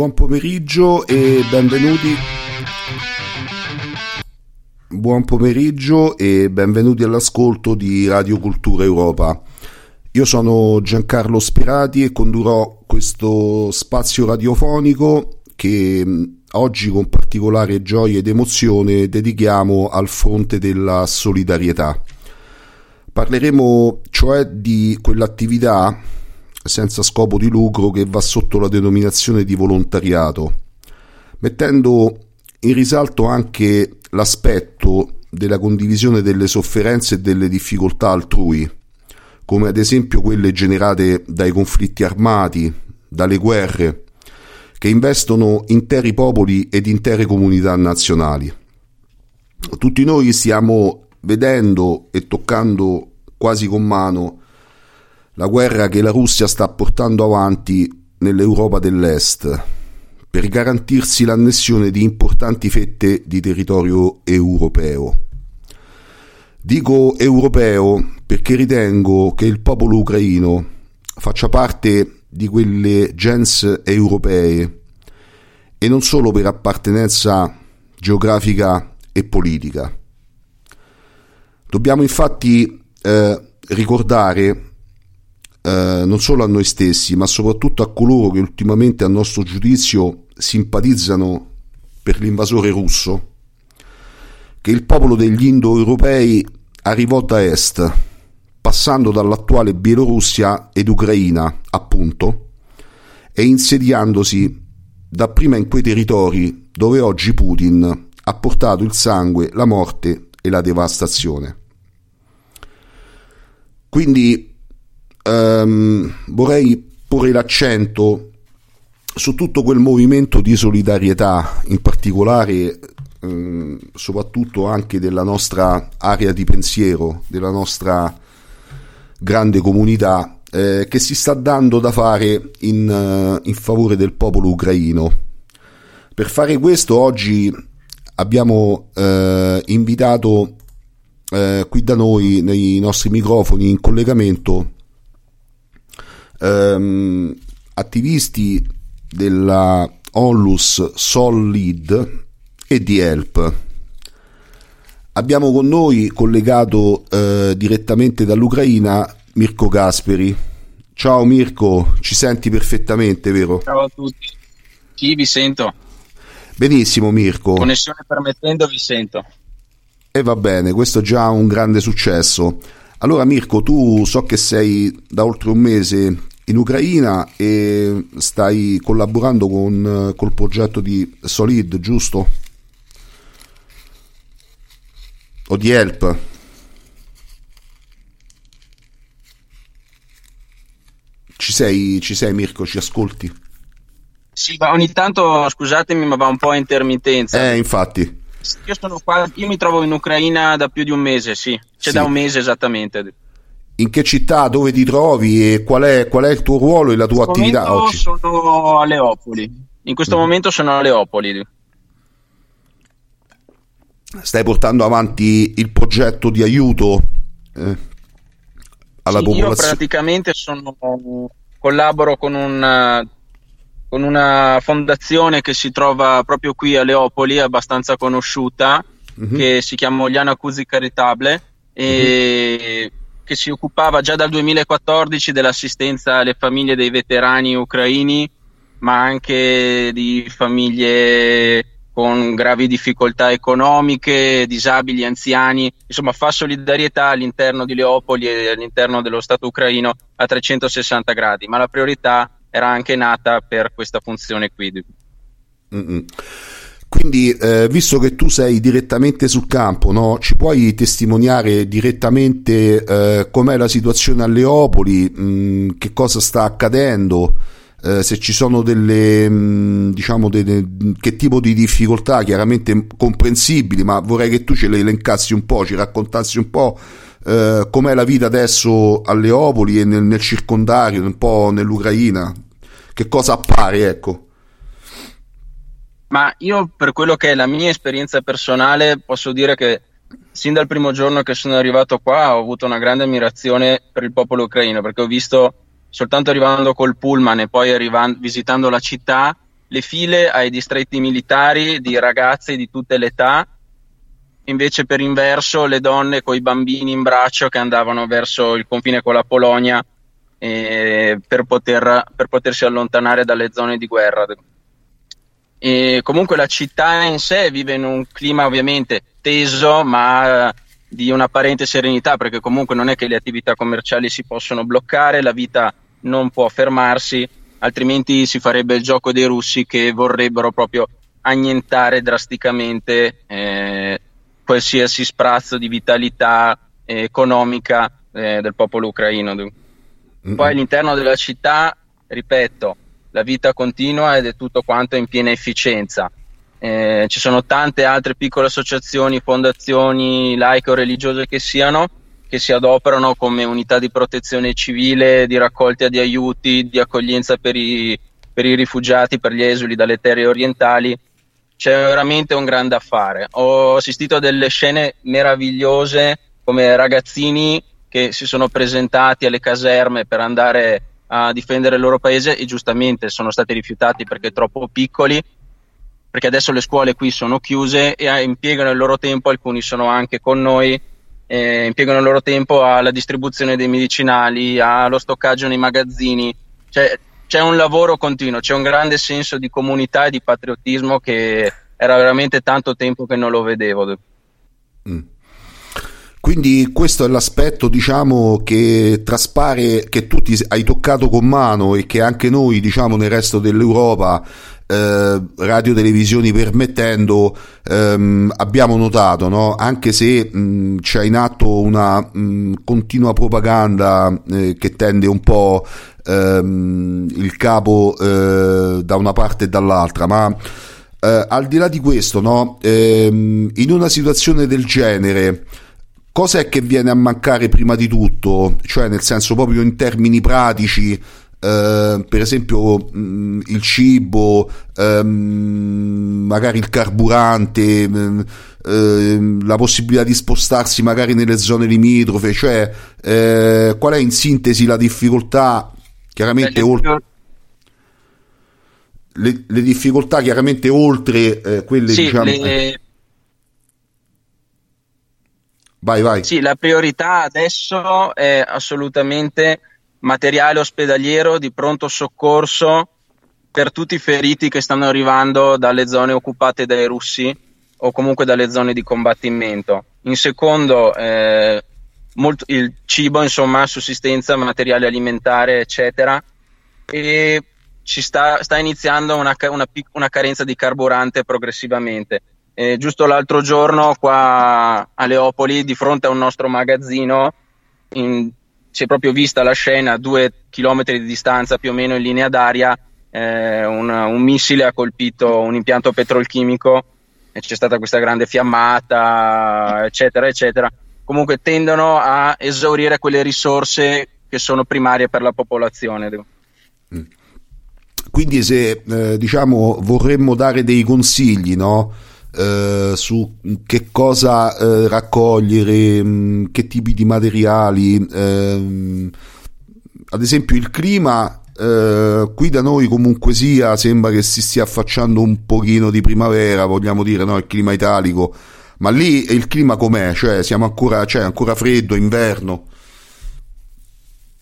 Buon pomeriggio e benvenuti. Buon pomeriggio e benvenuti all'ascolto di Radio Cultura Europa. Io sono Giancarlo Spirati e condurrò questo spazio radiofonico che mh, oggi con particolare gioia ed emozione dedichiamo al fronte della solidarietà. Parleremo cioè di quell'attività senza scopo di lucro che va sotto la denominazione di volontariato, mettendo in risalto anche l'aspetto della condivisione delle sofferenze e delle difficoltà altrui, come ad esempio quelle generate dai conflitti armati, dalle guerre, che investono interi popoli ed intere comunità nazionali. Tutti noi stiamo vedendo e toccando quasi con mano la guerra che la Russia sta portando avanti nell'Europa dell'Est per garantirsi l'annessione di importanti fette di territorio europeo. Dico europeo perché ritengo che il popolo ucraino faccia parte di quelle gens europee e non solo per appartenenza geografica e politica. Dobbiamo infatti eh, ricordare eh, non solo a noi stessi, ma soprattutto a coloro che ultimamente, a nostro giudizio, simpatizzano per l'invasore russo che il popolo degli indoeuropei arrivò da est, passando dall'attuale Bielorussia ed Ucraina, appunto, e insediandosi dapprima in quei territori dove oggi Putin ha portato il sangue, la morte e la devastazione. Quindi ehm, vorrei porre l'accento su tutto quel movimento di solidarietà, in particolare ehm, soprattutto anche della nostra area di pensiero, della nostra grande comunità eh, che si sta dando da fare in, uh, in favore del popolo ucraino. Per fare questo oggi abbiamo eh, invitato eh, qui da noi nei nostri microfoni in collegamento ehm, attivisti della Onlus Solid e di Help. Abbiamo con noi collegato eh, direttamente dall'Ucraina Mirko Gasperi. Ciao Mirko, ci senti perfettamente, vero? Ciao a tutti. Sì, vi sento. Benissimo Mirko. Connessione permettendo vi sento. E va bene, questo è già un grande successo. Allora Mirko, tu so che sei da oltre un mese in Ucraina e stai collaborando con, col progetto di Solid, giusto? O di Help? Ci sei, ci sei Mirko, ci ascolti? Sì, ma ogni tanto, scusatemi, ma va un po' a intermittenza. Eh, infatti. Io sono qua, io mi trovo in Ucraina da più di un mese, sì, cioè sì. da un mese esattamente. In che città, dove ti trovi e qual è, qual è il tuo ruolo e la tua attività oggi? Sono a Leopoli, in questo mm. momento sono a Leopoli. Stai portando avanti il progetto di aiuto eh, alla sì, popolazione? Io praticamente sono, collaboro con un con una fondazione che si trova proprio qui a Leopoli, abbastanza conosciuta, uh-huh. che si chiama Oliana Cusi Caritable e uh-huh. Che si occupava già dal 2014 dell'assistenza alle famiglie dei veterani ucraini, ma anche di famiglie con gravi difficoltà economiche, disabili, anziani, insomma fa solidarietà all'interno di Leopoli e all'interno dello Stato ucraino a 360 gradi, ma la priorità era anche nata per questa funzione qui. Mm-mm. Quindi, eh, visto che tu sei direttamente sul campo, no, ci puoi testimoniare direttamente eh, com'è la situazione a Leopoli, mh, mm, che cosa sta accadendo, eh, se ci sono delle, mm, diciamo, delle, che tipo di difficoltà, chiaramente comprensibili, ma vorrei che tu ce le elencassi un po', ci raccontassi un po' eh, com'è la vita adesso a Leopoli e nel, nel, circondario, un po' nell'Ucraina, che cosa appare, ecco. Ma io per quello che è la mia esperienza personale posso dire che sin dal primo giorno che sono arrivato qua ho avuto una grande ammirazione per il popolo ucraino perché ho visto soltanto arrivando col pullman e poi arrivando, visitando la città le file ai distretti militari di ragazze di tutte le età invece per inverso le donne con i bambini in braccio che andavano verso il confine con la Polonia eh, per, poter, per, potersi allontanare dalle zone di guerra. E comunque la città in sé vive in un clima ovviamente teso, ma di un'apparente serenità, perché comunque non è che le attività commerciali si possono bloccare, la vita non può fermarsi, altrimenti si farebbe il gioco dei russi che vorrebbero proprio annientare drasticamente eh, qualsiasi sprazzo di vitalità eh, economica eh, del popolo ucraino. Poi all'interno della città, ripeto, la vita continua ed è tutto quanto in piena efficienza. Eh, ci sono tante altre piccole associazioni, fondazioni laiche o religiose che siano, che si adoperano come unità di protezione civile, di raccolta di aiuti, di accoglienza per i, per i rifugiati, per gli esuli dalle terre orientali c'è veramente un grande affare. Ho assistito a delle scene meravigliose come ragazzini che si sono presentati alle caserme per andare a difendere il loro paese e giustamente sono stati rifiutati perché troppo piccoli, perché adesso le scuole qui sono chiuse e impiegano il loro tempo, alcuni sono anche con noi, eh, impiegano il loro tempo alla distribuzione dei medicinali, allo stoccaggio nei magazzini, cioè c'è un lavoro continuo, c'è un grande senso di comunità e di patriottismo che era veramente tanto tempo che non lo vedevo. Mm. Quindi questo è l'aspetto, diciamo, che traspare, che tu hai toccato con mano e che anche noi, diciamo, nel resto dell'Europa, eh, radio televisioni permettendo, ehm, abbiamo notato, no? anche se mh, c'è in atto una mh, continua propaganda eh, che tende un po' ehm, il capo eh, da una parte e dall'altra, ma eh, al di là di questo, no? ehm, in una situazione del genere, cosa è che viene a mancare prima di tutto? Cioè, nel senso proprio in termini pratici, Uh, per esempio mh, mm, il cibo, um, magari il carburante, mh, uh, la possibilità di spostarsi magari nelle zone limitrofe, cioè uh, qual è in sintesi la difficoltà chiaramente oltre le, le, difficoltà chiaramente oltre eh, quelle sì, diciamo le... vai vai sì la priorità adesso è assolutamente materiale ospedaliero di pronto soccorso per tutti i feriti che stanno arrivando dalle zone occupate dai russi o comunque dalle zone di combattimento. In secondo, eh, molto, il cibo, insomma, sussistenza, materiale alimentare, eccetera. E ci sta, sta iniziando una, una, una, carenza di carburante progressivamente. Eh, giusto l'altro giorno qua a Leopoli, di fronte a un nostro magazzino, in, si è proprio vista la scena a due chilometri di distanza più o meno in linea d'aria, eh, un, un, missile ha colpito un impianto petrolchimico e c'è stata questa grande fiammata, eccetera, eccetera. Comunque tendono a esaurire quelle risorse che sono primarie per la popolazione. Mm. Quindi se eh, diciamo vorremmo dare dei consigli, no? Eh, su che cosa eh, raccogliere, mm, che tipi di materiali. Ehm, ad esempio il clima eh, qui da noi comunque sia sembra che si stia affacciando un pochino di primavera, vogliamo dire, no? il clima italico, ma lì il clima com'è? Cioè siamo ancora, cioè, ancora freddo, inverno?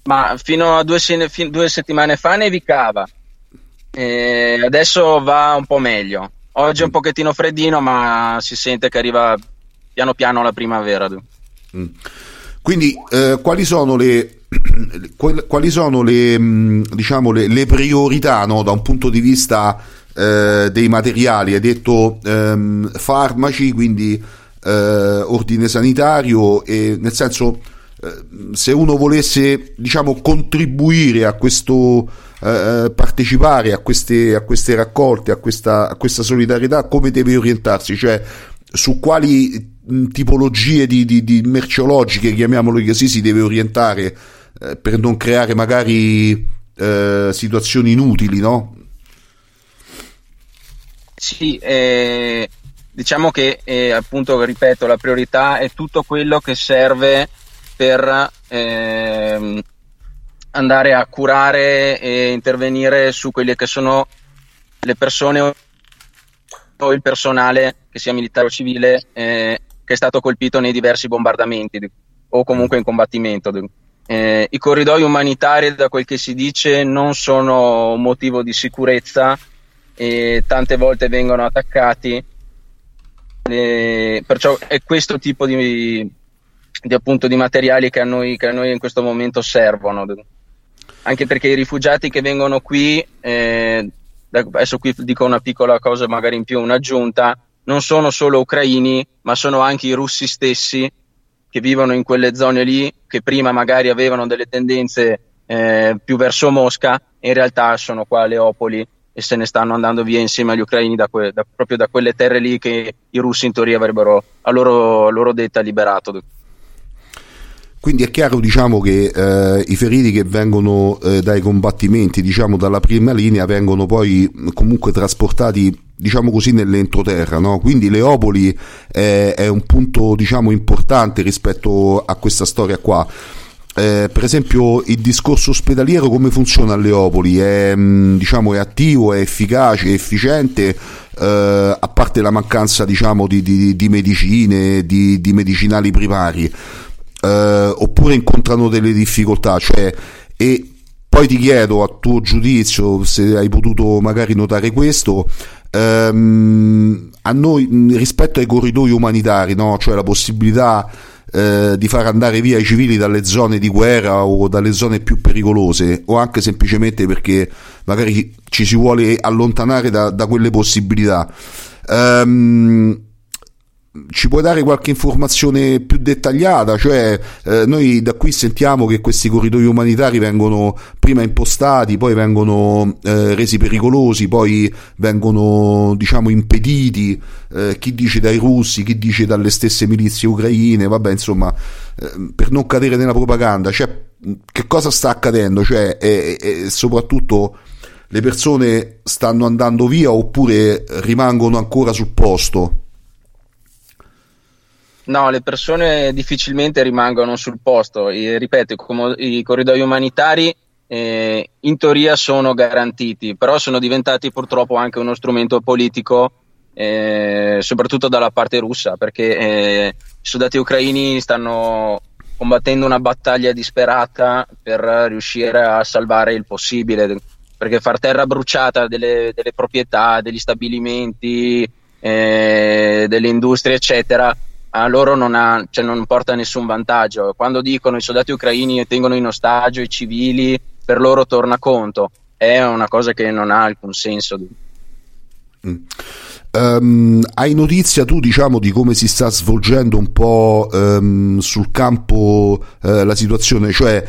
Ma fino a due, due settimane fa nevicava, e adesso va un po' meglio. Oggi è un pochettino freddino, ma si sente che arriva piano piano la primavera. Mm. Quindi, eh, quali sono le, quali sono le, mm, diciamo, le, le priorità no, da un punto di vista eh, dei materiali? Hai detto ehm, farmaci, quindi eh, ordine sanitario, e nel senso, eh, se uno volesse diciamo, contribuire a questo eh, eh, partecipare a queste, a queste raccolte, a questa, a questa, solidarietà, come deve orientarsi? Cioè, su quali tipologie di, di, di merceologiche, chiamiamolo così, si deve orientare eh, per non creare magari eh, situazioni inutili, no? Sì, eh, diciamo che eh, appunto, ripeto, la priorità è tutto quello che serve per ehm, andare a curare e intervenire su quelle che sono le persone o il personale, che sia militare o civile, eh, che è stato colpito nei diversi bombardamenti o comunque in combattimento. Eh, I corridoi umanitari, da quel che si dice, non sono un motivo di sicurezza e tante volte vengono attaccati. Eh, perciò è questo tipo di, di, appunto, di materiali che a, noi, che a noi in questo momento servono anche perché i rifugiati che vengono qui, eh, adesso qui dico una piccola cosa magari in più, un'aggiunta, non sono solo ucraini, ma sono anche i russi stessi che vivono in quelle zone lì, che prima magari avevano delle tendenze eh, più verso Mosca, in realtà sono qua a Leopoli e se ne stanno andando via insieme agli ucraini da que- da, proprio da quelle terre lì che i russi in teoria avrebbero a loro, a loro detta liberato. Quindi è chiaro diciamo, che eh, i feriti che vengono eh, dai combattimenti, diciamo, dalla prima linea, vengono poi comunque trasportati diciamo così nell'entroterra, no? quindi Leopoli è, è un punto diciamo, importante rispetto a questa storia qua. Eh, per esempio il discorso ospedaliero come funziona a Leopoli? È, diciamo, è attivo, è efficace, è efficiente, eh, a parte la mancanza diciamo, di, di, di medicine, di, di medicinali primari eh, oppure incontrano delle difficoltà, cioè, e poi ti chiedo a tuo giudizio se hai potuto magari notare questo. Ehm, a noi rispetto ai corridoi umanitari, no? cioè la possibilità eh, di far andare via i civili dalle zone di guerra o dalle zone più pericolose o anche semplicemente perché magari ci si vuole allontanare da, da quelle possibilità. Um, ci puoi dare qualche informazione più dettagliata? Cioè, eh, noi da qui sentiamo che questi corridoi umanitari vengono prima impostati, poi vengono eh, resi pericolosi, poi vengono, diciamo, impediti. Eh, chi dice dai russi, chi dice dalle stesse milizie ucraine, vabbè, insomma, eh, per non cadere nella propaganda, cioè, che cosa sta accadendo? Cioè, e, e soprattutto le persone stanno andando via oppure rimangono ancora sul posto? No, le persone difficilmente rimangono sul posto. E, ripeto, i, corridoi umanitari eh, in teoria sono garantiti, però sono diventati purtroppo anche uno strumento politico, eh, soprattutto dalla parte russa, perché eh, i soldati ucraini stanno combattendo una battaglia disperata per riuscire a salvare il possibile, perché far terra bruciata delle, delle proprietà, degli stabilimenti, eh, delle industrie, eccetera a loro non, ha, cioè non porta nessun vantaggio. Quando dicono i soldati ucraini tengono in ostaggio i civili, per loro torna conto. È una cosa che non ha alcun senso. Mm. Um, hai notizia tu diciamo di come si sta svolgendo un po' um, sul campo uh, la situazione cioè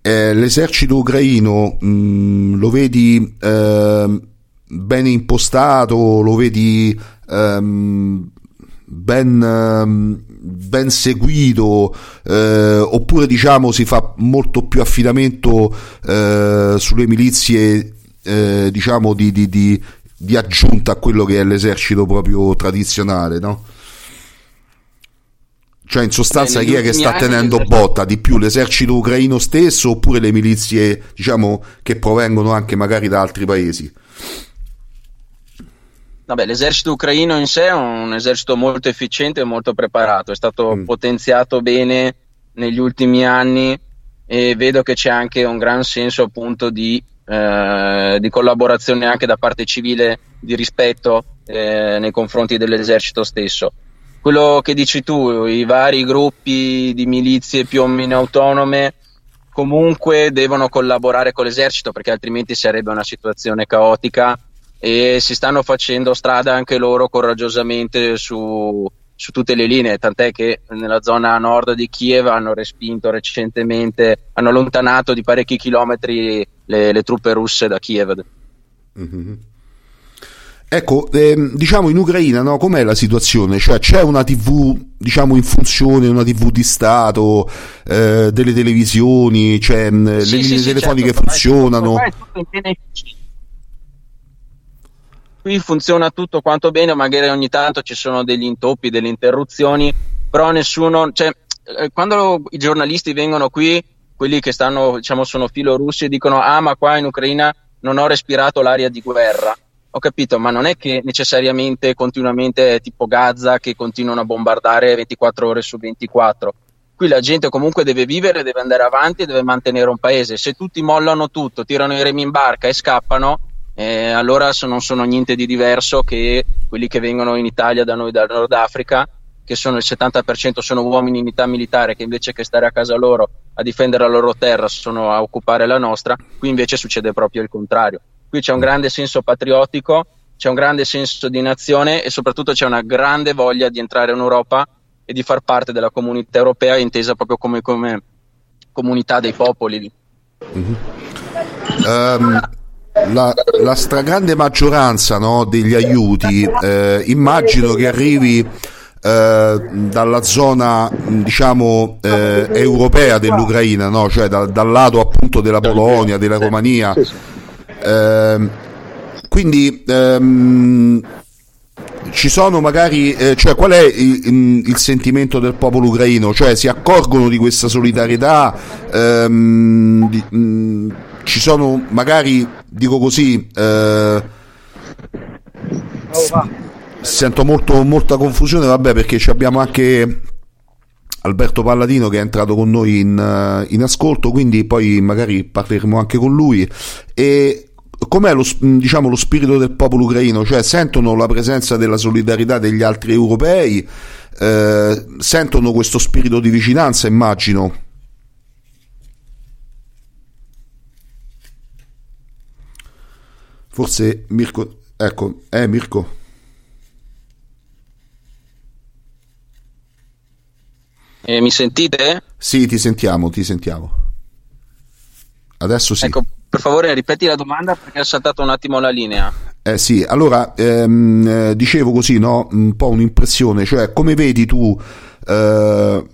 eh, l'esercito ucraino mh, mm, lo vedi uh, bene impostato lo vedi um, ben, ehm, ben seguito eh, oppure diciamo si fa molto più affidamento eh, sulle milizie eh, diciamo di, di, di, di, aggiunta a quello che è l'esercito proprio tradizionale no? Cioè, in sostanza, Beh, chi è che sta tenendo botta di più l'esercito ucraino stesso oppure le milizie, diciamo, che provengono anche magari da altri paesi? Vabbè, l'esercito ucraino in sé è un esercito molto efficiente e molto preparato, è stato mm. potenziato bene negli ultimi anni e vedo che c'è anche un gran senso appunto di, eh, di collaborazione anche da parte civile, di rispetto eh, nei confronti dell'esercito stesso. Quello che dici tu, i vari gruppi di milizie più o meno autonome comunque devono collaborare con l'esercito perché altrimenti sarebbe una situazione caotica e si stanno facendo strada anche loro coraggiosamente su, su tutte le linee, tant'è che nella zona nord di Kiev hanno respinto recentemente, hanno allontanato di parecchi chilometri le, le truppe russe da Kiev. Mm-hmm. Ecco, ehm, diciamo in Ucraina no, com'è la situazione? Cioè c'è una TV diciamo in funzione, una TV di Stato, eh, delle televisioni, cioè, sì, le linee sì, telefoniche certo, funzionano? Ormai è tutto in piena efficienza qui funziona tutto quanto bene, magari ogni tanto ci sono degli intoppi, delle interruzioni, però nessuno, cioè, eh, quando i giornalisti vengono qui, quelli che stanno, diciamo, sono filorussi e dicono, ah, ma qua in Ucraina non ho respirato l'aria di guerra. Ho capito, ma non è che necessariamente continuamente è tipo Gaza che continuano a bombardare 24 ore su 24. Qui la gente comunque deve vivere, deve andare avanti deve mantenere un paese. Se tutti mollano tutto, tirano i remi in barca e scappano, eh, allora non sono niente di diverso che quelli che vengono in Italia da noi dal Nord Africa, che sono il 70% sono uomini in età militare che invece che stare a casa loro a difendere la loro terra sono a occupare la nostra, qui invece succede proprio il contrario. Qui c'è un grande senso patriottico, c'è un grande senso di nazione e soprattutto c'è una grande voglia di entrare in Europa e di far parte della comunità europea intesa proprio come, come comunità dei popoli. Mm-hmm. Um, la, la stragrande maggioranza no, degli aiuti eh, immagino che arrivi eh, dalla zona diciamo eh, europea dell'Ucraina, no? cioè da, dal lato appunto della Polonia, della Romania. Ehm, quindi ehm, ci sono magari, eh, cioè qual è il, il, sentimento del popolo ucraino? Cioè si accorgono di questa solidarietà? Ehm, di, mh, ci sono magari, dico così, eh, sento molto, molta confusione, vabbè, perché abbiamo anche Alberto Palladino che è entrato con noi in, in ascolto, quindi poi magari parleremo anche con lui. E com'è lo, diciamo, lo spirito del popolo ucraino? Cioè sentono la presenza della solidarietà degli altri europei, eh, sentono questo spirito di vicinanza, immagino. Forse Mirko, ecco, eh Mirko. Eh, mi sentite? Sì, ti sentiamo, ti sentiamo. Adesso sì. Ecco, per favore ripeti la domanda perché è saltata un attimo la linea. Eh sì, allora ehm, eh, dicevo così, no? un po' un'impressione, cioè come vedi tu, eh,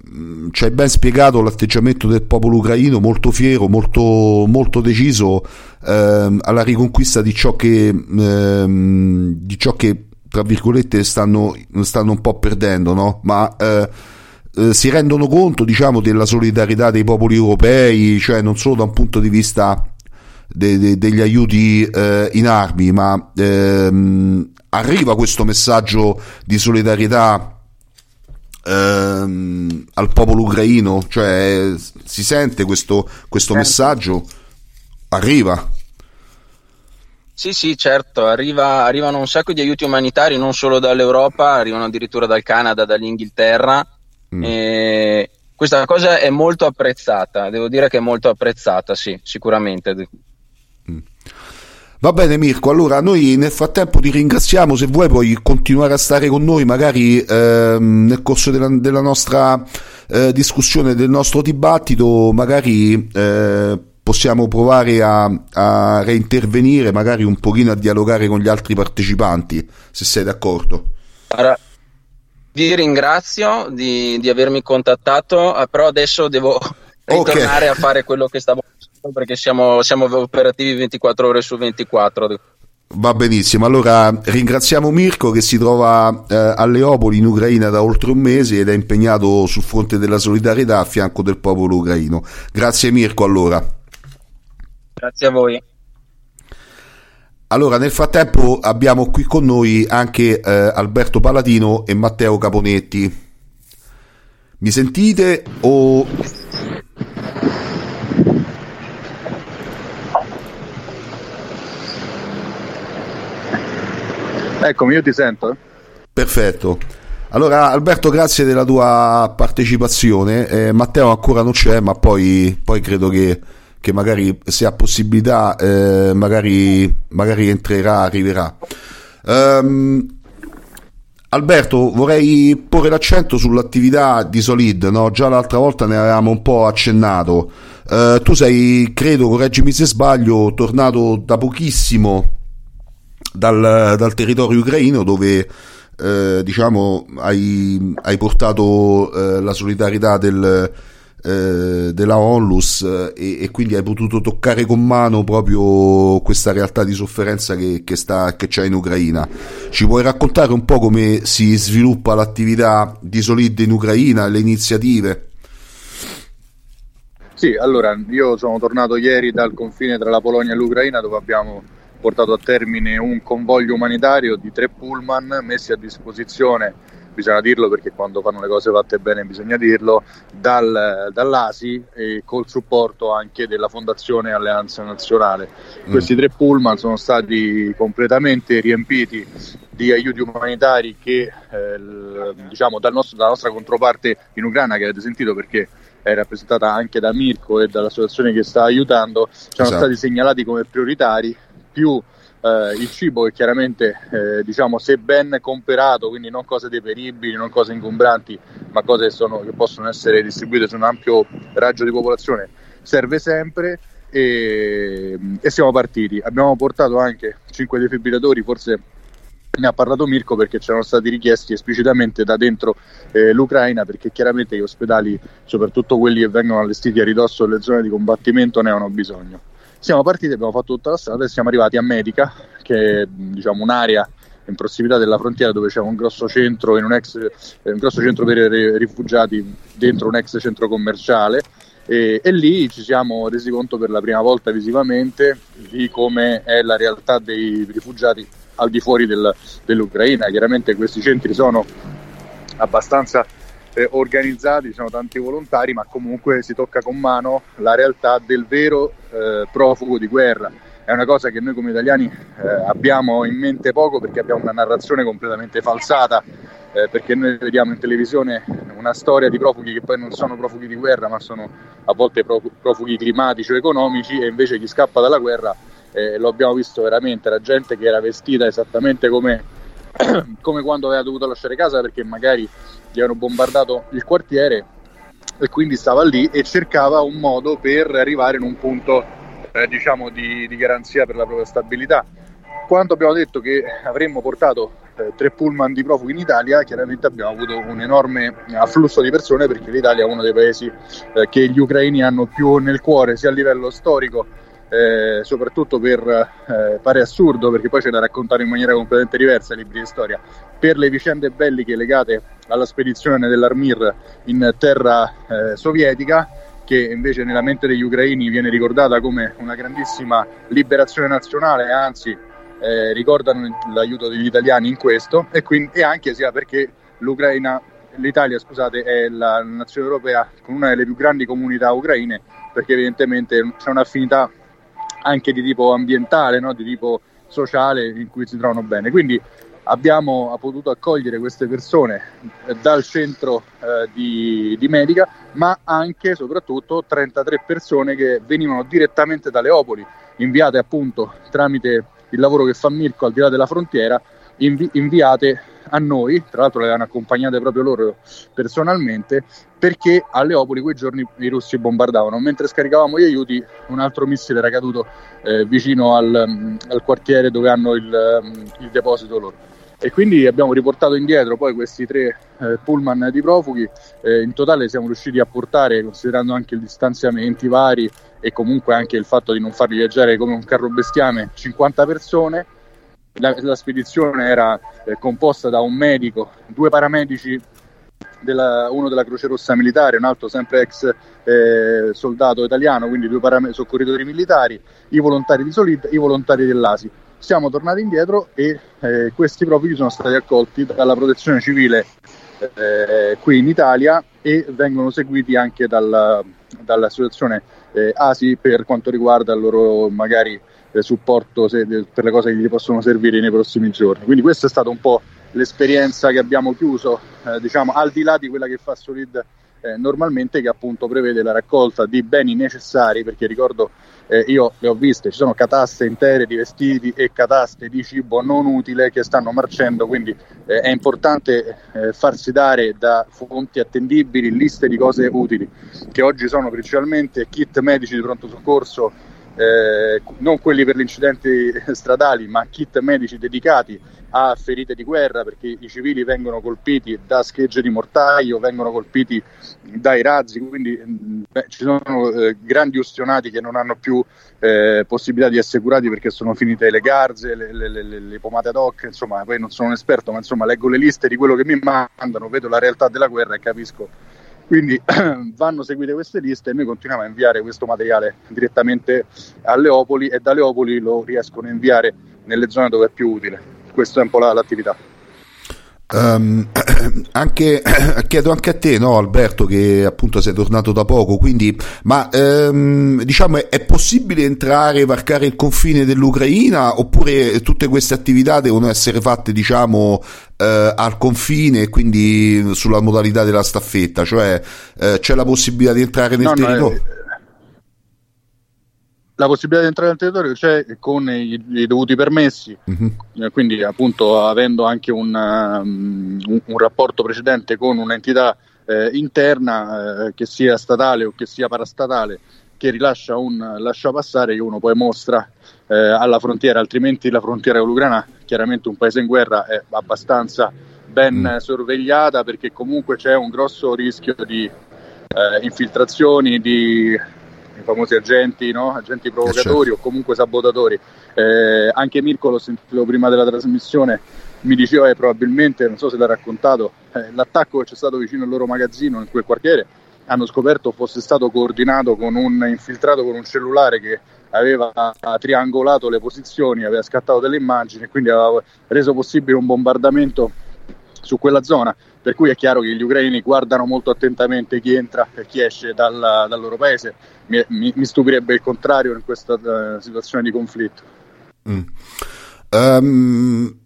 ci hai ben spiegato l'atteggiamento del popolo ucraino, molto fiero, molto, molto deciso eh, alla riconquista di ciò che, ehm, di ciò che tra virgolette stanno, stanno un po' perdendo, no? ma eh, eh, si rendono conto diciamo, della solidarietà dei popoli europei, cioè non solo da un punto di vista de, de, degli aiuti eh, in armi, ma ehm, arriva questo messaggio di solidarietà ehm, al popolo ucraino, cioè si sente questo, questo certo. messaggio, arriva. Sì, sì, certo, Arriva, arrivano un sacco di aiuti umanitari non solo dall'Europa, arrivano addirittura dal Canada, dall'Inghilterra. Mm. E questa cosa è molto apprezzata, devo dire che è molto apprezzata, sì, sicuramente. Va bene Mirko, allora noi nel frattempo ti ringraziamo, se vuoi puoi continuare a stare con noi magari ehm, nel corso della, della nostra eh, discussione, del nostro dibattito, magari eh, possiamo provare a, a, reintervenire, magari un pochino a dialogare con gli altri partecipanti, se sei d'accordo. Allora, vi ringrazio di, di avermi contattato, eh, però adesso devo ritornare okay. a fare quello che stavo facendo perché siamo, siamo operativi 24 ore su 24. Va benissimo, allora ringraziamo Mirko che si trova eh, a Leopoli in Ucraina da oltre un mese ed è impegnato sul fronte della solidarietà a fianco del popolo ucraino. Grazie Mirko allora. Grazie a voi. Allora, nel frattempo abbiamo qui con noi anche eh, Alberto Paladino e Matteo Caponetti. Mi sentite o Eccomi, io ti sento. Perfetto. Allora Alberto, grazie della tua partecipazione. Eh, Matteo ancora non c'è, ma poi, poi credo che, che, magari se ha possibilità, eh, magari, magari, entrerà, arriverà. Um, Alberto, vorrei porre l'accento sull'attività di Solid, no? già l'altra volta ne avevamo un po' accennato. Uh, tu sei, credo, correggimi se sbaglio, tornato da pochissimo dal, dal territorio ucraino dove eh, diciamo hai, hai portato eh, la solidarietà del, eh, della Onlus eh, e, e, quindi hai potuto toccare con mano proprio questa realtà di sofferenza che, che, sta, che c'è in Ucraina. Ci puoi raccontare un po' come si sviluppa l'attività di Solid in Ucraina, le iniziative? Sì, allora io sono tornato ieri dal confine tra la Polonia e l'Ucraina dove abbiamo portato a termine un convoglio umanitario di tre pullman messi a disposizione, bisogna dirlo perché quando fanno le cose fatte bene bisogna dirlo, dal, dall'ASI e col supporto anche della Fondazione Alleanza Nazionale. Mm. Questi tre pullman sono stati completamente riempiti di aiuti umanitari che eh, diciamo dal nostro, dalla nostra controparte in Ucraina che avete sentito perché è rappresentata anche da Mirko e dall'associazione che sta aiutando, ci sono esatto. stati segnalati come prioritari più eh, il cibo che chiaramente eh, diciamo se ben comperato, quindi non cose deperibili, non cose ingombranti, ma cose che, sono, che possono essere distribuite su un ampio raggio di popolazione, serve sempre e, e siamo partiti. Abbiamo portato anche 5 defibrillatori, forse ne ha parlato Mirko perché c'erano stati richiesti esplicitamente da dentro eh, l'Ucraina perché chiaramente gli ospedali, soprattutto quelli che vengono allestiti a ridosso delle zone di combattimento, ne hanno bisogno. Siamo partiti, abbiamo fatto tutta la strada e siamo arrivati a Medica, che è diciamo, un'area in prossimità della frontiera dove c'è un grosso centro, un, ex, eh, un grosso centro per i rifugiati dentro un ex centro commerciale e, e, lì ci siamo resi conto per la prima volta visivamente di come è la realtà dei rifugiati al di fuori del, dell'Ucraina. Chiaramente questi centri sono abbastanza eh, organizzati, ci sono tanti volontari, ma comunque si tocca con mano la realtà del vero eh, profugo di guerra. È una cosa che noi come italiani eh, abbiamo in mente poco perché abbiamo una narrazione completamente falsata, eh, perché noi vediamo in televisione una storia di profughi che poi non sono profughi di guerra, ma sono a volte profughi climatici o economici e invece chi scappa dalla guerra eh, lo abbiamo visto veramente, la gente che era vestita esattamente come, come quando aveva dovuto lasciare casa perché magari gli hanno bombardato il quartiere e quindi stava lì e cercava un modo per arrivare in un punto eh, diciamo di, di, garanzia per la propria stabilità. Quando abbiamo detto che avremmo portato eh, tre pullman di profughi in Italia, chiaramente abbiamo avuto un enorme afflusso di persone perché l'Italia è uno dei paesi eh, che gli ucraini hanno più nel cuore sia a livello storico eh, soprattutto per, eh, pare assurdo perché poi c'è da raccontare in maniera completamente diversa i libri di storia, per le vicende belliche legate alla spedizione dell'Armir in terra eh, sovietica che invece nella mente degli ucraini viene ricordata come una grandissima liberazione nazionale, anzi eh, ricordano l'aiuto degli italiani in questo e, quindi, e anche sia perché l'Ucraina l'Italia scusate, è la nazione europea con una delle più grandi comunità ucraine perché evidentemente c'è un'affinità anche di tipo ambientale, no? di tipo sociale in cui si trovano bene. Quindi abbiamo potuto accogliere queste persone eh, dal centro eh, di, di, Medica, ma anche e soprattutto 33 persone che venivano direttamente da Leopoli, inviate appunto tramite il lavoro che fa Mirko al di là della frontiera, invi- inviate a noi, tra l'altro le hanno accompagnate proprio loro personalmente, perché a Leopoli quei giorni i russi bombardavano. Mentre scaricavamo gli aiuti, un altro missile era caduto eh, vicino al, mm, al, quartiere dove hanno il, mm, il, deposito loro. E quindi abbiamo riportato indietro poi questi tre eh, pullman di profughi. Eh, in totale siamo riusciti a portare, considerando anche i distanziamenti vari e comunque anche il fatto di non farli viaggiare come un carro bestiame, 50 persone la, la spedizione era eh, composta da un medico, due paramedici, della, uno della Croce Rossa Militare, un altro sempre ex eh, soldato italiano, quindi due param- soccorritori militari, i volontari di Solid, i volontari dell'ASI. Siamo tornati indietro e eh, questi profughi sono stati accolti dalla protezione civile eh, qui in Italia e vengono seguiti anche dalla, dall'associazione eh, ASI per quanto riguarda il loro magari supporto se, per le cose che gli possono servire nei prossimi giorni. Quindi questa è stata un po' l'esperienza che abbiamo chiuso, eh, diciamo al di là di quella che fa Solid eh, normalmente, che appunto prevede la raccolta di beni necessari, perché ricordo eh, io le ho viste, ci sono cataste intere di vestiti e cataste di cibo non utile che stanno marcendo, quindi eh, è importante eh, farsi dare da fonti attendibili liste di cose utili, che oggi sono principalmente kit medici di pronto soccorso eh, non quelli per gli incidenti stradali, ma kit medici dedicati a ferite di guerra, perché i civili vengono colpiti da schegge di mortaio, vengono colpiti dai razzi, quindi mm, beh, ci sono eh, grandi ustionati che non hanno più eh, possibilità di essere curati perché sono finite le garze, le, le, le, le pomate ad hoc, insomma, poi non sono un esperto, ma insomma leggo le liste di quello che mi mandano, vedo la realtà della guerra e capisco quindi vanno seguite queste liste e noi continuiamo a inviare questo materiale direttamente a Leopoli e da Leopoli lo riescono a inviare nelle zone dove è più utile. Questa è un po' la, l'attività. Um, anche, chiedo anche a te, no, Alberto, che appunto sei tornato da poco, quindi, ma um, diciamo è, è, possibile entrare, varcare il confine dell'Ucraina oppure tutte queste attività devono essere fatte, diciamo, uh, al confine e quindi sulla modalità della staffetta, cioè uh, c'è la possibilità di entrare nel no, territorio? No, la possibilità di entrare nel territorio c'è con i, i dovuti permessi, uh-huh. quindi appunto avendo anche un, um, un, un rapporto precedente con un'entità eh, interna, eh, che sia statale o che sia parastatale, che rilascia un lasciapassare che uno poi mostra eh, alla frontiera, altrimenti la frontiera con l'Ucraina, chiaramente un paese in guerra, è abbastanza ben mm. sorvegliata perché comunque c'è un grosso rischio di eh, infiltrazioni, di famosi agenti, no? agenti provocatori certo. o comunque sabotatori. Eh, anche Mirko l'ho sentito prima della trasmissione, mi diceva che probabilmente, non so se l'ha raccontato, eh, l'attacco che c'è stato vicino al loro magazzino in quel quartiere hanno scoperto fosse stato coordinato con un infiltrato con un cellulare che aveva triangolato le posizioni, aveva scattato delle immagini e quindi aveva reso possibile un bombardamento su quella zona, per cui è chiaro che gli ucraini guardano molto attentamente chi entra e chi esce dal, dal loro paese. Mi, mi, mi, stupirebbe il contrario in questa uh, situazione di conflitto. Mm. Um,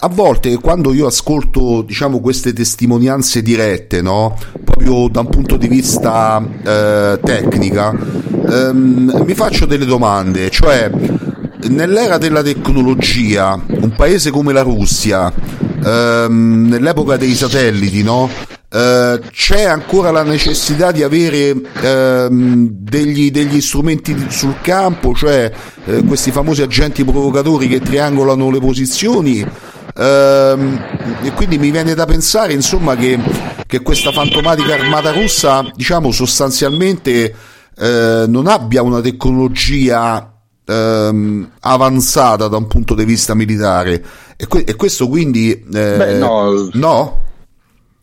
a volte quando io ascolto diciamo queste testimonianze dirette no? proprio da un punto di vista eh, tecnica ehm, mi faccio delle domande cioè nell'era della tecnologia un paese come la Russia ehm, nell'epoca dei satelliti no? Uh, c'è ancora la necessità di avere uh, degli, degli, strumenti sul campo, cioè uh, questi famosi agenti provocatori che triangolano le posizioni. Ehm, e quindi mi viene da pensare insomma che, che questa fantomatica armata russa diciamo sostanzialmente eh, non abbia una tecnologia ehm, avanzata da un punto di vista militare e, que- e questo quindi eh, Beh, no. no?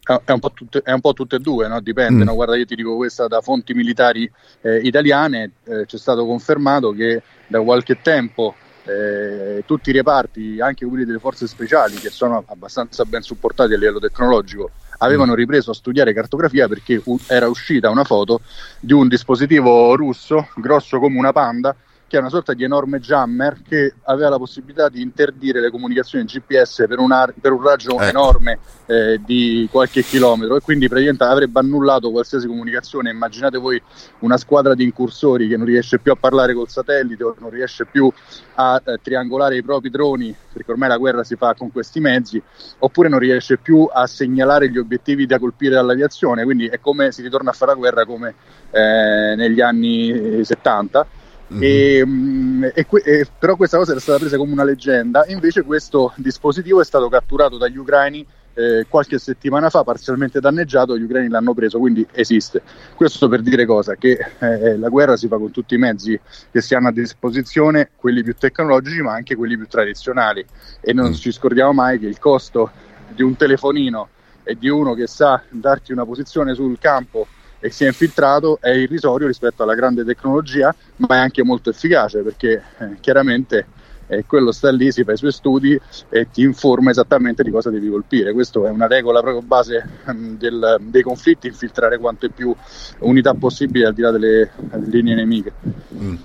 È un, tutte, è un po' tutte, e due, no? dipende. Mm. No? Guarda, io ti dico questa da fonti militari eh, italiane, eh, c'è stato confermato che da qualche tempo eh, tutti i reparti, anche quelli delle forze speciali, che sono abbastanza ben supportati a livello tecnologico, avevano mm. ripreso a studiare cartografia perché era uscita una foto di un dispositivo russo grosso come una panda che è una sorta di enorme jammer che aveva la possibilità di interdire le comunicazioni GPS per un, ar- per un raggio ecco. enorme eh, di qualche chilometro e quindi praticamente avrebbe annullato qualsiasi comunicazione. Immaginate voi una squadra di incursori che non riesce più a parlare col satellite o non riesce più a eh, triangolare i propri droni, perché ormai la guerra si fa con questi mezzi, oppure non riesce più a segnalare gli obiettivi da colpire dall'aviazione, quindi è come si ritorna a fare la guerra come eh, negli anni 70 Mm-hmm. E, e, e, però questa cosa era stata presa come una leggenda, invece questo dispositivo è stato catturato dagli ucraini eh, qualche settimana fa, parzialmente danneggiato, gli ucraini l'hanno preso, quindi esiste. Questo per dire cosa? Che eh, la guerra si fa con tutti i mezzi che si hanno a disposizione, quelli più tecnologici ma anche quelli più tradizionali e non mm. ci scordiamo mai che il costo di un telefonino e di uno che sa darti una posizione sul campo e si è infiltrato è irrisorio rispetto alla grande tecnologia, ma è anche molto efficace perché eh, chiaramente eh, quello sta lì, si fa i suoi studi e ti informa esattamente di cosa devi colpire. Questa è una regola proprio base um, del, dei conflitti, infiltrare quante più unità possibili al di là delle, delle linee nemiche. Mm.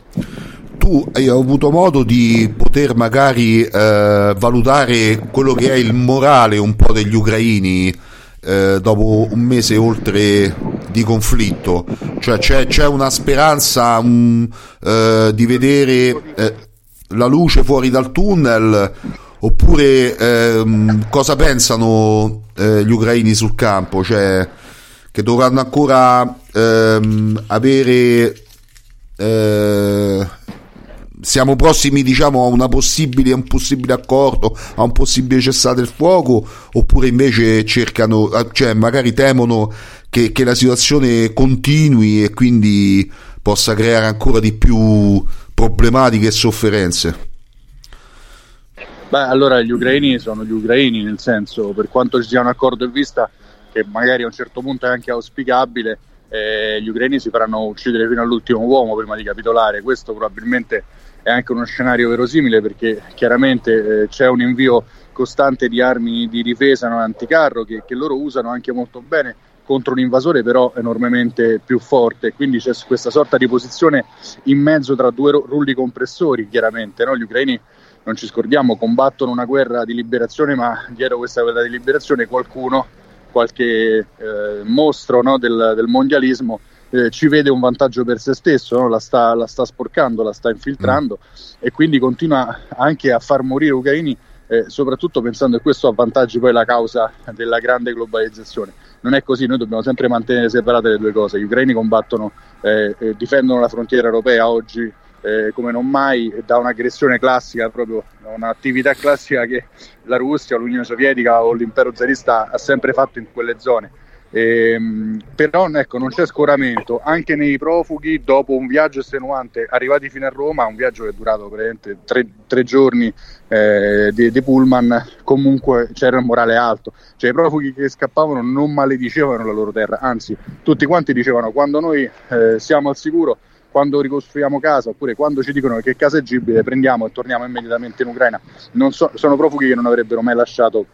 Tu hai avuto modo di poter magari eh, valutare quello che è il morale un po' degli ucraini eh, dopo un mese oltre di conflitto, cioè c'è, c'è una speranza um, eh, di vedere eh, la luce fuori dal tunnel? Oppure ehm, cosa pensano eh, gli ucraini sul campo, cioè che dovranno ancora ehm, avere eh, siamo prossimi diciamo, a, una possibile, un possibile accordo, a un possibile cessate il fuoco, oppure invece cercano, eh, cioè magari temono che, che la situazione continui e quindi possa creare ancora di più problematiche e sofferenze? Beh, allora gli ucraini sono gli ucraini, nel senso, per quanto ci sia un accordo in vista, che magari a un certo punto è anche auspicabile, eh, gli ucraini si faranno uccidere fino all'ultimo uomo prima di capitolare. Questo probabilmente è anche uno scenario verosimile perché chiaramente eh, c'è un invio costante di armi di difesa non anticarro che, che, loro usano anche molto bene contro un invasore però enormemente più forte quindi c'è questa sorta di posizione in mezzo tra due rulli compressori chiaramente no? gli ucraini non ci scordiamo combattono una guerra di liberazione ma dietro questa guerra di liberazione qualcuno qualche eh, mostro no? del, del mondialismo eh, ci vede un vantaggio per se stesso, no? la, sta, la, sta, sporcando, la sta infiltrando mm. e quindi continua anche a far morire ucraini, eh, soprattutto pensando che questo avvantaggi poi la causa della grande globalizzazione. Non è così, noi dobbiamo sempre mantenere separate le due cose. Gli ucraini combattono, eh, difendono la frontiera europea oggi eh, come non mai da un'aggressione classica, proprio da un'attività classica che la Russia, l'Unione Sovietica o l'impero zarista ha sempre fatto in quelle zone Ehm, però ecco, non c'è scoramento. Anche nei profughi dopo un viaggio estenuante arrivati fino a Roma, un viaggio che è durato praticamente tre, tre giorni eh, di, di, pullman, comunque c'era un morale alto, cioè i profughi che scappavano non maledicevano la loro terra, anzi tutti quanti dicevano quando noi eh, siamo al sicuro quando ricostruiamo casa oppure quando ci dicono che casa è gibile prendiamo e torniamo immediatamente in Ucraina. So, sono profughi che non avrebbero mai lasciato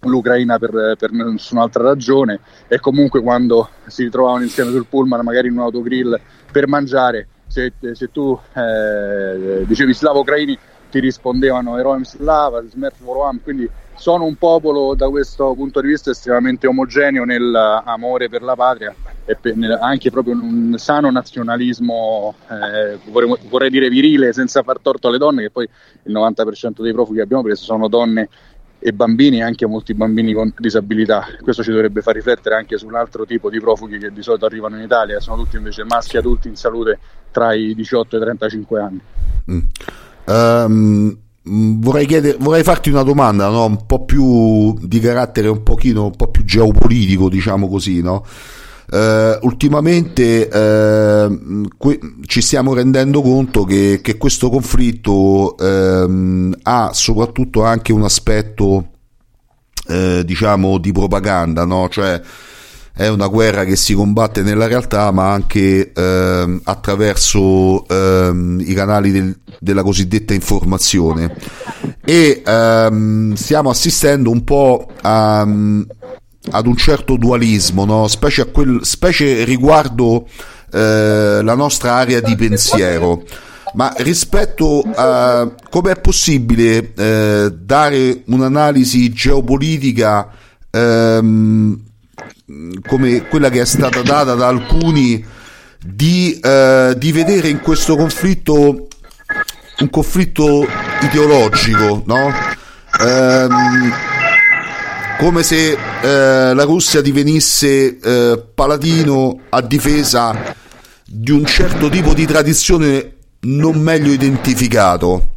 l'Ucraina per, per, nessun'altra ragione. E comunque quando si ritrovavano insieme sul pullman magari in un autogrill per mangiare se, se tu eh, dicevi slavo ucraini ti rispondevano Eroem Slava, Smert Voroam, quindi sono un popolo da questo punto di vista estremamente omogeneo nell'amore per la patria e per, anche proprio un sano nazionalismo, eh, vorrei, vorrei, dire virile, senza far torto alle donne, che poi il 90% dei profughi che abbiamo preso sono donne e bambini, anche molti bambini con disabilità. Questo ci dovrebbe far riflettere anche su un altro tipo di profughi che di solito arrivano in Italia, sono tutti invece maschi adulti in salute tra i 18 e i 35 anni. Mm. Um, vorrei, chiedere, vorrei, farti una domanda no? un po' più di carattere un pochino un po' più geopolitico, diciamo così, no? Uh, ultimamente uh, que- ci stiamo rendendo conto che, che questo conflitto uh, ha soprattutto anche un aspetto eh, diciamo di propaganda, no? cioè è una guerra che si combatte nella realtà ma anche ehm, attraverso ehm, i canali del, della cosiddetta informazione e ehm, stiamo assistendo un po' a, ad un certo dualismo, no? specie, quel, specie, riguardo eh, la nostra area di pensiero. Ma rispetto a come è possibile eh, dare un'analisi geopolitica ehm, come quella che è stata data da alcuni di, eh, di vedere in questo conflitto un conflitto ideologico, no? Ehm, come se eh, la Russia divenisse eh, paladino a difesa di un certo tipo di tradizione non meglio identificato.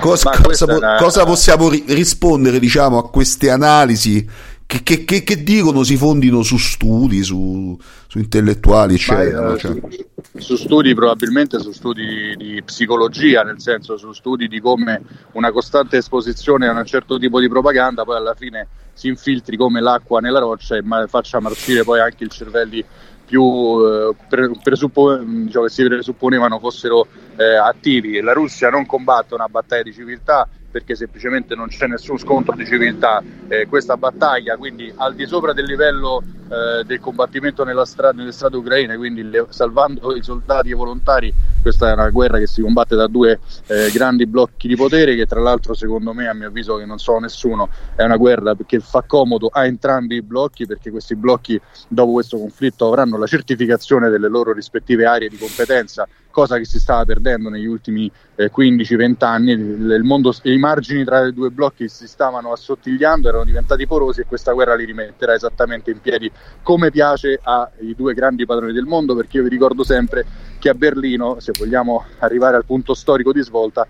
Cosa, cosa, una... cosa possiamo ri- rispondere diciamo, a queste analisi che, che, che, che, dicono si fondino su studi, su, su intellettuali, eccetera. Ma, cioè. su, su, studi, probabilmente su studi di psicologia, nel senso su studi di come una costante esposizione a un certo tipo di propaganda poi alla fine si infiltri come l'acqua nella roccia e ma, faccia marcire poi anche i cervelli più eh, presuppo- diciamo, che si presupponevano fossero eh, attivi. La Russia non combatte una battaglia di civiltà, perché semplicemente non c'è nessun scontro di civiltà. Eh, questa battaglia, quindi al di sopra del livello eh, del combattimento stra- nelle strade ucraine, quindi le- salvando i soldati e i volontari, questa è una guerra che si combatte da due eh, grandi blocchi di potere che tra l'altro secondo me, a mio avviso che non so nessuno, è una guerra che fa comodo a entrambi i blocchi perché questi blocchi dopo questo conflitto avranno la certificazione delle loro rispettive aree di competenza cosa che si stava perdendo negli ultimi eh, 15-20 anni. Il, mondo, I margini tra i due blocchi si stavano assottigliando, erano diventati porosi e questa guerra li rimetterà esattamente in piedi come piace ai due grandi padroni del mondo, perché io vi ricordo sempre che a Berlino, se vogliamo arrivare al punto storico di svolta,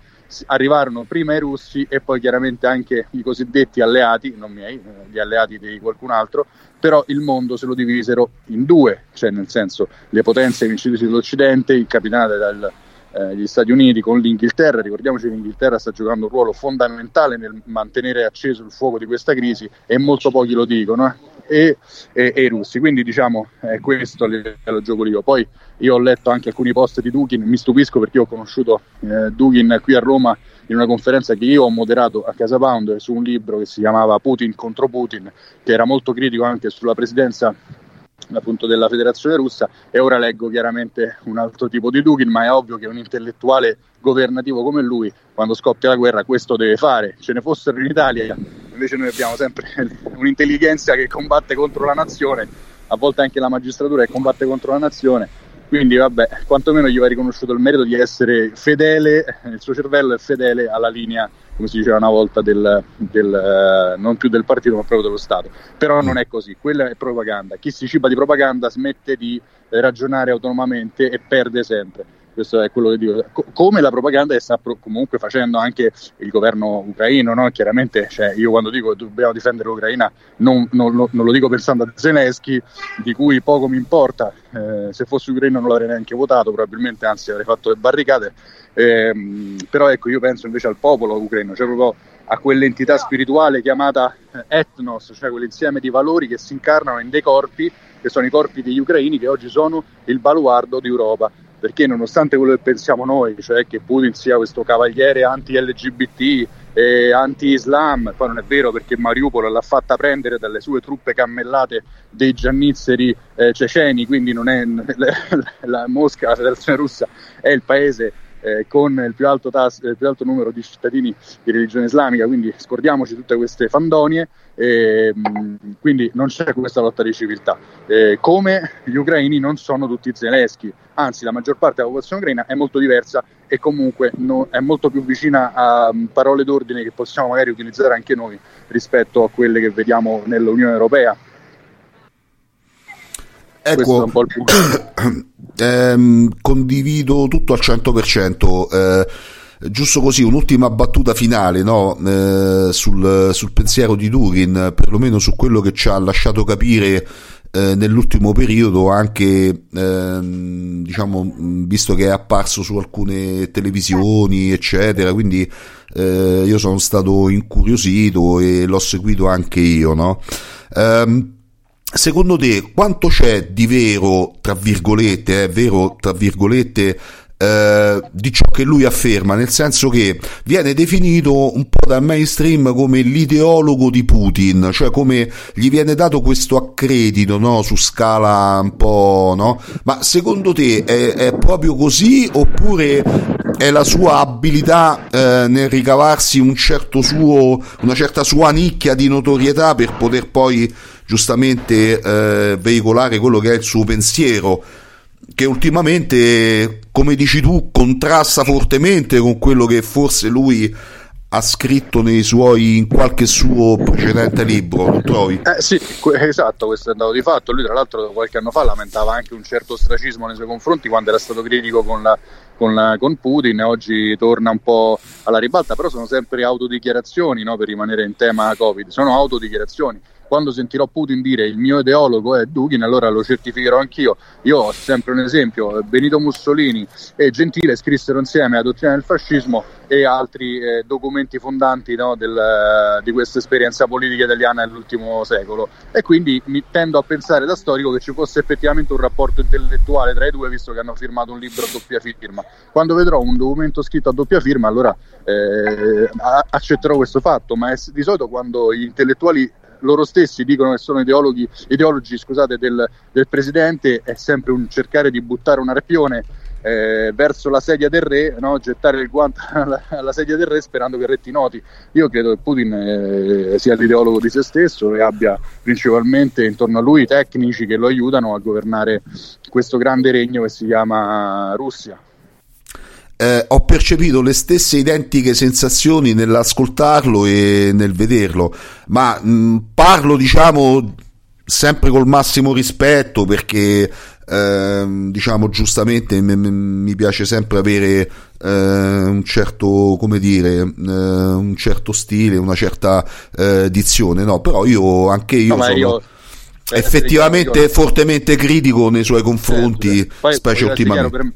arrivarono prima i russi e poi chiaramente anche i cosiddetti alleati, non miei, eh, gli alleati di qualcun altro, però il mondo se lo divisero in due, cioè nel senso le potenze vincitrici dell'Occidente, il capitale dagli eh, Stati Uniti con l'Inghilterra, ricordiamoci che l'Inghilterra sta giocando un ruolo fondamentale nel mantenere acceso il fuoco di questa crisi e molto pochi lo dicono, eh? E, e, e, i russi, quindi diciamo è questo il gioco lì. Poi io ho letto anche alcuni post di Dugin, mi stupisco perché ho conosciuto eh, Dugin qui a Roma in una conferenza che io ho moderato a Casa Pound su un libro che si chiamava Putin contro Putin, che era molto critico anche sulla presidenza appunto della federazione russa. E ora leggo chiaramente un altro tipo di Dugin ma è ovvio che un intellettuale governativo come lui quando scoppia la guerra questo deve fare. Ce ne fossero in Italia invece noi abbiamo sempre un'intelligenza che combatte contro la nazione a volte anche la magistratura che combatte contro la nazione quindi vabbè, quantomeno gli va riconosciuto il merito di essere fedele, il suo cervello è fedele alla linea, come si diceva una volta, del, del, eh, non più del partito ma proprio dello Stato. Però non è così, quella è propaganda. Chi si ciba di propaganda smette di ragionare autonomamente e perde sempre questo è quello che dico. come la propaganda che sta pro- comunque facendo anche il governo ucraino, no? chiaramente cioè, io quando dico dobbiamo difendere l'Ucraina non, non, non, lo dico pensando a Zelensky, di cui poco mi importa, eh, se fossi ucraino non l'avrei neanche votato, probabilmente anzi avrei fatto le barricate, eh, però ecco io penso invece al popolo ucraino, cioè proprio a quell'entità spirituale chiamata eh, etnos, cioè quell'insieme di valori che si incarnano in dei corpi, che sono i corpi degli ucraini che oggi sono il baluardo d'Europa perché nonostante quello che pensiamo noi, cioè che Putin sia questo cavaliere anti-LGBT eh, anti-Islam, poi non è vero perché Mariupol l'ha fatta prendere dalle sue truppe cammellate dei giannizzeri eh, ceceni, quindi non è la, la Mosca, la federazione russa è il paese eh, con il più, tasso, il più, alto numero di cittadini di religione islamica, quindi scordiamoci tutte queste fandonie, eh, quindi non c'è questa lotta di civiltà. Eh, come gli ucraini non sono tutti zeleschi, anzi la maggior parte della popolazione ucraina è molto diversa e comunque no, è molto più vicina a um, parole d'ordine che possiamo magari utilizzare anche noi rispetto a quelle che vediamo nell'Unione Europea. Ecco, ehm, condivido tutto al 100%. Eh, giusto così, un'ultima battuta finale no? eh, sul, sul, pensiero di Durin, perlomeno su quello che ci ha lasciato capire eh, nell'ultimo periodo, anche ehm, diciamo, visto che è apparso su alcune televisioni, eccetera. Quindi eh, io sono stato incuriosito e l'ho seguito anche io. No? Um, Secondo te quanto c'è di vero, tra virgolette, eh, vero, tra virgolette, eh, di ciò che lui afferma, nel senso che viene definito un po' dal mainstream come l'ideologo di Putin, cioè come gli viene dato questo accredito no? su scala un po', no? Ma secondo te è, è proprio così oppure è la sua abilità eh, nel ricavarsi un certo suo, una certa sua nicchia di notorietà per poter poi giustamente eh, veicolare quello che è il suo pensiero, che ultimamente, come dici tu, contrasta fortemente con quello che forse lui ha scritto nei suoi, in qualche suo precedente libro, non trovi? Eh sì, esatto, questo è andato di fatto. Lui tra l'altro qualche anno fa lamentava anche un certo ostracismo nei suoi confronti quando era stato critico con, la, con, la, con Putin oggi torna un po' alla ribalta, però sono sempre autodichiarazioni no, per rimanere in tema Covid, sono autodichiarazioni quando sentirò Putin dire il mio ideologo è Dugin, allora lo certificherò anch'io. Io ho sempre un esempio, Benito Mussolini e Gentile scrissero insieme la dottrina del fascismo e altri eh, documenti fondanti no, del, uh, di questa esperienza politica italiana nell'ultimo secolo e quindi mi tendo a pensare da storico che ci fosse effettivamente un rapporto intellettuale tra i due visto che hanno firmato un libro a doppia firma. Quando vedrò un documento scritto a doppia firma allora eh, accetterò questo fatto, ma è, di solito quando gli intellettuali loro stessi dicono che sono ideologi, ideologi scusate, del, del, presidente, è sempre un cercare di buttare un arpione eh, verso la sedia del re, no? gettare il guanto alla, alla, sedia del re sperando che il re ti noti. Io credo che Putin eh, sia l'ideologo di se stesso e abbia principalmente intorno a lui tecnici che lo aiutano a governare questo grande regno che si chiama Russia eh, ho percepito le stesse identiche sensazioni nell'ascoltarlo e nel vederlo, ma mh, parlo diciamo sempre col massimo rispetto perché eh, diciamo giustamente m- m- mi piace sempre avere eh, un certo come dire eh, un certo stile una certa eh, dizione no però io anche io no, sono io effettivamente fortemente critico nei suoi confronti certo, certo. specie ultimamente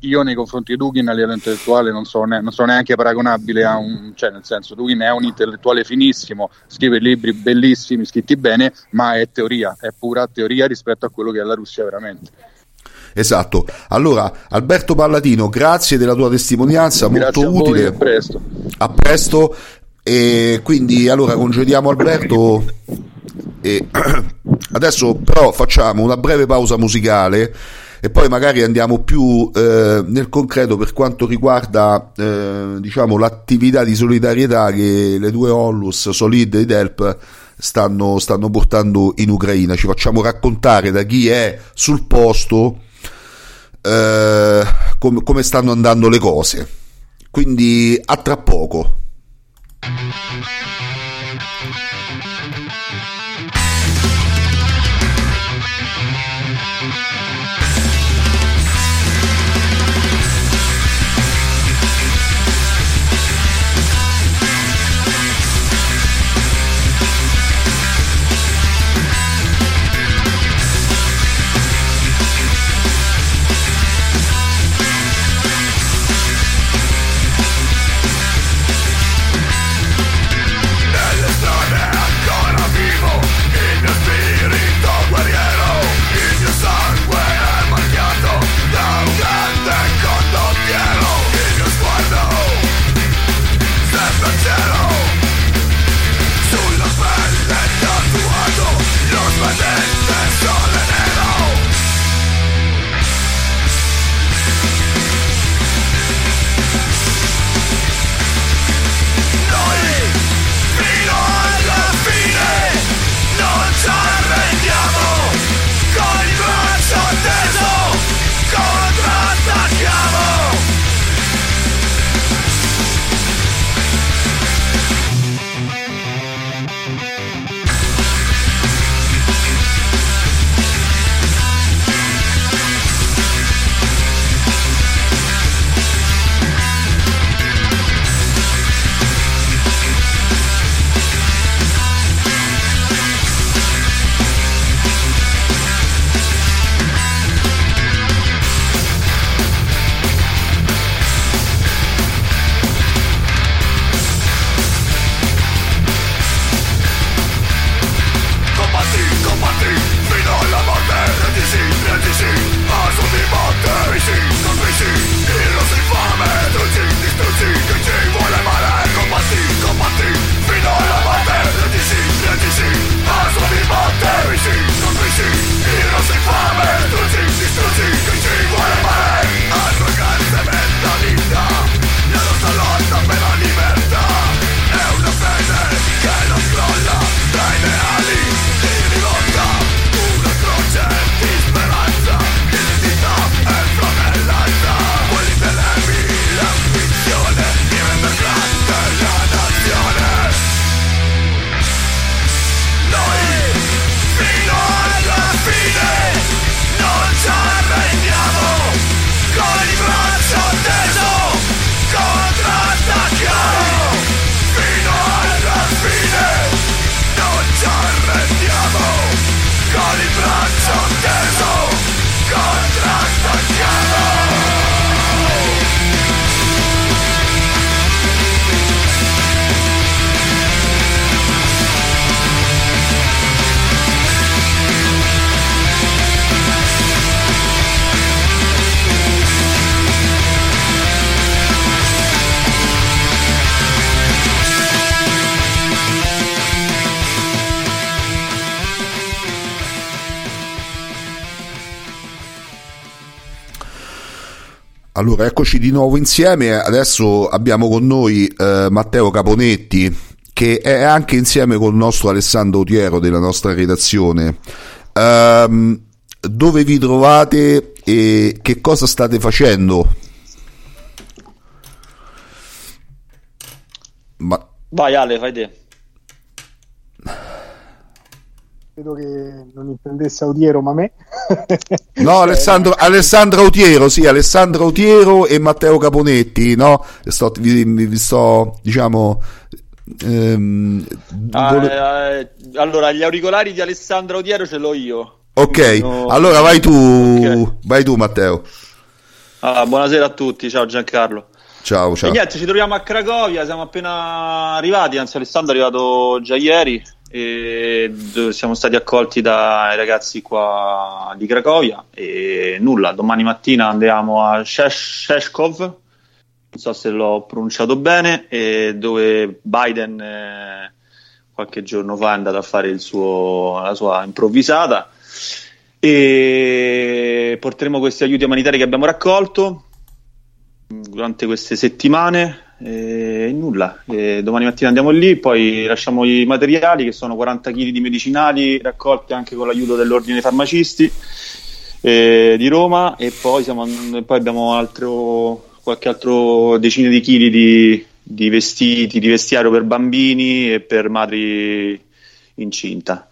io nei confronti di Dugin a livello intellettuale non sono, ne- non sono, neanche paragonabile a un, cioè nel senso Dugin è un intellettuale finissimo, scrive libri bellissimi, scritti bene, ma è teoria, è pura teoria rispetto a quello che è la Russia veramente. Esatto, allora Alberto Palladino, grazie della tua testimonianza, grazie molto utile. a presto. A presto. E quindi allora congediamo Alberto e adesso però facciamo una breve pausa musicale e poi magari andiamo più eh, nel concreto per quanto riguarda eh, diciamo, l'attività di solidarietà che le due Onlus, Solid ed Help stanno, stanno portando in Ucraina. Ci facciamo raccontare da chi è sul posto eh, com- come stanno andando le cose. Quindi a tra poco. Allora, eccoci di nuovo insieme. Adesso abbiamo con noi eh, Matteo Caponetti, che è anche insieme con il nostro Alessandro Otiero della nostra redazione. Um, dove vi trovate e che cosa state facendo? Ma... Vai Ale, fai te. Credo che non intendesse Autiero, ma me. No, Alessandro, Alessandro Autiero, sì, Alessandro Autiero e Matteo Caponetti, no? Sto, vi, vi sto, diciamo... Ehm, ah, vole... eh, allora, gli auricolari di Alessandro Autiero ce l'ho io. Ok, no... allora vai tu, okay. vai tu Matteo. Ah, buonasera a tutti, ciao Giancarlo. Ciao, ciao. E niente, ci troviamo a Cracovia, siamo appena arrivati, anzi Alessandro è arrivato già ieri e siamo stati accolti dai ragazzi qua di Cracovia. E nulla, domani mattina andiamo a Sheshkov, non so se l'ho pronunciato bene, dove Biden eh, qualche giorno fa è andato a fare suo, la sua improvvisata. E porteremo questi aiuti umanitari che abbiamo raccolto durante queste settimane e nulla, e domani mattina andiamo lì, poi lasciamo i materiali che sono 40 kg di medicinali raccolti anche con l'aiuto dell'ordine dei farmacisti eh, di Roma e poi, siamo, poi abbiamo altro, qualche altro decine di chili di, di vestiti, di vestiario per bambini e per madri incinta.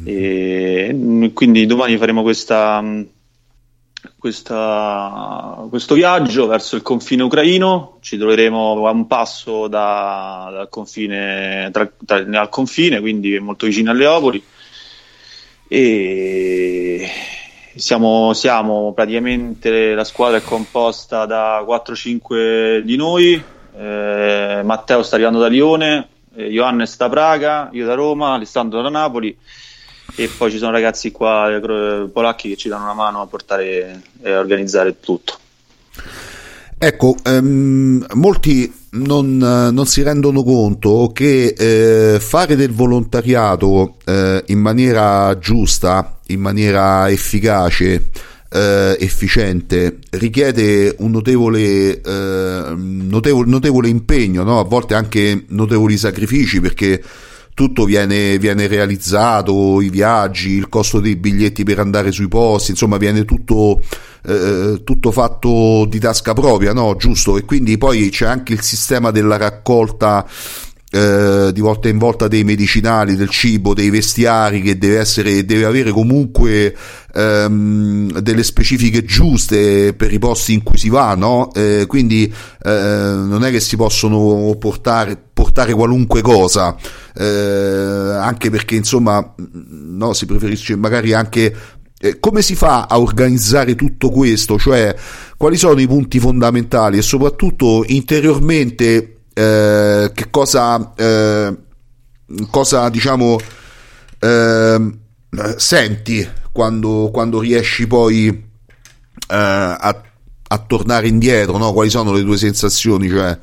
Mm. E quindi domani faremo questa questa, questo viaggio verso il confine ucraino, ci troveremo a un passo da, dal confine, tra, tra, al confine, quindi molto vicino a Leopoli. E siamo, siamo, praticamente la squadra è composta da 4-5 di noi. Eh, Matteo sta arrivando da Lione, eh, Johannes da Praga, io da Roma, Alessandro da Napoli e poi ci sono ragazzi qua polacchi che ci danno una mano a portare e a organizzare tutto. Ecco, ehm, molti non, non, si rendono conto che eh, fare del volontariato eh, in maniera giusta, in maniera efficace, eh, efficiente, richiede un notevole, eh, notevole, notevole impegno, no? a volte anche notevoli sacrifici perché tutto viene, viene, realizzato, i viaggi, il costo dei biglietti per andare sui posti, insomma viene tutto, eh, tutto fatto di tasca propria, no? Giusto? E quindi poi c'è anche il sistema della raccolta eh, di volta in volta dei medicinali, del cibo, dei vestiari che deve essere, deve avere comunque ehm, delle specifiche giuste per i posti in cui si va, no? Eh, quindi eh, non è che si possono portare, portare qualunque cosa, eh, anche perché insomma no, si preferisce magari anche eh, come si fa a organizzare tutto questo? Cioè, quali sono i punti fondamentali e soprattutto interiormente eh, che cosa, eh, cosa diciamo, eh, senti quando, quando, riesci poi eh, a, a, tornare indietro, no? quali sono le tue sensazioni, cioè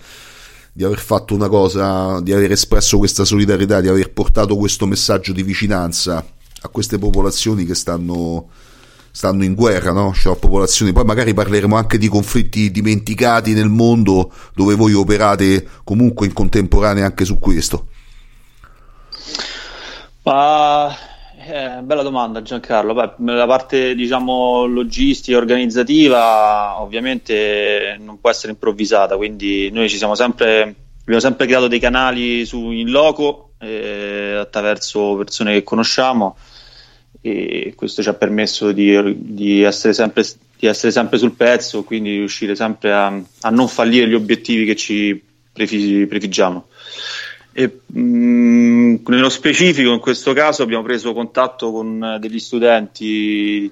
di aver fatto una cosa, di aver espresso questa solidarietà, di aver portato questo messaggio di vicinanza a queste popolazioni che stanno stanno in guerra, no? C'è popolazioni, poi magari parleremo anche di conflitti dimenticati nel mondo dove voi operate comunque in contemporanea anche su questo. Uh, eh, bella domanda Giancarlo, Beh, la parte diciamo logistica e organizzativa ovviamente non può essere improvvisata, quindi noi ci siamo sempre, abbiamo sempre creato dei canali su, in loco eh, attraverso persone che conosciamo e questo ci ha permesso di, di, essere, sempre, di essere, sempre, sul pezzo, quindi di riuscire sempre a, a non fallire gli obiettivi che ci prefiggiamo. E, mh, mm, nello specifico, in questo caso, abbiamo preso contatto con degli studenti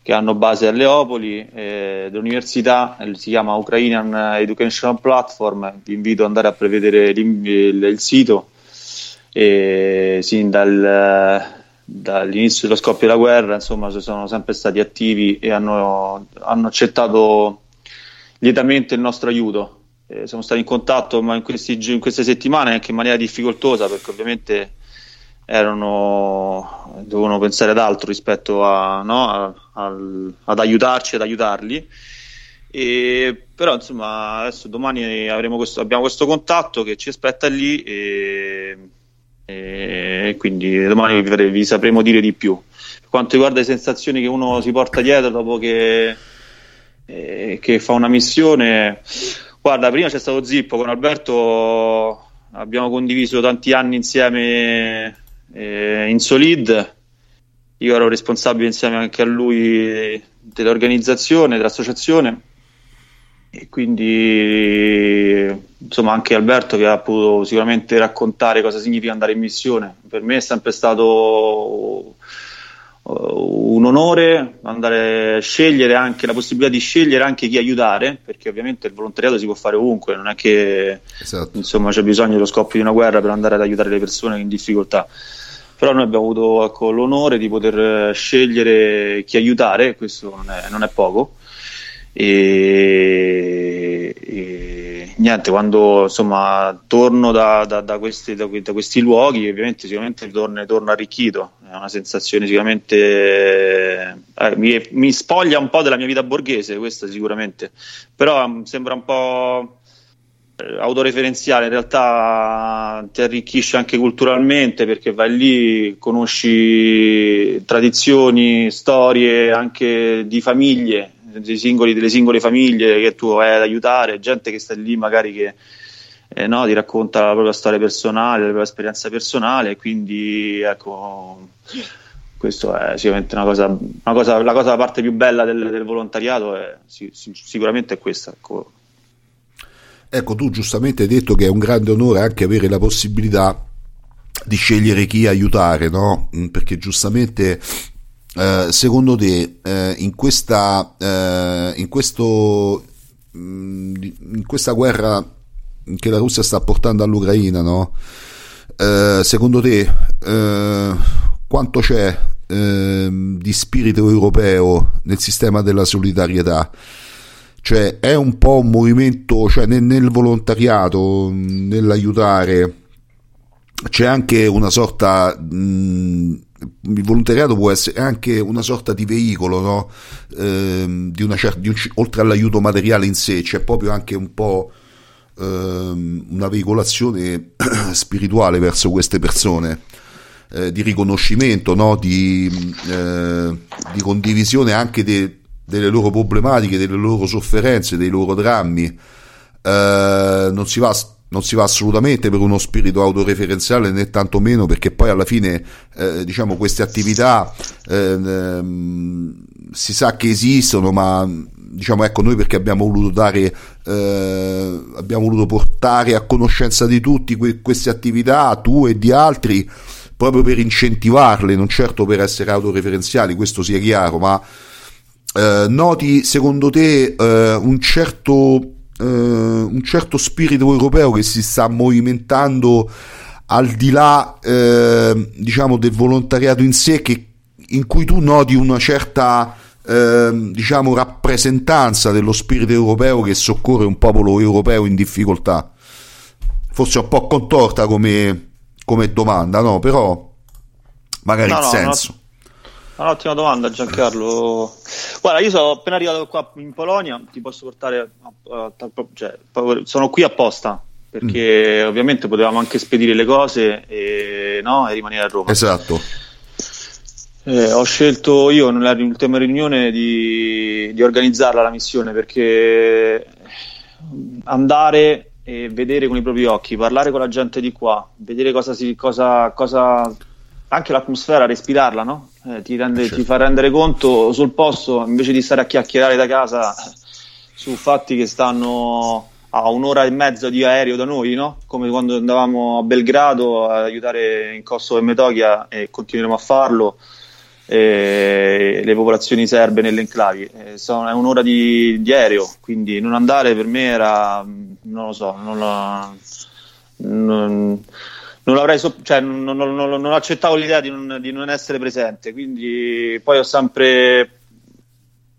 che hanno base a Leopoli eh, dell'università, si chiama Ukrainian Educational Platform. Vi invito ad andare a prevedere il, il sito. E, sin dal dall'inizio dello scoppio della guerra, insomma, sono sempre stati attivi e hanno, hanno accettato lietamente il nostro aiuto. Eh, siamo stati in contatto ma in, questi, in, queste settimane anche in maniera difficoltosa perché ovviamente erano, dovevano pensare ad altro rispetto a, no, a, a, ad aiutarci, ad aiutarli E, però insomma adesso domani questo, abbiamo questo contatto che ci aspetta lì e, e quindi domani vi, vi, sapremo dire di più. Per quanto riguarda le sensazioni che uno si porta dietro dopo che, eh, che fa una missione, guarda, prima c'è stato Zippo con Alberto, abbiamo condiviso tanti anni insieme eh, in Solid. Io ero responsabile insieme anche a lui dell'organizzazione, dell'associazione e quindi insomma anche Alberto che ha potuto sicuramente raccontare cosa significa andare in missione. Per me è sempre stato uh, un onore andare a scegliere anche la possibilità di scegliere anche chi aiutare, perché ovviamente il volontariato si può fare ovunque, non è che esatto. insomma, c'è bisogno dello scoppio di una guerra per andare ad aiutare le persone in difficoltà. Però noi abbiamo avuto ecco, l'onore di poter scegliere chi aiutare, questo non è, non è poco. E, e, niente, quando insomma torno da, da, da, questi, da, questi, luoghi, ovviamente sicuramente torno, torno arricchito, è una sensazione sicuramente eh, mi, mi, spoglia un po' della mia vita borghese, questa sicuramente, però um, sembra un po' eh, autoreferenziale, in realtà ti arricchisce anche culturalmente perché vai lì, conosci tradizioni, storie anche di famiglie singoli, delle singole famiglie che tu vai ad aiutare, gente che sta lì magari che eh, no, ti racconta la propria storia personale, la propria esperienza personale, quindi ecco, questo è sicuramente una cosa, una cosa, la cosa, la parte più bella del, del volontariato è, sicuramente è questa. Ecco. ecco, tu giustamente hai detto che è un grande onore anche avere la possibilità di scegliere chi aiutare, no? Mm, perché giustamente eh, secondo te eh, in, questa, eh, in, questo, mm, in questa guerra che la Russia sta portando all'Ucraina, no? Eh, secondo te eh, quanto c'è ehm, di spirito europeo nel sistema della solidarietà? Cioè è un po' un movimento, cioè nel, nel volontariato, nell'aiutare, c'è anche una sorta mh, mm, il volontariato può essere anche una sorta di veicolo, no? eh, di certa, di un, oltre all'aiuto materiale in sé, c'è proprio anche un po' eh, una veicolazione spirituale verso queste persone, eh, di riconoscimento, no? di, eh, di, condivisione anche de, delle loro problematiche, delle loro sofferenze, dei loro drammi. Eh, non si va non si va assolutamente per uno spirito autoreferenziale né tantomeno perché poi alla fine eh, diciamo queste attività eh, si sa che esistono ma diciamo ecco noi perché abbiamo voluto dare eh, abbiamo voluto portare a conoscenza di tutti que- queste attività tu e di altri proprio per incentivarle non certo per essere autoreferenziali questo sia chiaro ma eh, noti secondo te eh, un certo eh, un certo spirito europeo che si sta movimentando al di là eh, diciamo del volontariato in sé che, in cui tu noti una certa eh, diciamo rappresentanza dello spirito europeo che soccorre un popolo europeo in difficoltà. Forse un po' contorta come, come domanda no? Però magari no, il no, senso. no Un'ottima domanda Giancarlo. Guarda, io sono appena arrivato qua in Polonia, ti posso portare, a, a, cioè, sono qui apposta perché mm. ovviamente potevamo anche spedire le cose e, no, e rimanere a Roma. Esatto. Eh, ho scelto io nell'ultima riunione di, di organizzarla la missione perché andare e vedere con i propri occhi, parlare con la gente di qua, vedere cosa si, cosa, cosa anche l'atmosfera, respirarla, no? Eh, ti, rende, certo. ti, fa rendere conto sul posto invece di stare a chiacchierare da casa su fatti che stanno a un'ora e mezza di aereo da noi, no? come quando andavamo a Belgrado ad aiutare in Kosovo e Metochia e continueremo a farlo. Eh, le popolazioni serbe nelle enclavi eh, sono, è un'ora di, di, aereo quindi non andare per me era non lo so non, lo, non non, l'avrei so- cioè, non, non, non, accettavo l'idea di non, di non essere presente, quindi poi ho sempre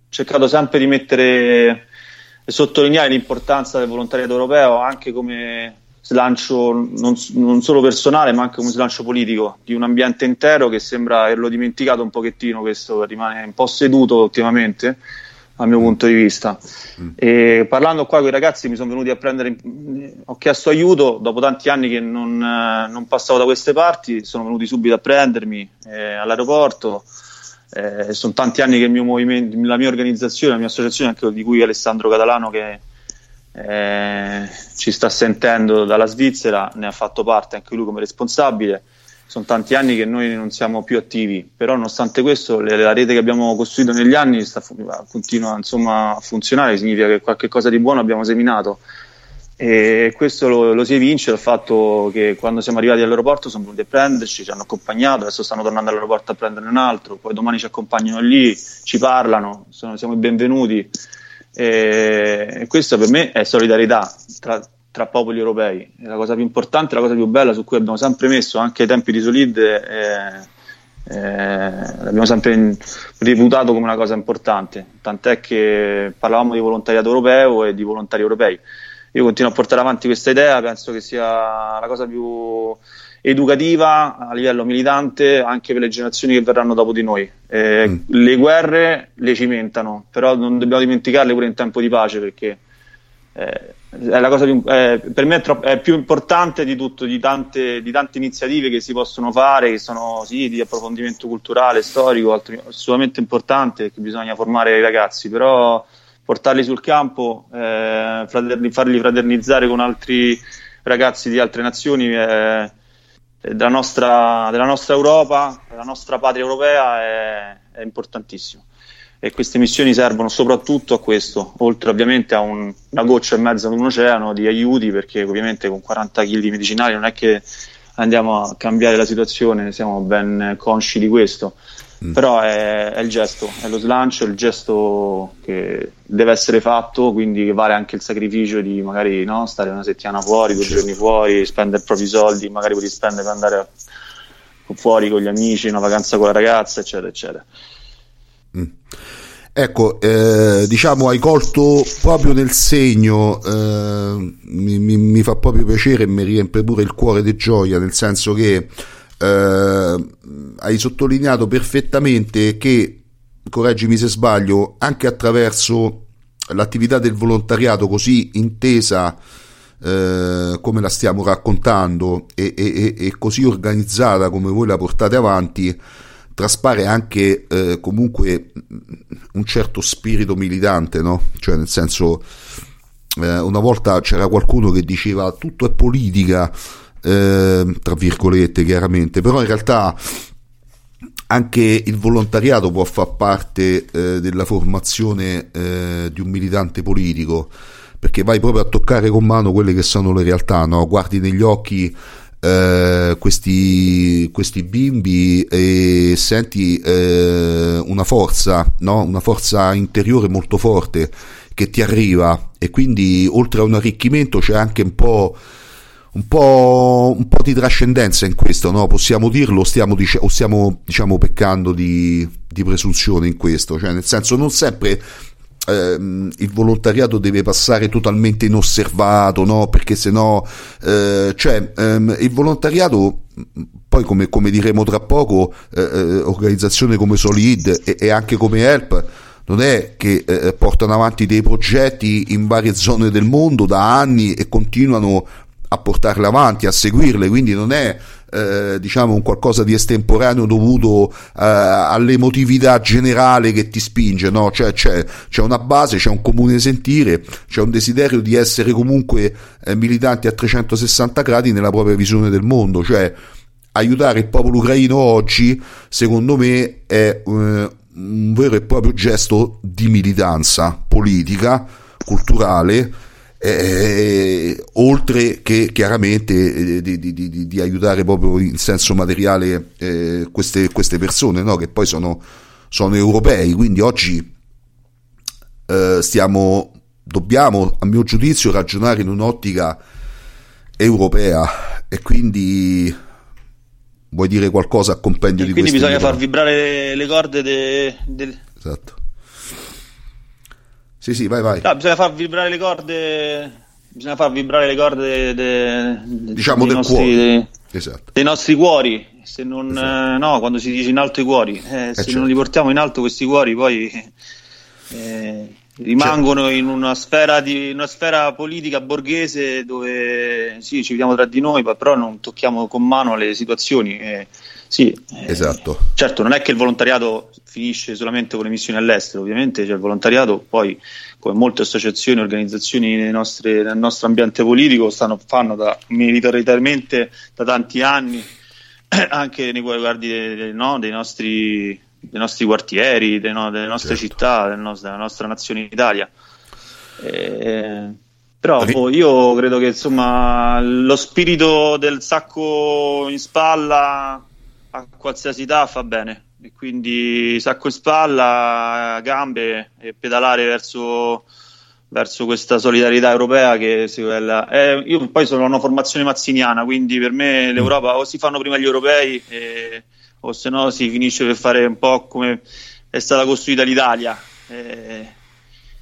cercato sempre di mettere e sottolineare l'importanza del volontariato europeo anche come slancio non, non, solo personale ma anche come slancio politico di un ambiente intero che sembra averlo dimenticato un pochettino questo rimane un po' seduto ultimamente dal mio punto di vista. Mm. E parlando qua con i ragazzi mi sono venuti a prendere, ho chiesto aiuto, dopo tanti anni che non, eh, non passavo da queste parti, sono venuti subito a prendermi eh, all'aeroporto. Eh, sono tanti anni che il mio movimento, la mia organizzazione, la mia associazione, anche di cui Alessandro Catalano che eh, ci sta sentendo dalla Svizzera, ne ha fatto parte anche lui come responsabile sono tanti anni che noi non siamo più attivi, però nonostante questo le, la rete che abbiamo costruito negli anni sta, continua insomma, a funzionare, significa che qualche cosa di buono abbiamo seminato. E questo lo, lo si evince dal fatto che quando siamo arrivati all'aeroporto sono venuti a prenderci, ci hanno accompagnato, adesso stanno tornando all'aeroporto a prenderne un altro, poi domani ci accompagnano lì, ci parlano, sono, siamo i benvenuti. E questo per me è solidarietà tra, tra popoli europei. È la cosa più importante, la cosa più bella su cui abbiamo sempre messo anche ai tempi di Solid. Eh, eh, l'abbiamo sempre reputato come una cosa importante, tant'è che parlavamo di volontariato europeo e di volontari europei. Io continuo a portare avanti questa idea, penso che sia la cosa più educativa a livello militante anche per le generazioni che verranno dopo di noi. Eh, mm. Le guerre le cimentano, però non dobbiamo dimenticarle pure in tempo di pace perché eh, più, eh, per me è, troppo, è, più importante di tutto, di tante, di tante, iniziative che si possono fare, che sono sì, di approfondimento culturale, storico, altro, assolutamente importante, che bisogna formare i ragazzi, però portarli sul campo, eh, fraterni, farli fraternizzare con altri ragazzi di altre nazioni eh, della, nostra, della, nostra, Europa, della nostra patria europea è, è importantissimo e queste missioni servono soprattutto a questo, oltre ovviamente a un, una goccia in mezzo ad un oceano di aiuti, perché ovviamente con 40 kg di medicinali non è che andiamo a cambiare la situazione, siamo ben consci di questo. Mm. Però è, è, il gesto, è lo slancio, è il gesto che deve essere fatto, quindi che vale anche il sacrificio di magari no, stare una settimana fuori, due giorni fuori, spendere i propri soldi, magari puoi spendere per andare a, fuori con gli amici, una vacanza con la ragazza, eccetera, eccetera. Mm. Ecco, eh, diciamo hai colto proprio nel segno, eh, mi, mi, mi, fa proprio piacere e mi riempie pure il cuore di gioia, nel senso che eh, hai sottolineato perfettamente che, correggimi se sbaglio, anche attraverso l'attività del volontariato così intesa eh, come la stiamo raccontando e, e, e così organizzata come voi la portate avanti, traspare anche eh, comunque un certo spirito militante, no? Cioè nel senso, eh, una volta c'era qualcuno che diceva tutto è politica, eh, tra virgolette chiaramente, però in realtà anche il volontariato può far parte eh, della formazione eh, di un militante politico perché vai proprio a toccare con mano quelle che sono le realtà, no? guardi negli occhi eh, questi, questi, bimbi e senti eh, una forza, no? una forza interiore molto forte che ti arriva e quindi oltre a un arricchimento c'è anche un po', un po', un po di trascendenza in questo, no? possiamo dirlo stiamo, dic- o stiamo diciamo, peccando di, di presunzione in questo, cioè nel senso non sempre ehm, il volontariato deve passare totalmente inosservato, no? Perché se no, eh, cioè, ehm, il volontariato, poi come, come diremo tra poco, eh, eh organizzazioni come Solid e, e, anche come Help, non è che eh, portano avanti dei progetti in varie zone del mondo da anni e continuano a portarle avanti, a seguirle, quindi non è eh, diciamo un qualcosa di estemporaneo dovuto eh, all'emotività generale che ti spinge, no? Cioè c'è, c'è, una base, c'è un comune sentire, c'è un desiderio di essere comunque eh, militanti a 360 gradi nella propria visione del mondo, cioè aiutare il popolo ucraino oggi, secondo me, è eh, un vero e proprio gesto di militanza politica, culturale, eh, oltre che chiaramente eh, di, di, di, aiutare proprio in senso materiale eh, queste, queste, persone no? che poi sono, sono, europei. Quindi oggi eh, stiamo dobbiamo a mio giudizio ragionare in un'ottica europea. E quindi vuoi dire qualcosa a compendio e di quindi bisogna far vibrare le corde del de... esatto sì, sì, vai, vai. No, bisogna far vibrare le corde. Bisogna far vibrare le corde de, de, diciamo del nostri, cuore. Esatto. dei nostri cuori. Se non, esatto. eh, no, quando si dice in alto i cuori, eh, eh se certo. non li portiamo in alto questi cuori, poi eh, rimangono in una sfera, di, una sfera politica borghese dove sì, ci vediamo tra di noi, però non tocchiamo con mano le situazioni. Eh, sì, esatto. certo, non è che il volontariato finisce solamente con le missioni all'estero, ovviamente c'è il volontariato, poi come molte associazioni e organizzazioni nel nostro ambiente politico stanno, fanno da, militariamente da tanti anni, anche nei riguardi dei, no, dei nostri dei nostri quartieri, dei no, delle nostre certo. città, del no, della nostra nazione Italia. Eh, però boh, io credo che insomma lo spirito del sacco in spalla a qualsiasi età fa bene e quindi sacco in spalla, gambe e pedalare verso, verso questa solidarietà europea che eh, io poi sono una formazione mazziniana quindi per me l'Europa o si fanno prima gli europei e, o se no si finisce per fare un po' come è stata costruita l'Italia. Eh,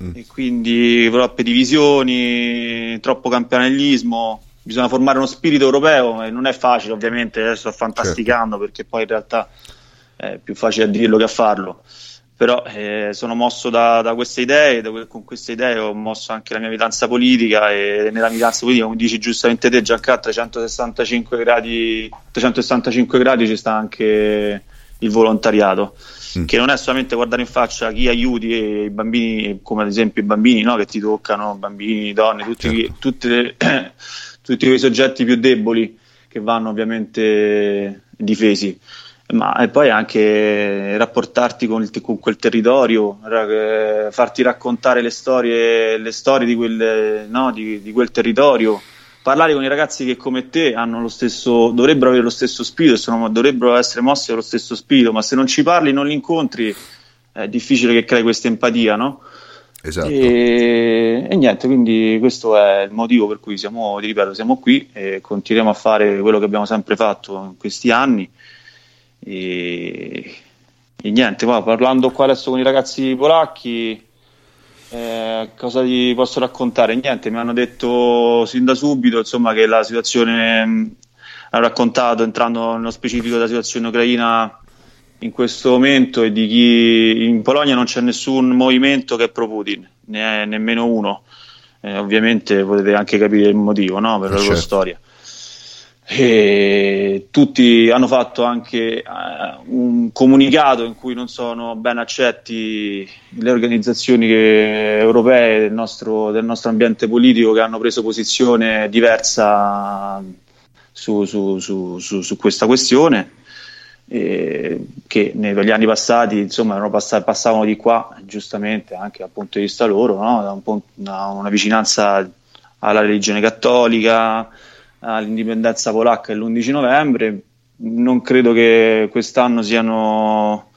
mm. E quindi troppe divisioni, troppo campionellismo. Bisogna formare uno spirito europeo e non è facile, ovviamente. Adesso sto fantasticando certo. perché poi in realtà è più facile a dirlo che a farlo. Però eh, sono mosso da, da queste idee, da, con queste idee ho mosso anche la mia militanza politica e nella militanza politica, come dici giustamente te Giancarlo, a 365 gradi, 365 gradi ci sta anche il volontariato, mm. che non è solamente guardare in faccia chi aiuti i bambini, come ad esempio i bambini no, che ti toccano, bambini, donne, tutti, certo. tutti, tutti quei soggetti più deboli che vanno ovviamente difesi ma e poi anche rapportarti con, il, con quel territorio, farti raccontare le storie, le storie di, quel, no, di, di, quel, territorio, parlare con i ragazzi che come te stesso, dovrebbero avere lo stesso spirito, sono, dovrebbero essere mossi dallo stesso spirito, ma se non ci parli, non li incontri, è difficile che crei questa empatia, no? Esatto. E, e, niente, quindi questo è il motivo per cui siamo, ripeto, siamo qui e continuiamo a fare quello che abbiamo sempre fatto in questi anni e, e niente, ma parlando qua adesso con i ragazzi polacchi, eh, cosa gli posso raccontare? Niente, mi hanno detto sin da subito insomma, che la situazione, mh, hanno raccontato entrando nello specifico della situazione ucraina in questo momento e di chi in Polonia non c'è nessun movimento che è pro Putin, ne è nemmeno uno. Eh, ovviamente potete anche capire il motivo no? per la loro certo. storia. E tutti hanno fatto anche uh, un comunicato in cui non sono ben accetti le organizzazioni che, europee del nostro, del nostro, ambiente politico che hanno preso posizione diversa su, su, su, su questa questione eh, che negli anni passati insomma passati, passavano di qua giustamente anche dal punto di vista loro no? da un punto, una, una vicinanza alla religione cattolica all'indipendenza polacca l'11 novembre. Non credo che quest'anno siano,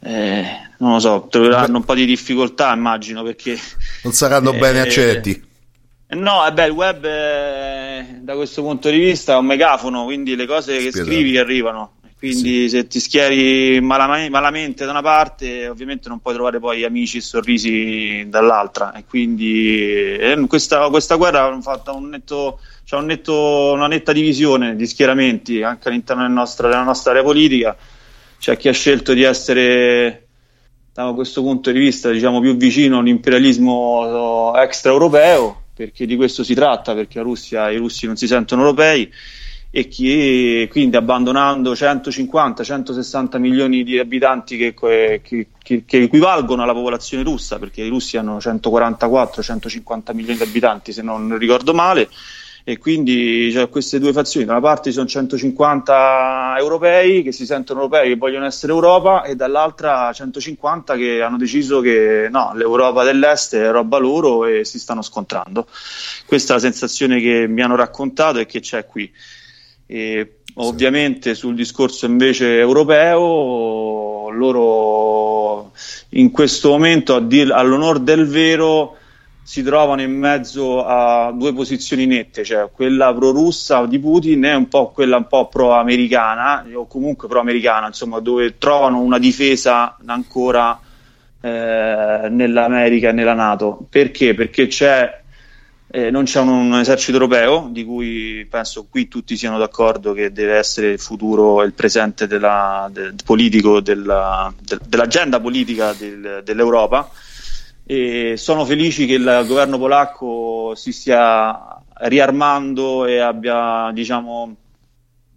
eh, non lo so, troveranno un po' di difficoltà, immagino, perché... Non saranno eh, bene accetti. No, eh beh, il web è, da questo punto di vista è un megafono, quindi le cose che Spiedato. scrivi arrivano. Quindi sì. se ti schieri malamente, malamente da una parte, ovviamente non puoi trovare poi amici e sorrisi dall'altra. E quindi eh, questa, questa guerra ha fatto un netto c'è un netto, una netta divisione di schieramenti anche all'interno del nostro, della nostra area politica. C'è chi ha scelto di essere, da questo punto di vista, diciamo, più vicino all'imperialismo extraeuropeo, perché di questo si tratta, perché la Russia, i russi non si sentono europei e chi quindi abbandonando 150-160 milioni di abitanti che, che, che, che, equivalgono alla popolazione russa, perché i russi hanno 144-150 milioni di abitanti se non ricordo male, e quindi c'è queste due fazioni, da una parte ci sono 150 europei che si sentono europei e vogliono essere Europa e dall'altra 150 che hanno deciso che no, l'Europa dell'Est è roba loro e si stanno scontrando. Questa è la sensazione che mi hanno raccontato e che c'è qui. E ovviamente sul discorso invece europeo, loro in questo momento, all'onore del vero, si trovano in mezzo a due posizioni nette, cioè quella pro-russa di Putin e un po' quella un po' pro-americana o comunque pro-americana, insomma, dove trovano una difesa ancora eh, nell'America e nella Nato. Perché? Perché c'è, eh, non c'è un, un, esercito europeo, di cui penso qui tutti siano d'accordo che deve essere il futuro e il presente della, del, politico della, del, dell'agenda politica del, dell'Europa. E sono felici che il governo polacco si stia riarmando e abbia, diciamo,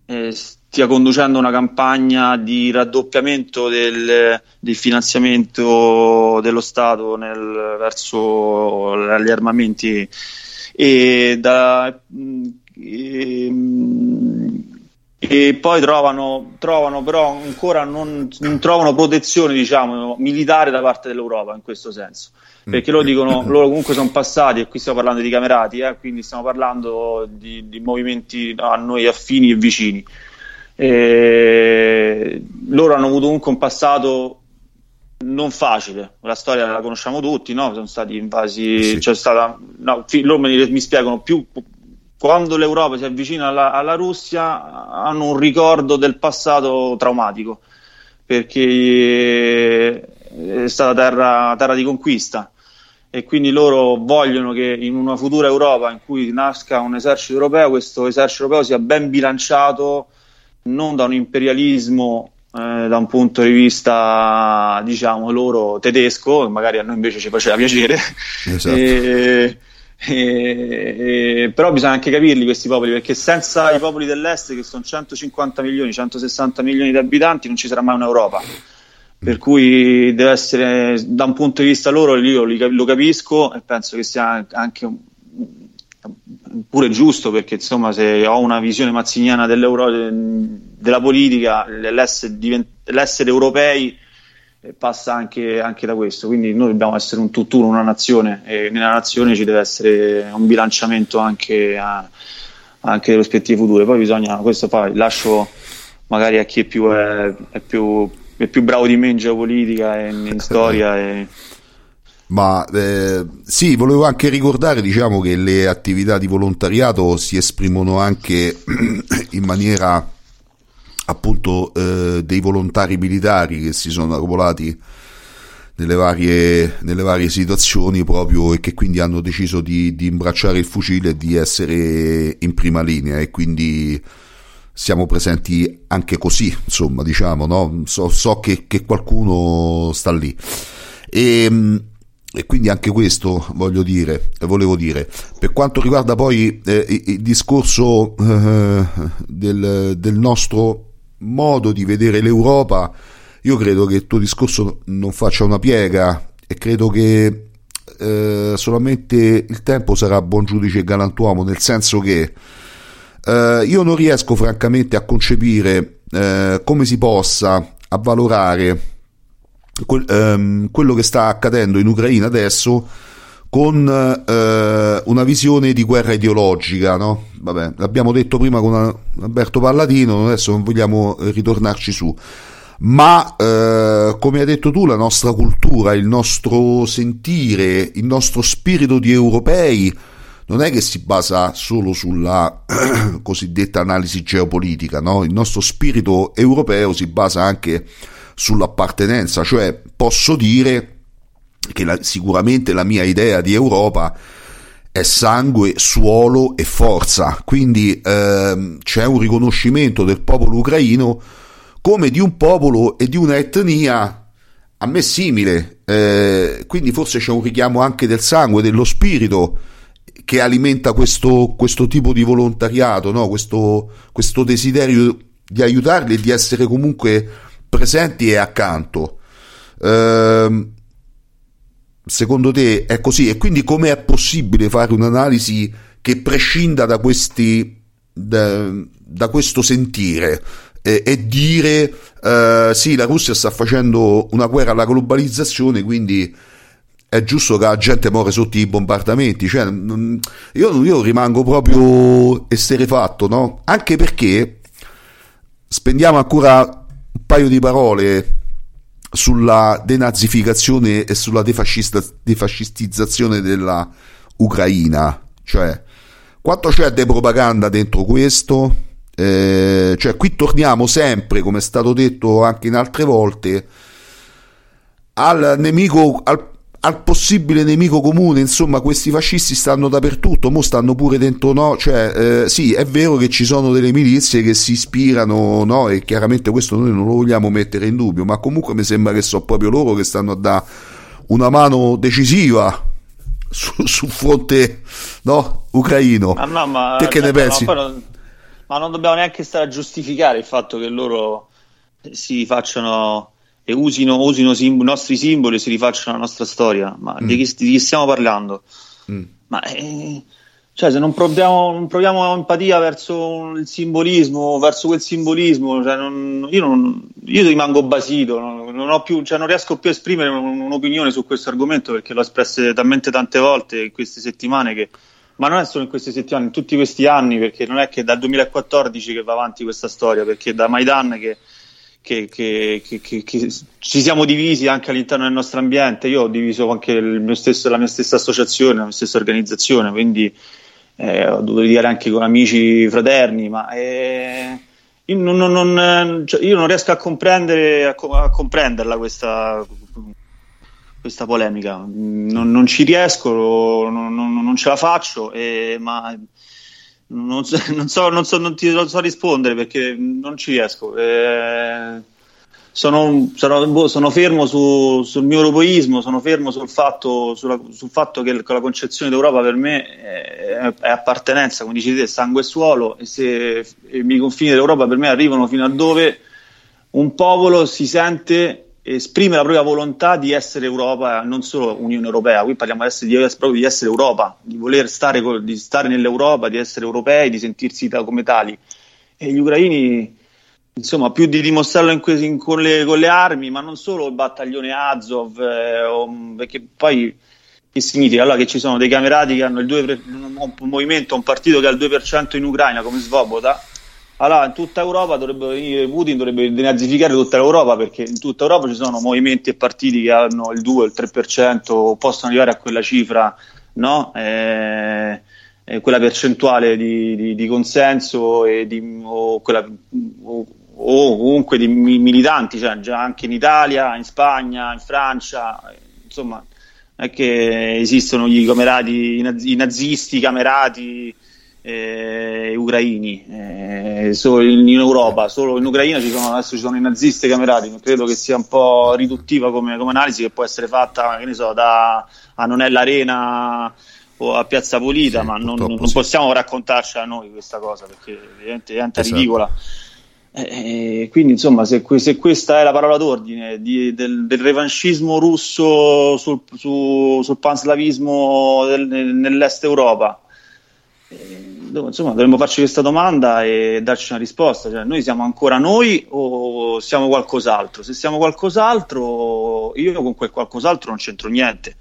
eh, stia conducendo una campagna di raddoppiamento del, del finanziamento dello Stato nel, verso gli armamenti e, da, e, e poi trovano, trovano, però ancora non, non, trovano protezione diciamo, militare da parte dell'Europa in questo senso. Perché loro dicono loro comunque sono passati e qui stiamo parlando di camerati eh, quindi stiamo parlando di, di movimenti a noi affini e vicini. E loro hanno avuto comunque un passato non facile, la storia la conosciamo tutti, no? sono stati invasi, sì. c'è stata, no, loro mi, mi spiegano più quando l'Europa si avvicina alla, alla, Russia hanno un ricordo del passato traumatico perché è stata terra, terra di conquista e quindi loro vogliono che in una futura Europa in cui nasca un esercito europeo, questo esercito europeo sia ben bilanciato non da un imperialismo eh, da un punto di vista diciamo loro tedesco, magari a noi invece ci faceva piacere. Esatto. E, e, e, però bisogna anche capirli questi popoli perché senza i popoli dell'est che sono 150 milioni, 160 milioni di abitanti non ci sarà mai un'Europa per cui deve essere da un punto di vista loro io lo capisco e penso che sia anche un, pure giusto perché insomma se ho una visione mazziniana della politica l'essere, l'essere europei eh, passa anche, anche, da questo. Quindi noi dobbiamo essere un tutt'uno una nazione e nella nazione ci deve essere un bilanciamento anche, a, anche delle prospettive future. Poi bisogna questo poi lascio magari a chi è più, è, è più, è più bravo di me in geopolitica e in, in storia e ma eh, sì, volevo anche ricordare diciamo, che le attività di volontariato si esprimono anche in maniera appunto eh, dei volontari militari che si sono arruolati nelle varie, nelle varie situazioni proprio e che quindi hanno deciso di, di, imbracciare il fucile e di essere in prima linea e quindi siamo presenti anche così, insomma, diciamo, no? so, so che, che, qualcuno sta lì. E, ehm, e quindi anche questo voglio dire, volevo dire. Per quanto riguarda poi eh, il discorso eh, del, del, nostro modo di vedere l'Europa, io credo che il tuo discorso non faccia una piega e credo che eh, solamente il tempo sarà buon giudice e galantuomo, nel senso che eh, io non riesco francamente a concepire eh, come si possa avvalorare quel, ehm, quello che sta accadendo in Ucraina adesso con eh, una visione di guerra ideologica, no? Vabbè, l'abbiamo detto prima con Alberto Palladino, adesso non vogliamo ritornarci su. Ma eh, come hai detto tu, la nostra cultura, il nostro sentire, il nostro spirito di europei non è che si basa solo sulla cosiddetta analisi geopolitica, no? Il nostro spirito europeo si basa anche sull'appartenenza, cioè posso dire che la, sicuramente la mia idea di Europa è sangue, suolo e forza, quindi ehm, c'è un riconoscimento del popolo ucraino come di un popolo e di un'etnia a me simile, eh, quindi forse c'è un richiamo anche del sangue, dello spirito che alimenta questo, questo tipo di volontariato, no? questo, questo desiderio di aiutarli e di essere comunque presenti e accanto. Ehm, secondo te è così? E quindi come è possibile fare un'analisi che prescinda da, questi, da, da questo sentire e, e dire eh, sì, la Russia sta facendo una guerra alla globalizzazione, quindi è giusto che la gente muore sotto i bombardamenti. Cioè, io, io rimango proprio esterefatto, no? Anche perché spendiamo ancora un paio di parole sulla denazificazione e sulla defascistizzazione della Ucraina, cioè quanto c'è di propaganda dentro questo? Eh, cioè qui torniamo sempre, come è stato detto anche in altre volte, al nemico, al al possibile nemico comune, insomma, questi fascisti stanno dappertutto, mo stanno pure dentro, no? Cioè, eh, sì, è vero che ci sono delle milizie che si ispirano, no? E chiaramente questo noi non lo vogliamo mettere in dubbio, ma comunque mi sembra che sono proprio loro che stanno a dare una mano decisiva su, su fronte no, ucraino. Ma no, ma, Te che ne certo, pensi? poi non- ma non dobbiamo neanche stare a giustificare il fatto che loro si facciano e usino, usino sim- i nostri simboli e si rifacciano la nostra storia. Ma di, chi, di chi stiamo parlando? Mm. Ma eh, cioè, se non proviamo, non proviamo empatia verso il simbolismo, verso quel simbolismo, cioè non- io, non, io rimango basito, non, più, cioè non riesco più a esprimere un- un'opinione su questo argomento perché l'ho espressa talmente tante volte in queste settimane che ma non è solo in queste settimane, in tutti questi anni, perché non è che dal 2014 che va avanti questa storia, perché da Maidan che, che- che- che- che- ci siamo divisi anche all'interno del nostro ambiente. Io ho diviso anche stesso- la mia stessa associazione, la mia stessa organizzazione, quindi eh, ho dovuto lidiare anche con amici fraterni, ma eh, io, non, non- cioè, io non riesco a comprendere a, a comprenderla questa questa polemica. Non, non ci riesco, non ce la faccio, eh, ma non so, non, so, non, ti non so rispondere perché non ci riesco. Eh, sono, sono- boh, sono fermo su- sul mio europeismo, sono fermo sul fatto, sulla- sul fatto che, la concezione d'Europa per me è, è appartenenza, come dici sangue e suolo, e se i miei confini dell'Europa per me arrivano fino a dove un popolo si sente esprime la propria volontà di essere Europa, non solo Unione Europea, qui parliamo adesso di, proprio di essere Europa, di voler stare, di stare nell'Europa, di essere europei, di sentirsi ta- come tali. E gli ucraini, insomma, più di dimostrarlo in que- in- con, le, con le armi, ma non solo il battaglione Azov, eh, o- perché poi che significa? Allora che ci sono dei camerati che hanno il 2, per- un, un movimento, un partito che ha il 2% in Ucraina come Svoboda, allora in tutta Europa dovrebbe venire Putin, dovrebbe denazificare tutta l'Europa perché in tutta Europa ci sono movimenti e partiti che hanno il 2 o il 3% o possono arrivare a quella cifra, no? Eh, eh, quella percentuale di, di- di consenso di, o, quella, o, o comunque di mi- militanti, cioè già anche in Italia, in Spagna, in Francia, insomma, non è che esistono i nazisti, i camerati eh, ucraini, eh, solo in, Europa, solo in Ucraina ci sono, adesso ci sono i nazisti camerati, credo che sia un po' riduttiva come, come analisi che può essere fatta, che ne so, da a non è l'arena o a Piazza Pulita, Sì, ma non, non sì. possiamo raccontarcela noi questa cosa perché diventa Esatto. ridicola. Eh, eh, quindi insomma se, se questa è la parola d'ordine di- del, del revanchismo russo sul, su- sul panslavismo del- nell'est Europa insomma dovremmo farci questa domanda e darci una risposta cioè, noi siamo ancora noi o siamo qualcos'altro se siamo qualcos'altro io con quel qualcos'altro non c'entro niente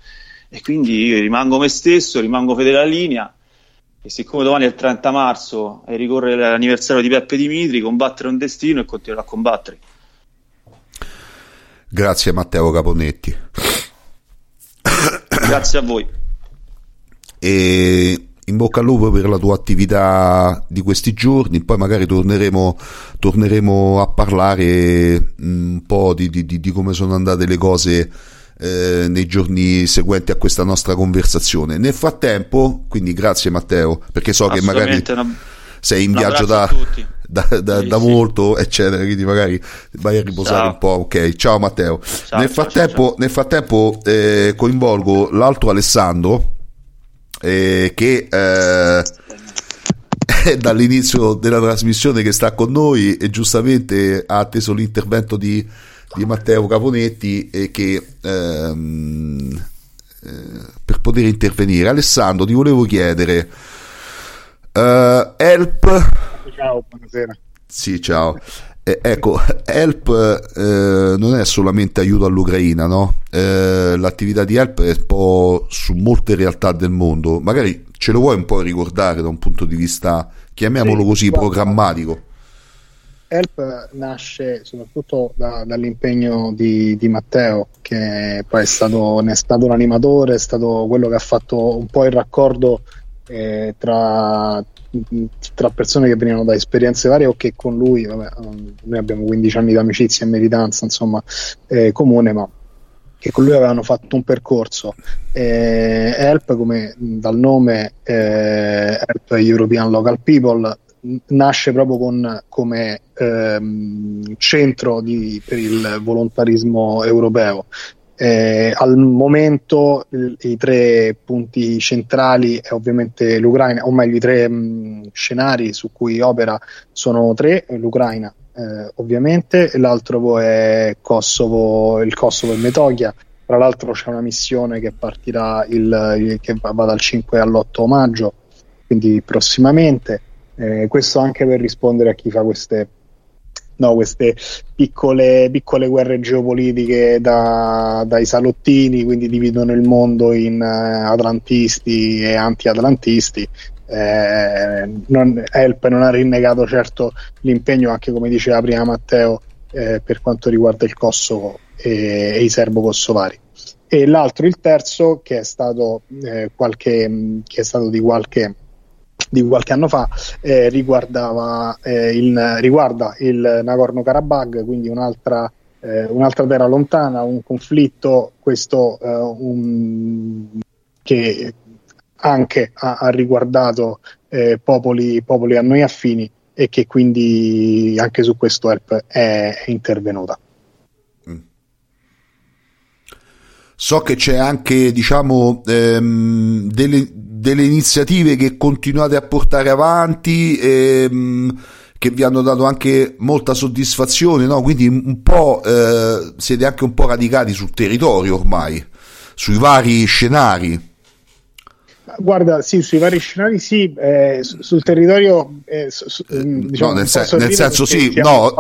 e quindi io rimango me stesso rimango fedele alla linea e siccome domani è il 30 marzo e ricorre l'anniversario di Peppe Dimitri, combattere un destino e continuerò a combattere. Grazie Matteo Caponetti. Grazie a voi. e in bocca al lupo per la tua attività di questi giorni, poi magari torneremo, torneremo a parlare mm, un po' di, di- di- come sono andate le cose eh, nei giorni seguenti a questa nostra conversazione. Nel frattempo, quindi grazie Matteo, perché so che magari una- sei in viaggio da, da, da- Sì, da sì. molto, eccetera, quindi magari vai a riposare Ciao. un po'. Ok, ciao Matteo. Ciao, nel ciao, frattempo, nel frattempo eh, coinvolgo l'altro Alessandro eh, che eh, è dall'inizio della trasmissione che sta con noi e giustamente ha atteso l'intervento di, di Matteo Caponetti e che ehm, eh, per poter intervenire Alessandro ti volevo chiedere eh, help Ciao, buonasera. sì, ciao. Eh, ecco, Help eh, non è solamente aiuto all'Ucraina, no? Eh, l'attività di Help è un po' su molte realtà del mondo. Magari ce lo vuoi un po' ricordare da un punto di vista, chiamiamolo Sì, così, programmatico? Help nasce soprattutto da- dall'impegno di, di Matteo, che poi è stato, ne è stato l'animatore, è stato quello che ha fatto un po' il raccordo eh, tra, tra persone che venivano da esperienze varie o che con lui, vabbè, um, noi abbiamo 15 anni di amicizia e militanza, insomma, eh, comune, ma che con lui avevano fatto un percorso. Eh, Help, come mh, dal nome eh, Help European Local People, nasce proprio con, come ehm, centro di- per il volontarismo europeo. Eh, al momento i, i tre punti centrali è ovviamente l'Ucraina, o meglio i tre mh, scenari su cui opera sono tre, l'Ucraina eh, ovviamente, l'altro è Kosovo, il Kosovo e Metochia. Tra l'altro c'è una missione che partirà il, che va dal 5 all'8 maggio, quindi prossimamente. Eh, questo anche per rispondere a chi fa queste no, queste piccole, piccole, guerre geopolitiche da, dai salottini, quindi dividono il mondo in uh, atlantisti e anti-atlantisti. Eh, non, Help non ha rinnegato certo l'impegno, anche come diceva prima Matteo, eh, per quanto riguarda il Kosovo e, e i serbo-kosovari. E l'altro, il terzo, che è stato, eh, qualche, che è stato di qualche di qualche anno fa eh, riguardava, eh, il, riguarda il Nagorno-Karabakh, quindi un'altra, eh, un'altra, terra lontana, un conflitto questo eh, un, che anche ha, ha riguardato eh, popoli, popoli a noi affini e che quindi anche su questo è, è intervenuta. So che c'è anche, diciamo, ehm, delle, delle, iniziative che continuate a portare avanti, ehm, che vi hanno dato anche molta soddisfazione, no? Quindi un po' eh, siete anche un po' radicati sul territorio ormai, sui vari scenari. Guarda, sì, sui vari scenari sì, eh, sul territorio eh, su, eh, diciamo, no, nel, sen- nel senso sì, no,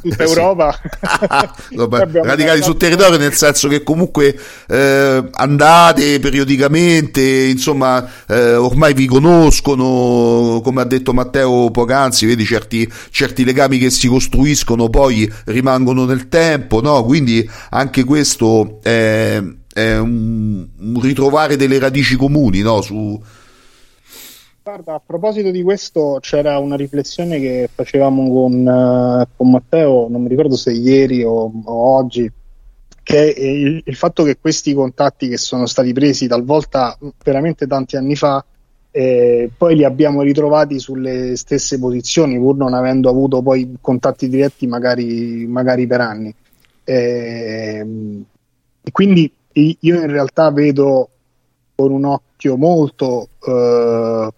tutta Europa. no, radicati sul territorio nel senso che comunque eh, andate periodicamente, insomma, eh, ormai vi conoscono, come ha detto Matteo poc'anzi, vedi certi, certi legami che si costruiscono poi rimangono nel tempo, no? Quindi anche questo è è un, un ritrovare delle radici comuni, no? Su... Guarda, a proposito di questo, c'era una riflessione che facevamo con, uh, con Matteo, non mi ricordo se ieri o, o oggi, che il, il, fatto che questi contatti che sono stati presi talvolta veramente tanti anni fa, eh, poi li abbiamo ritrovati sulle stesse posizioni, pur non avendo avuto poi contatti diretti magari, magari per anni. Eh, quindi io in realtà vedo con un occhio molto eh,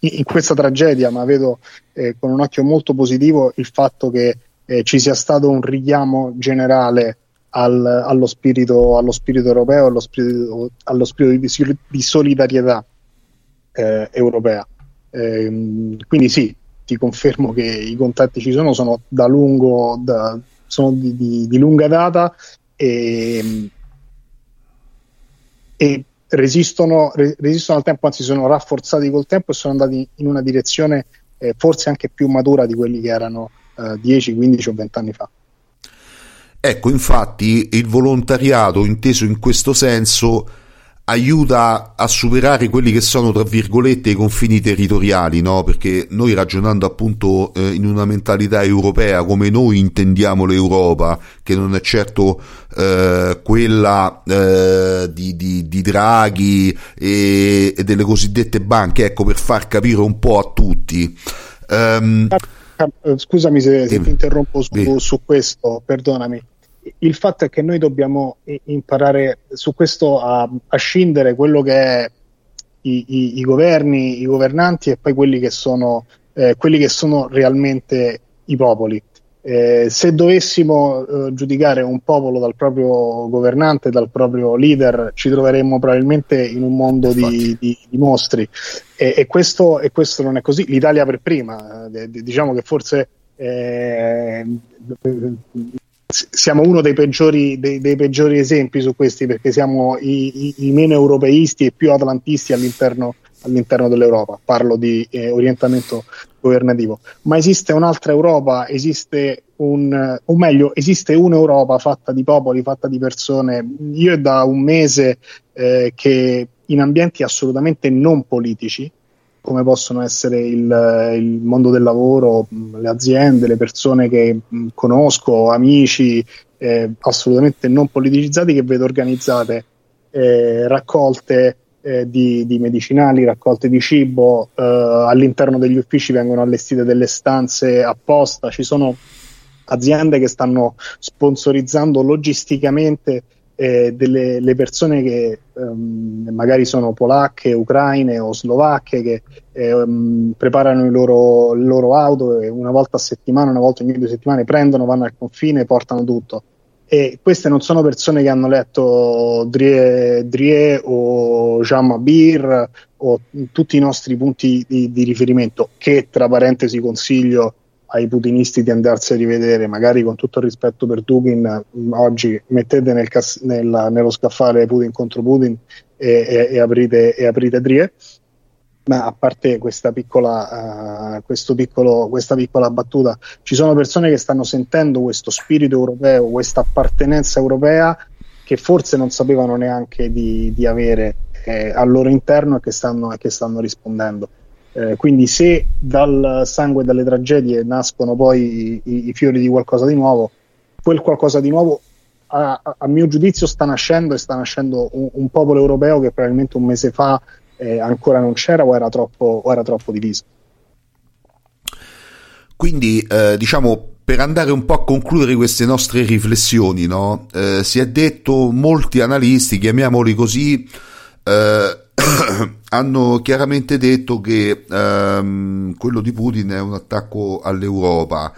in questa tragedia, ma vedo eh, con un occhio molto positivo il fatto che eh, ci sia stato un richiamo generale al, allo, spirito, allo, spirito, europeo, allo spirito, allo spirito di, di, solidarietà eh, europea. Ehm, quindi sì, ti confermo che i contatti ci sono, sono da lungo, da, sono di, di, di lunga data e e resistono, re, resistono, al tempo, anzi sono rafforzati col tempo e sono andati in una direzione eh, forse anche più matura di quelli che erano eh, 10, 15 o 20 anni fa. Ecco, infatti il volontariato inteso in questo senso aiuta a superare quelli che sono tra virgolette i confini territoriali, no? Perché noi ragionando appunto eh, in una mentalità europea come noi intendiamo l'Europa, che non è certo eh, quella eh, di, di, di, Draghi e, e, delle cosiddette banche, ecco per far capire un po' a tutti. Um, Scusami se, se ti interrompo su, su questo, perdonami il fatto è che noi dobbiamo imparare su questo a, a scindere quello che è i, i, i, governi, i governanti e poi quelli che sono, eh, quelli che sono realmente i popoli. Eh, se dovessimo eh, giudicare un popolo dal proprio governante, dal proprio leader, ci troveremmo probabilmente in un mondo di, di, di, mostri. E, e, questo, e, questo, non è così. L'Italia per prima, eh, diciamo che forse eh, siamo uno dei peggiori, dei, dei peggiori, esempi su questi perché siamo i, i, i meno europeisti e più atlantisti all'interno, all'interno dell'Europa. Parlo di eh, orientamento governativo. Ma esiste un'altra Europa, esiste un, o meglio, esiste un'Europa fatta di popoli, fatta di persone. Io è da un mese eh, che in ambienti assolutamente non politici, come possono essere il, il, mondo del lavoro, le aziende, le persone che conosco, amici, eh, assolutamente non politicizzati, che vedo organizzate eh, raccolte eh, di, di, medicinali, raccolte di cibo, eh, all'interno degli uffici vengono allestite delle stanze apposta, ci sono aziende che stanno sponsorizzando logisticamente eh, delle le persone che um, magari sono polacche, ucraine o slovacche che eh, um, preparano loro, le loro auto e una volta a settimana, una volta ogni due settimane prendono, vanno al confine e portano tutto. E queste non sono persone che hanno letto Drie, Drie o Jean Mabir o tutti i nostri punti di, di riferimento, che tra parentesi consiglio ai putinisti di andarsi a rivedere, magari con tutto il rispetto per Dugin, oggi mettete nel cas- nella, nello scaffale Putin contro Putin e, e, e, aprite, e aprite Drie. Ma a parte questa piccola, uh, piccolo, questa piccola battuta, ci sono persone che stanno sentendo questo spirito europeo, questa appartenenza europea che forse non sapevano neanche di, di avere eh, al loro interno e che stanno, che stanno rispondendo. Eh, quindi se dal sangue e dalle tragedie nascono poi i, i, fiori di qualcosa di nuovo, quel qualcosa di nuovo a, a mio giudizio sta nascendo e sta nascendo un, un, popolo europeo che probabilmente un mese fa eh, ancora non c'era o era troppo, o era troppo diviso. Quindi eh, diciamo per andare un po' a concludere queste nostre riflessioni, no? eh, si è detto molti analisti, chiamiamoli così, eh, hanno chiaramente detto che ehm, quello di Putin è un attacco all'Europa.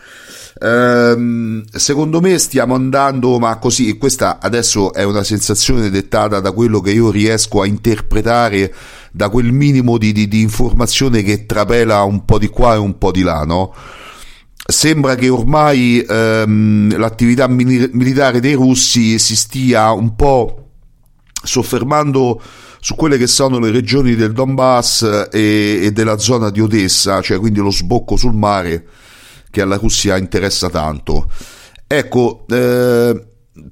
Ehm, secondo me stiamo andando, ma così, questa adesso è una sensazione dettata da quello che io riesco a interpretare da quel minimo di, di, di informazione che trapela un po' di qua e un po' di là, no? Sembra che ormai ehm, l'attività militare dei russi si stia un po' soffermando su quelle che sono le regioni del Donbass e, e della zona di Odessa, cioè quindi lo sbocco sul mare che alla Russia interessa tanto. Ecco, eh,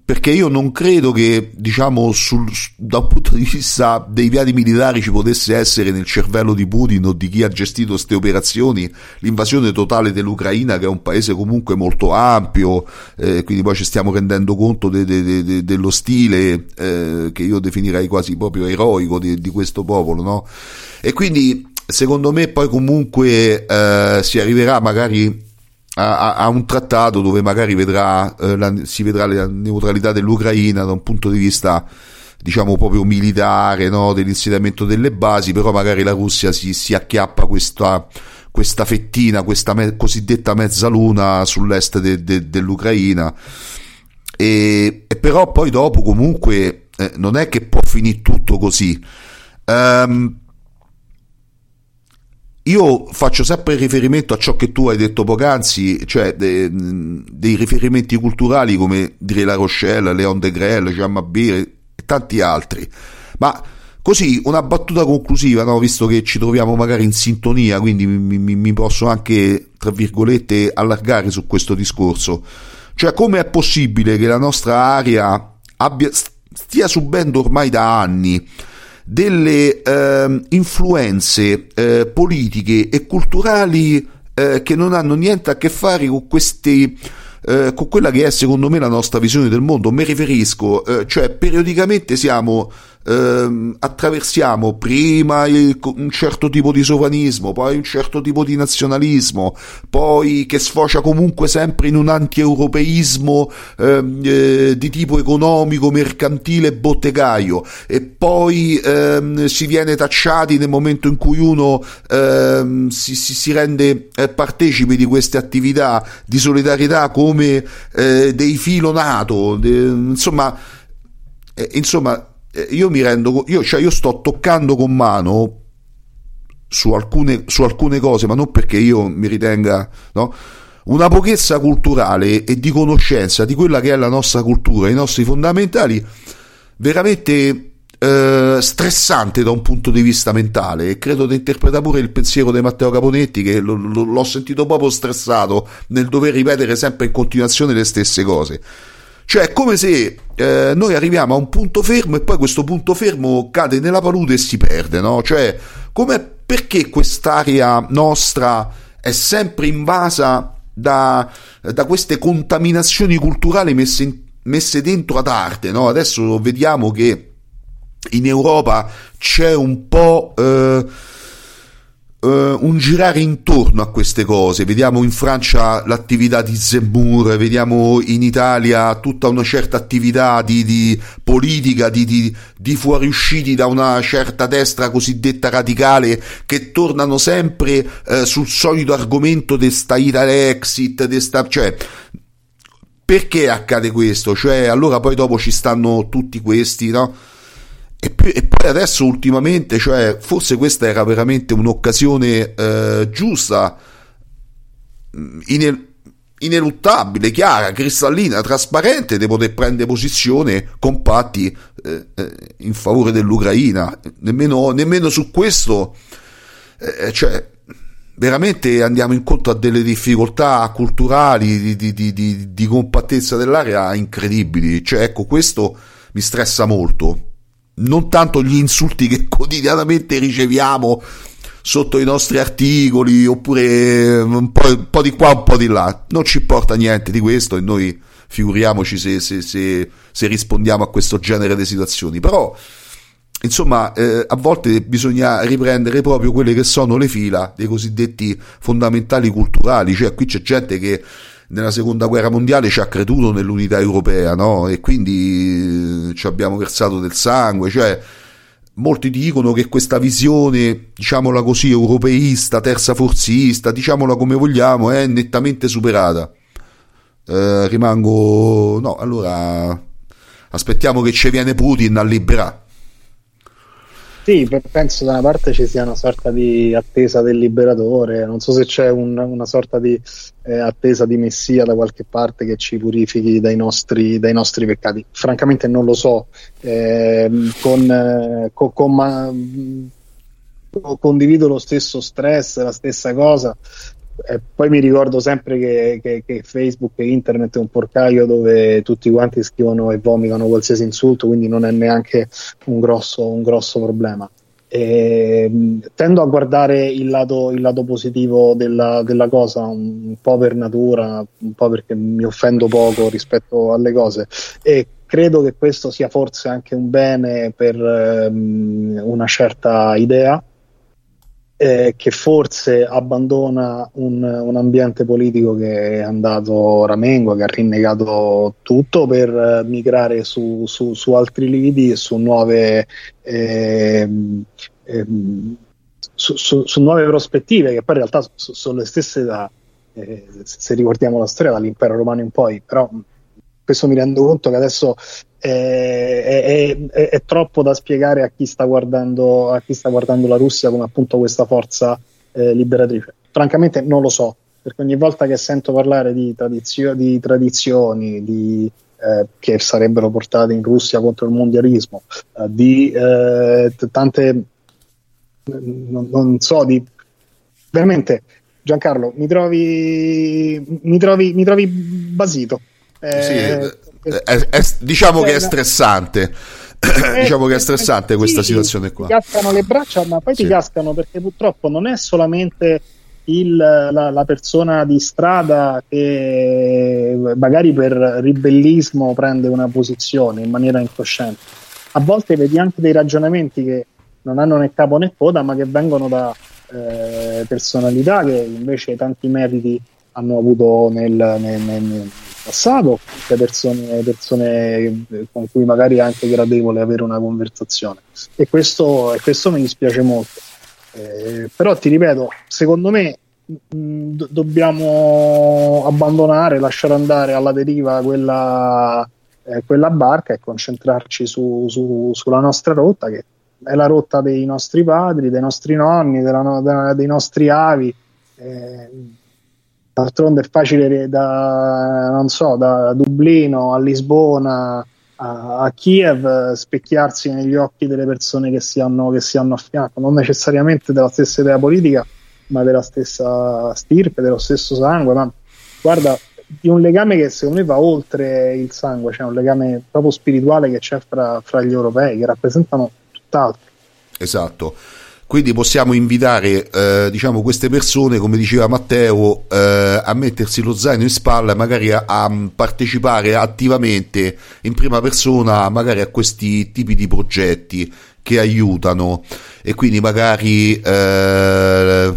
perché io non credo che, diciamo, sul, dal punto di vista dei piani militari ci potesse essere nel cervello di Putin o di chi ha gestito queste operazioni l'invasione totale dell'Ucraina, che è un paese comunque molto ampio, eh, quindi poi ci stiamo rendendo conto de, de, de, dello stile eh, che io definirei quasi proprio eroico di, di questo popolo, no? E quindi, secondo me, poi comunque eh, si arriverà magari a, a, un trattato dove magari vedrà, eh, la, si vedrà la neutralità dell'Ucraina da un punto di vista diciamo proprio militare no? dell'insediamento delle basi però magari la Russia si, si acchiappa questa, questa fettina questa me, cosiddetta mezzaluna sull'est de, de, dell'Ucraina e, e, però poi dopo comunque eh, non è che può finire tutto così um, io faccio sempre riferimento a ciò che tu hai detto poc'anzi, cioè de, dei riferimenti culturali come dire La Rochelle, Leon de Grelle, Jean Mabir e tanti altri. Ma così una battuta conclusiva, no? visto che ci troviamo magari in sintonia, quindi mi, mi, mi posso anche, tra virgolette, allargare su questo discorso. Cioè, come è possibile che la nostra area abbia, stia subendo ormai da anni delle eh, influenze eh, politiche e culturali eh, che non hanno niente a che fare con questi eh, con quella che è secondo me la nostra visione del mondo. Mi riferisco, eh, cioè periodicamente siamo ehm, attraversiamo prima il, un certo tipo di sovranismo, poi un certo tipo di nazionalismo, poi che sfocia comunque sempre in un anti-europeismo ehm, eh, di tipo economico, mercantile, bottegaio, e poi ehm, si viene tacciati nel momento in cui uno ehm, si, si, si, rende eh, partecipe di queste attività di solidarietà come eh, dei filo nato, de, insomma, eh, insomma io mi rendo io, cioè io sto toccando con mano su alcune, su alcune cose, ma non perché io mi ritenga, no? Una pochezza culturale e di conoscenza di quella che è la nostra cultura, i nostri fondamentali, veramente eh, stressante da un punto di vista mentale e credo di interpretare pure il pensiero di Matteo Caponetti che lo, lo, l'ho sentito proprio stressato nel dover ripetere sempre in continuazione le stesse cose. Cioè è come se eh, noi arriviamo a un punto fermo e poi questo punto fermo cade nella palude e si perde, no? Cioè, perché quest'area nostra è sempre invasa da, da queste contaminazioni culturali messe, in, messe dentro ad arte, no? Adesso vediamo che in Europa c'è un po'... Eh, Uh, un girare intorno a queste cose. Vediamo in Francia l'attività di Zemmour, vediamo in Italia tutta una certa attività di, di politica, di, di, di, fuoriusciti da una certa destra cosiddetta radicale che tornano sempre uh, sul solito argomento di sta Italy-Exit, de cioè perché accade questo? Cioè allora poi dopo ci stanno tutti questi, no? E, poi adesso ultimamente, cioè, forse questa era veramente un'occasione eh, giusta, mm, inel- ineluttabile, chiara, cristallina, trasparente di poter prendere posizione compatti eh, eh, in favore dell'Ucraina. Nemmeno, nemmeno su questo, eh, cioè, veramente andiamo incontro a delle difficoltà culturali, di, di, di, di compattezza dell'area incredibili. Cioè, ecco, questo mi stressa molto non tanto gli insulti che quotidianamente riceviamo sotto i nostri articoli oppure un po', un po', di qua un po' di là. Non ci importa niente di questo e noi figuriamoci se, se, se, se rispondiamo a questo genere di situazioni. Però insomma eh, a volte bisogna riprendere proprio quelle che sono le fila dei cosiddetti fondamentali culturali. Cioè qui c'è gente che nella seconda guerra mondiale ci ha creduto nell'unità europea, no? E quindi eh, ci abbiamo versato del sangue, cioè molti dicono che questa visione, diciamola così, europeista, terza forzista, diciamola come vogliamo, è nettamente superata. Eh, rimango... no, allora aspettiamo che ci viene Putin a liberare. Sì, penso da una parte ci sia una sorta di attesa del liberatore, non so se c'è un, una sorta di eh, attesa di messia da qualche parte che ci purifichi dai nostri, dai nostri peccati. Francamente non lo so, eh, con, eh, con, con ma, condivido lo stesso stress, la stessa cosa, e poi mi ricordo sempre che, che, che, Facebook e internet è un porcaio dove tutti quanti scrivono e vomitano qualsiasi insulto, quindi non è neanche un grosso, un grosso problema. E, tendo a guardare il lato, il lato positivo della, della, cosa un, un po' per natura, un po' perché mi offendo poco rispetto alle cose e credo che questo sia forse anche un bene per um, una certa idea eh, che forse abbandona un, un, ambiente politico che è andato ramengo, che ha rinnegato tutto per eh, migrare su, su, su, altri lidi su nuove, eh, su, su, nuove prospettive, che poi in realtà sono le stesse da, eh, se ricordiamo la storia, dall'impero romano in poi, però questo mi rendo conto che adesso è, è, è, troppo da spiegare a chi, sta guardando, a chi sta guardando la Russia come appunto questa forza eh, liberatrice. Francamente non lo so, perché ogni volta che sento parlare di, tradizio- di tradizioni di, eh, che sarebbero portate in Russia contro il mondialismo, eh, di eh, tante, non, non, so, di veramente Giancarlo, mi trovi, mi trovi, mi trovi basito. Sì, eh, è, è, diciamo che è stressante. diciamo che è stressante questa sì, situazione qua. Ti cascano le braccia, ma poi sì. ti cascano perché purtroppo non è solamente il, la, la, persona di strada che magari per ribellismo prende una posizione in maniera incosciente. A volte vedi anche dei ragionamenti che non hanno né capo né coda, ma che vengono da eh, personalità che invece tanti meriti hanno avuto nel, nel, nel passato, sia persone, persone, con cui magari è anche gradevole avere una conversazione. E questo, e questo mi dispiace molto. Eh, però ti ripeto, secondo me mh, do- dobbiamo abbandonare, lasciare andare alla deriva quella, eh, quella barca e concentrarci su, su, sulla nostra rotta, che è la rotta dei nostri padri, dei nostri nonni, della, della, dei nostri avi. Eh, D'altronde è facile da, so, da Dublino a Lisbona a, Kiev specchiarsi negli occhi delle persone che si, hanno, che si hanno a fianco, non necessariamente della stessa idea politica, ma della stessa stirpe, dello stesso sangue. Ma guarda, di un legame che secondo me va oltre il sangue, c'è cioè un legame proprio spirituale che c'è fra, fra gli europei, che rappresentano tutt'altro. Esatto quindi possiamo invitare eh, diciamo, queste persone, come diceva Matteo, eh, a mettersi lo zaino in spalla e magari a, a, partecipare attivamente in prima persona magari a questi tipi di progetti che aiutano e quindi magari eh,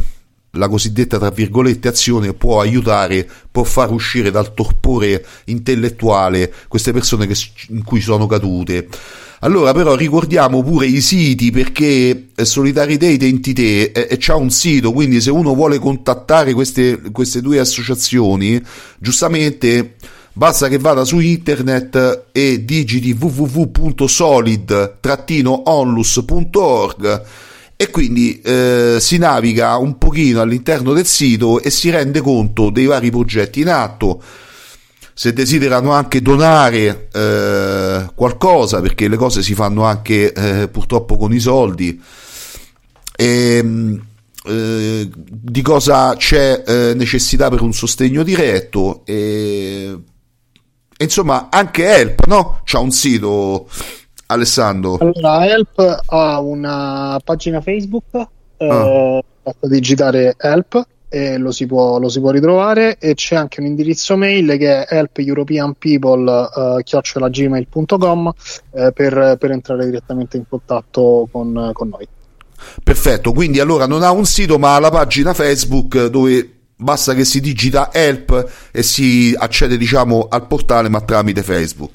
la cosiddetta tra virgolette azione può aiutare, può far uscire dal torpore intellettuale queste persone che, in cui sono cadute. Allora, però, ricordiamo pure i siti perché eh, Solidarité Identité eh, eh, c'ha un sito, quindi se uno vuole contattare queste, queste due associazioni, giustamente basta che vada su internet e digiti www.solid-onlus.org e quindi eh, si naviga un pochino all'interno del sito e si rende conto dei vari progetti in atto se desiderano anche donare eh, qualcosa, perché le cose si fanno anche eh, purtroppo con i soldi, e, ehm, eh, di cosa c'è eh, necessità per un sostegno diretto e, insomma anche Help no? c'ha un sito Alessandro allora Help ha una pagina Facebook eh, ah. basta digitare Help e lo si, può, lo si può ritrovare e c'è anche un indirizzo mail che è helpeuropeanpeople.gmail.com uh, per, per entrare direttamente in contatto con, con noi. Perfetto, quindi allora non ha un sito ma ha la pagina Facebook dove basta che si digita help e si accede diciamo al portale ma tramite Facebook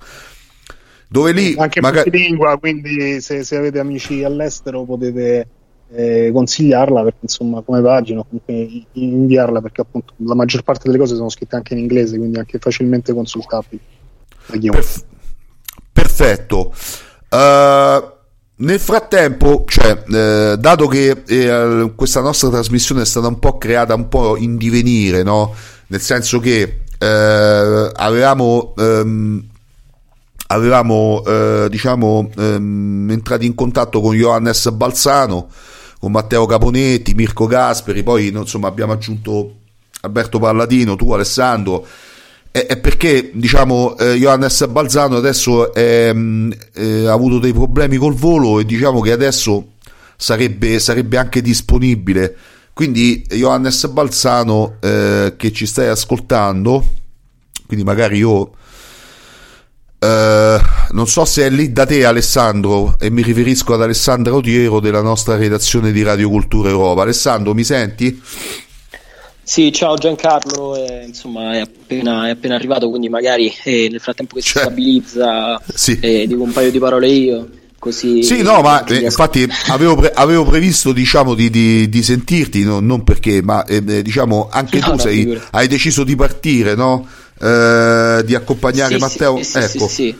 dove lì anche magari... lingua quindi se, se, avete amici all'estero potete eh, consigliarla perché insomma come pagina comunque inviarla perché appunto la maggior parte delle cose sono scritte anche in inglese quindi anche facilmente consultabili. Perf- perfetto. Uh, nel frattempo cioè, eh, dato che eh, questa nostra trasmissione è stata un po' creata un po' in divenire no? nel senso che eh, avevamo ehm, avevamo eh, diciamo ehm, entrati in contatto con Johannes Balzano con Matteo Caponetti, Mirko Gasperi, poi insomma abbiamo aggiunto Alberto Palladino, tu Alessandro, è, è perché diciamo eh, Johannes Balzano adesso è, mm, eh, ha avuto dei problemi col volo e diciamo che adesso sarebbe, sarebbe anche disponibile. Quindi Johannes Balzano eh, che ci stai ascoltando, quindi magari io Uh, non so se è lì da te Alessandro e mi riferisco ad Alessandro Odiero della nostra redazione di Radio Cultura Europa. Alessandro, mi senti? Sì, ciao Giancarlo, eh, insomma è appena, è appena, arrivato, quindi magari eh, nel frattempo che si cioè, stabilizza sì. eh, dico un paio di parole io. Così sì, no, ma eh, infatti avevo, pre- avevo, previsto diciamo, di, di, di sentirti, no, non perché, ma eh, diciamo anche no, tu no, sei, hai deciso di partire, no? Eh, di accompagnare sì, Matteo. Sì, ecco. Sì,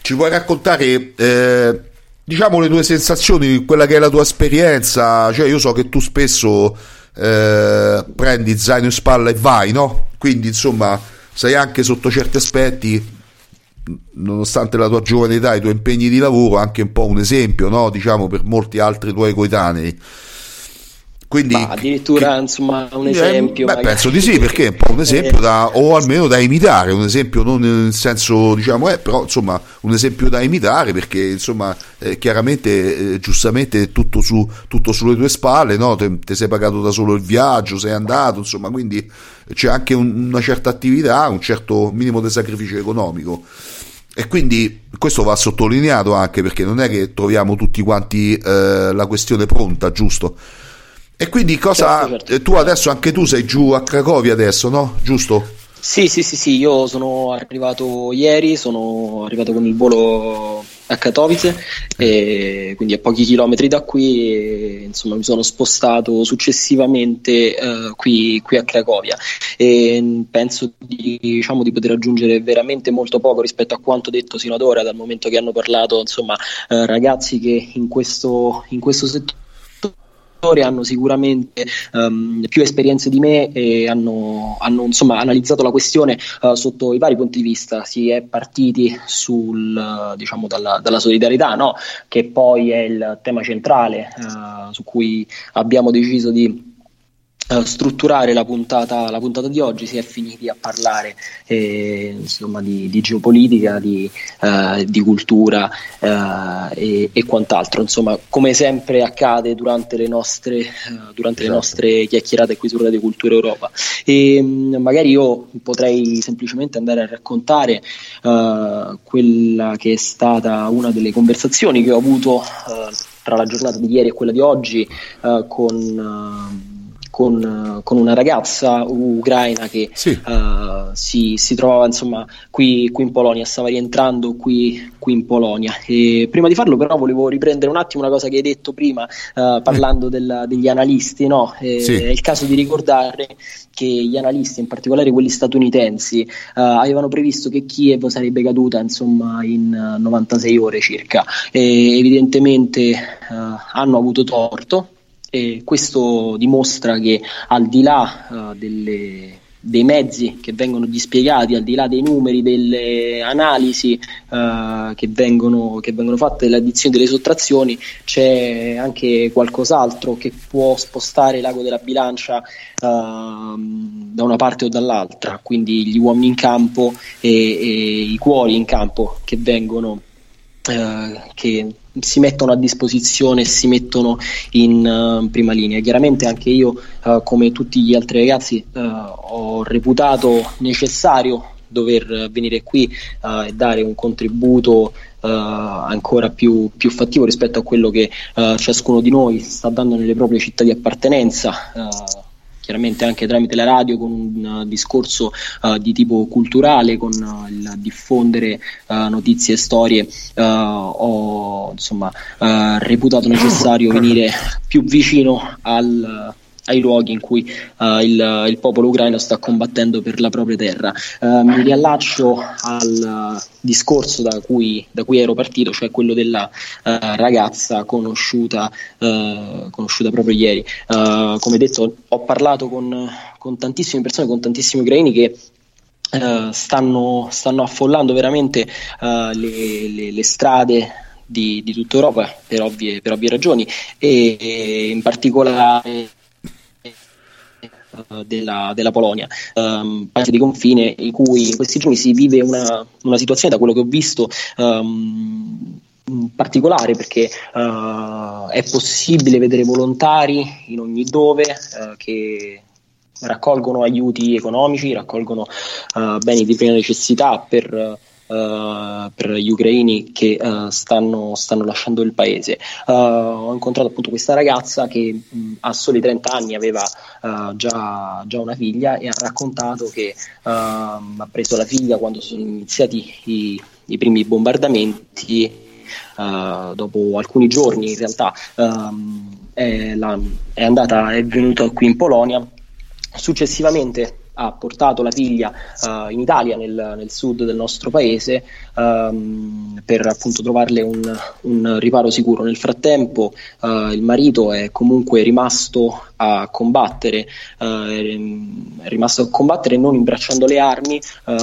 Ci puoi raccontare eh, diciamo le tue sensazioni, quella che è la tua esperienza? Cioè, io so che tu spesso eh, prendi zaino in spalla e vai, no? Quindi, insomma, sei anche sotto certi aspetti, nonostante la tua giovane età e i tuoi impegni di lavoro, anche un po' un esempio, no? Diciamo, per molti altri tuoi coetanei. Quindi, Ma addirittura che, insomma un esempio. Eh, beh, penso di sì, perché è un po' un esempio da, o almeno da imitare, un esempio non nel senso diciamo, eh, però insomma un esempio da imitare perché insomma eh, chiaramente, eh, giustamente tutto, su, tutto sulle tue spalle, no? te, te, sei pagato da solo il viaggio, sei andato, insomma quindi c'è anche un, una certa attività, un certo minimo di sacrificio economico. E quindi questo va sottolineato anche perché non è che troviamo tutti quanti eh, la questione pronta, giusto? E quindi cosa... Certo, certo. Tu adesso, anche tu sei giù a Cracovia adesso, no? Giusto? Sì, sì, sì, sì, io sono arrivato ieri, sono arrivato con il volo a Katowice, e quindi a pochi chilometri da qui, e, insomma mi sono spostato successivamente eh, qui, qui, a Cracovia e penso di, diciamo, di, poter aggiungere veramente molto poco rispetto a quanto detto sino ad ora, dal momento che hanno parlato insomma, eh, ragazzi che in questo, in questo settore hanno sicuramente um, più esperienze di me e hanno, hanno insomma, analizzato la questione uh, sotto i vari punti di vista. Si è partiti sul, diciamo, dalla, dalla solidarietà, no? che poi è il tema centrale uh, su cui abbiamo deciso di uh, strutturare la puntata, la puntata, di oggi si è finiti a parlare eh, insomma, di, di, geopolitica, di, uh, di cultura uh, e, e, quant'altro. Insomma, come sempre accade durante le nostre, durante esatto. le nostre chiacchierate qui su Radio Cultura Europa. E um, magari io potrei semplicemente andare a raccontare quella che è stata una delle conversazioni che ho avuto tra la giornata di ieri e quella di oggi con con, con, una ragazza ucraina che sì. uh, si, si, trovava insomma qui, qui, in Polonia, stava rientrando qui, qui, in Polonia. E prima di farlo, però, volevo riprendere un attimo una cosa che hai detto prima, uh, parlando del, degli analisti. No? E, sì. È il caso di ricordare che gli analisti, in particolare quelli statunitensi, uh, avevano previsto che Kiev sarebbe caduta insomma in 96 ore circa. E evidentemente hanno avuto torto e questo dimostra che al di là uh, delle, dei mezzi che vengono dispiegati, al di là dei numeri, delle analisi uh, che, vengono, che, vengono, fatte, delle addizioni delle sottrazioni, c'è anche qualcos'altro che può spostare l'ago della bilancia uh, da una parte o dall'altra, quindi gli uomini in campo e, e i cuori in campo che vengono. Uh, che si mettono a disposizione e si mettono in uh, prima linea. Chiaramente anche io, uh, come tutti gli altri ragazzi, uh, ho reputato necessario dover venire qui e dare un contributo ancora più, più, fattivo rispetto a quello che ciascuno di noi sta dando nelle proprie città di appartenenza chiaramente anche tramite la radio con un uh, discorso uh, di tipo culturale, con uh, il diffondere notizie e storie, ho insomma, reputato necessario venire più vicino al ai luoghi in cui uh, il, il, popolo ucraino sta combattendo per la propria terra. Uh, mi riallaccio al uh, discorso da cui, da cui, ero partito, cioè quello della ragazza conosciuta, conosciuta, proprio ieri. come detto, ho parlato con, con, tantissime persone, con tantissimi ucraini che stanno, stanno, affollando veramente le, le, le strade di, di, tutta Europa per ovvie, per ovvie ragioni e, in particolare uh, della, della, Polonia, um, paese di confine in cui in questi giorni si vive una, una situazione, da quello che ho visto, um, particolare perché uh, è possibile vedere volontari in ogni dove uh, che raccolgono aiuti economici, raccolgono uh, beni di prima necessità per Uh, per gli ucraini che uh, stanno, stanno, lasciando il paese. Uh, ho incontrato appunto questa ragazza che mh, a soli 30 anni aveva già, già, una figlia e ha raccontato che ehm, ha preso la figlia quando sono iniziati i, i primi bombardamenti. dopo alcuni giorni in realtà ehm, è, la, è andata, è venuta qui in Polonia. Successivamente ha portato la figlia uh, in Italia, nel, nel, sud del nostro paese, um, per appunto trovarle un, un, riparo sicuro. Nel frattempo uh, il marito è comunque rimasto a combattere, uh, è rimasto a combattere non imbracciando le armi,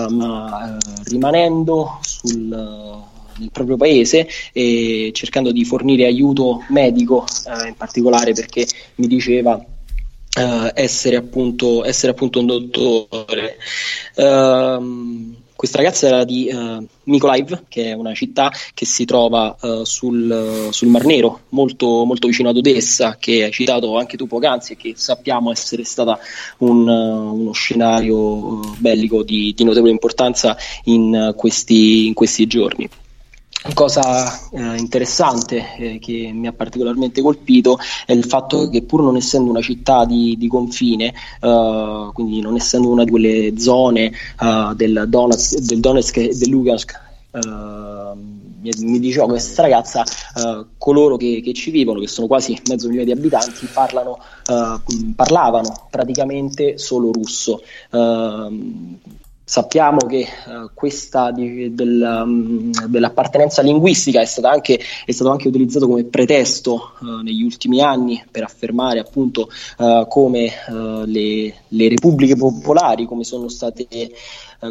ma rimanendo sul nel proprio paese e cercando di fornire aiuto medico eh, in particolare perché mi diceva Uh, essere, appunto, essere, appunto, un dottore. Uh, questa ragazza era di uh, Mykolaiv, che è una città che si trova uh, sul, sul, Mar Nero, molto, molto, vicino ad Odessa, che hai citato anche tu poc'anzi e che sappiamo essere stata un, uno scenario bellico di, di notevole importanza in questi, in questi giorni cosa eh, interessante eh, che mi ha particolarmente colpito è il fatto che pur non essendo una città di, di confine, eh, quindi non essendo una di quelle zone eh, del, Donetsk, del Donetsk e del Lugansk, eh, mi, diceva questa ragazza, eh, coloro che, che, ci vivono, che sono quasi mezzo milione di abitanti, parlano, parlavano praticamente solo russo Sappiamo che uh, questa di, del, um, dell'appartenenza linguistica è, anche, è stato anche utilizzato come pretesto uh, negli ultimi anni per affermare appunto uh, come le, le, repubbliche popolari, come sono state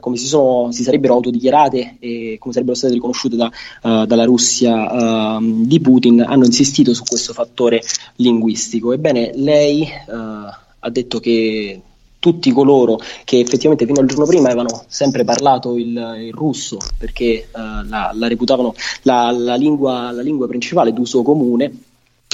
come si, sono, si, sarebbero autodichiarate e come sarebbero state riconosciute da, dalla Russia di Putin, hanno insistito su questo fattore linguistico. Ebbene, lei ha detto che tutti coloro che effettivamente fino al giorno prima avevano sempre parlato il, il russo perché uh, la, la, reputavano la, la, lingua, la, lingua, principale d'uso comune,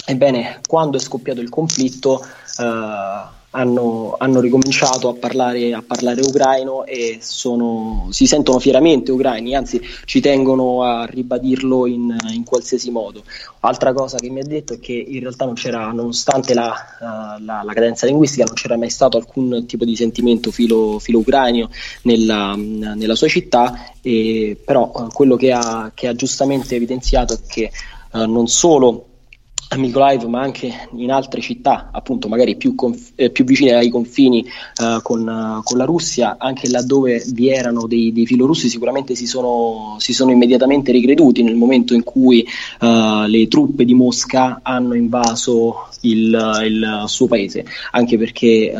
ebbene quando è scoppiato il conflitto uh, hanno, hanno ricominciato a parlare, a parlare ucraino e sono, si sentono fieramente ucraini, anzi ci tengono a ribadirlo in, in, qualsiasi modo. Altra cosa che mi ha detto è che in realtà non c'era, nonostante la, uh, la, la cadenza linguistica, non c'era mai stato alcun tipo di sentimento filo, filo ucraino nella, nella, sua città, e, però uh, quello che ha, che ha giustamente evidenziato è che uh, non solo a Mykolaiv ma anche in altre città appunto magari più, conf- eh, più vicine ai confini uh, con, uh, con, la Russia anche laddove vi erano dei, dei filorussi sicuramente si sono, si sono, immediatamente ricreduti nel momento in cui uh, le truppe di Mosca hanno invaso il, il suo paese. Anche perché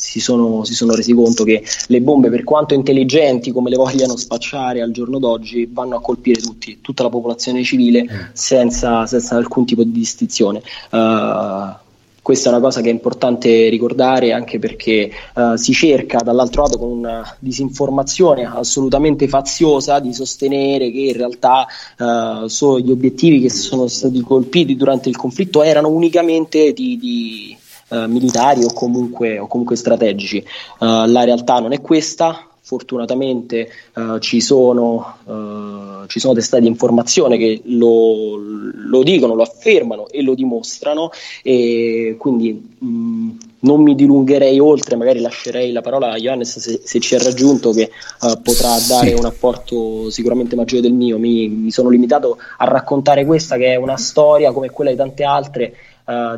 si sono, si sono, resi conto che le bombe, per quanto intelligenti come le vogliano spacciare al giorno d'oggi, vanno a colpire tutti, tutta la popolazione civile mm. senza, senza alcun tipo di distinzione. Uh, questa è una cosa che è importante ricordare anche perché uh, si cerca dall'altro lato con una disinformazione assolutamente faziosa di sostenere che in realtà uh, gli obiettivi che sono stati colpiti durante il conflitto erano unicamente di, di eh, militari o comunque, o comunque strategici. Uh, la realtà non è questa, fortunatamente uh, ci, sono, uh, ci, sono, testate di informazione che lo, lo, dicono, lo affermano e lo dimostrano e quindi mh, non mi dilungherei oltre, magari lascerei la parola a Johannes se, se ci ha raggiunto che uh, potrà dare sì. un apporto sicuramente maggiore del mio. Mi, mi, sono limitato a raccontare questa che è una storia come quella di tante altre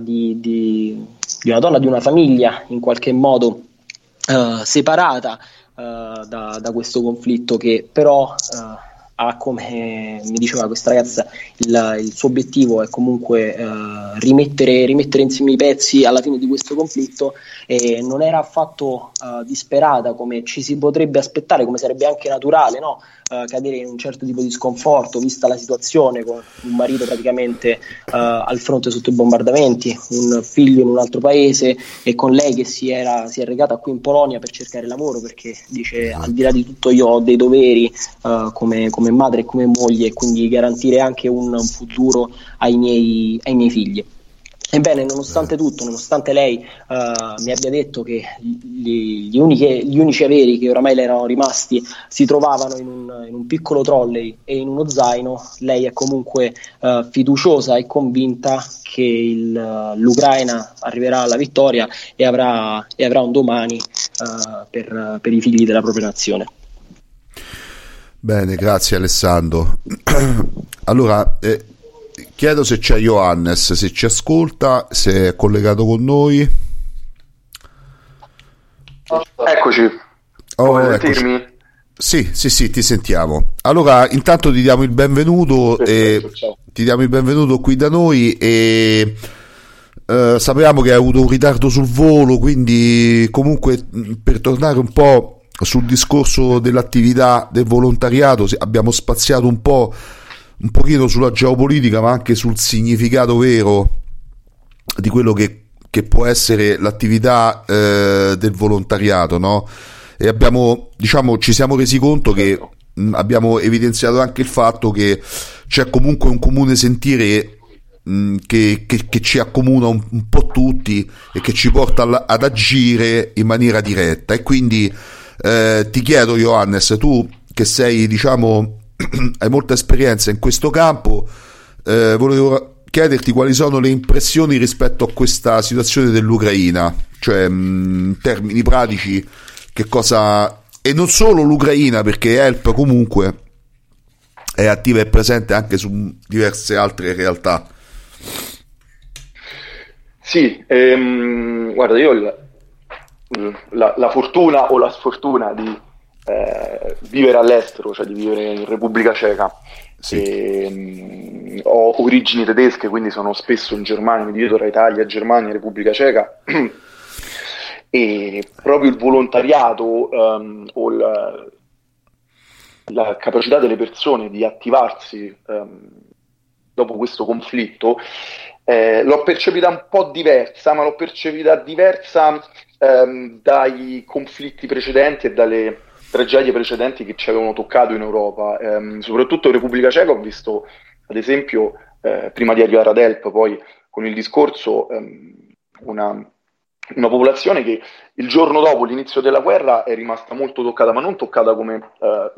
di, di di una donna, di una famiglia in qualche modo uh, separata uh, da, da, questo conflitto che però uh, ha come mi diceva questa ragazza il, il suo obiettivo è comunque rimettere, rimettere, insieme i pezzi alla fine di questo conflitto e non era affatto disperata come ci si potrebbe aspettare, come sarebbe anche naturale, no? uh, cadere in un certo tipo di sconforto, vista la situazione con un marito praticamente uh, al fronte sotto i bombardamenti, un figlio in un altro paese e con lei che si, era, si è regata qui in Polonia per cercare lavoro perché dice al di là di tutto io ho dei doveri uh, come, come, madre e come moglie e quindi garantire anche un, futuro ai miei, ai miei figli. Ebbene, nonostante tutto, nonostante lei uh, mi abbia detto che gli, gli, uniche, gli, unici averi che oramai le erano rimasti si trovavano in un, in un piccolo trolley e in uno zaino, lei è comunque uh, fiduciosa e convinta che il, uh, l'Ucraina arriverà alla vittoria e avrà, e avrà un domani per, per, i figli della propria nazione. Bene, grazie Alessandro. allora, eh, Chiedo se c'è Johannes, se ci ascolta, se è collegato con noi. Eccoci. Oh, eccoci. Sì, sì, sì, ti sentiamo. Allora, intanto ti diamo il benvenuto, e, ti diamo il benvenuto qui da noi e eh, sappiamo che hai avuto un ritardo sul volo, quindi comunque per tornare un po' sul discorso dell'attività del volontariato, abbiamo spaziato un po' un pochino sulla geopolitica, ma anche sul significato vero di quello che, che può essere l'attività eh, del volontariato, no? E abbiamo, diciamo, ci siamo resi conto che mh, mm, abbiamo evidenziato anche il fatto che c'è comunque un comune sentire mh, che, che, che, ci accomuna un, un, po' tutti e che ci porta alla, ad agire in maniera diretta. E quindi eh, ti chiedo, Johannes, tu che sei, diciamo, hai molta esperienza in questo campo, eh, volevo chiederti quali sono le impressioni rispetto a questa situazione dell'Ucraina, cioè mm, in termini pratici che cosa... E non solo l'Ucraina, perché Help comunque è attiva e presente anche su diverse altre realtà. Sì, ehm, guarda, io la, la, fortuna o la sfortuna di eh, vivere all'estero, cioè di vivere in Repubblica Ceca. Sì. E, mh, ho origini tedesche, quindi sono spesso in Germania, mi divido tra Italia, Germania Repubblica Ceca. e proprio il volontariato um, o la, la, capacità delle persone di attivarsi um, dopo questo conflitto eh, l'ho percepita un po' diversa, ma l'ho percepita diversa ehm, dai conflitti precedenti e dalle tragedie precedenti che ci avevano toccato in Europa. Ehm, soprattutto in Repubblica Ceca ho visto, ad esempio, eh, prima di arrivare ad Elp, poi con il discorso, ehm, una, una, popolazione che il giorno dopo l'inizio della guerra è rimasta molto toccata, ma non toccata come eh,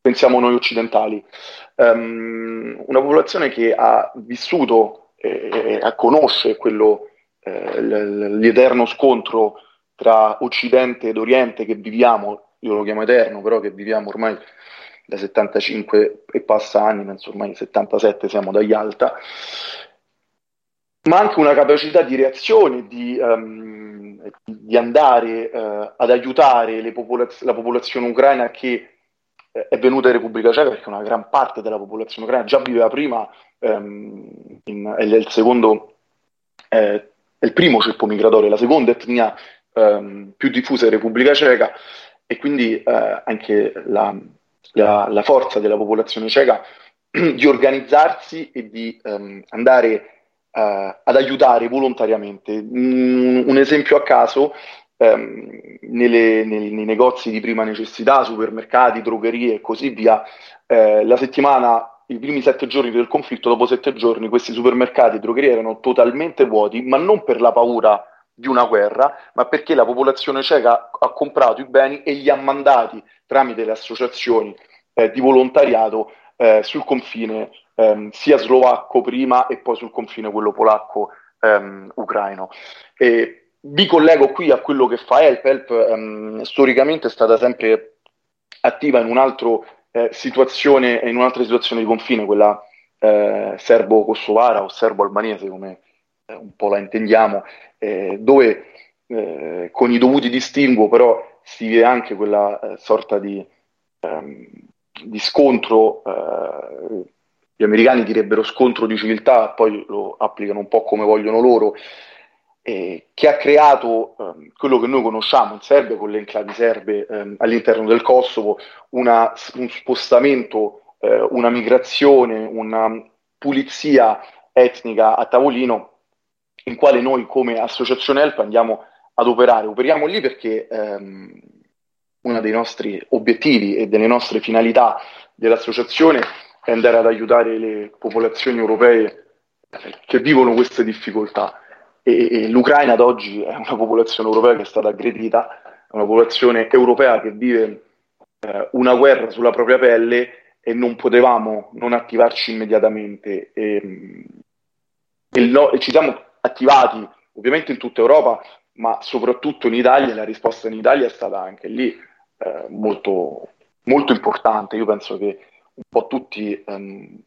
pensiamo noi occidentali. Um, una popolazione che ha vissuto e eh, conosce quello, eh, l'eterno scontro tra Occidente ed Oriente che viviamo, io lo chiamo eterno, però che viviamo ormai da 75 e passa anni, penso ormai 77 siamo da Yalta, ma anche una capacità di reazione, di, um, di andare uh, ad aiutare popolaz- la popolazione ucraina che è venuta in Repubblica Ceca, perché una gran parte della popolazione ucraina già viveva prima, um, in, è il secondo, eh, è il primo ceppo migratorio, la seconda etnia um, più diffusa in Repubblica Ceca, e quindi uh, anche la, la, la, forza della popolazione ceca di organizzarsi e di andare uh, ad aiutare volontariamente. Mm, un esempio a caso, um, nelle, nei, nei, negozi di prima necessità, supermercati, drogherie e così via, uh, la settimana, i primi sette giorni del conflitto, dopo sette giorni questi supermercati e drogherie erano totalmente vuoti, ma non per la paura di una guerra, ma perché la popolazione ceca ha comprato i beni e li ha mandati tramite le associazioni eh, di volontariato eh, sul confine ehm, sia slovacco prima e poi sul confine quello polacco ehm, ucraino. E vi collego qui a quello che fa Help. Help ehm, storicamente è stata sempre attiva in, un'altra eh, situazione, in un'altra situazione di confine, quella eh, serbo-kosovara o serbo-albanese, come un po' la intendiamo, eh, dove eh, con i dovuti distinguo però si vede anche quella eh, sorta di, ehm, di scontro gli americani direbbero scontro di civiltà, poi lo applicano un po' come vogliono loro, eh, che ha creato eh, quello che noi conosciamo in Serbia con le enclavi serbe eh, all'interno del Kosovo, una, un spostamento, eh, una migrazione, una pulizia etnica a tavolino in quale noi come associazione Help andiamo ad operare. Operiamo lì perché ehm, uno dei nostri obiettivi e delle nostre finalità dell'associazione e andare ad aiutare le popolazioni europee che vivono queste difficoltà. E, e l'Ucraina ad oggi è una popolazione europea che è stata aggredita, è una popolazione europea che vive eh, una guerra sulla propria pelle e non potevamo non attivarci immediatamente. E, e, no, e ci siamo attivati ovviamente in tutta Europa, ma soprattutto in Italia, la risposta in Italia è stata anche lì eh, molto, molto importante. Io penso che un po' tutti ehm,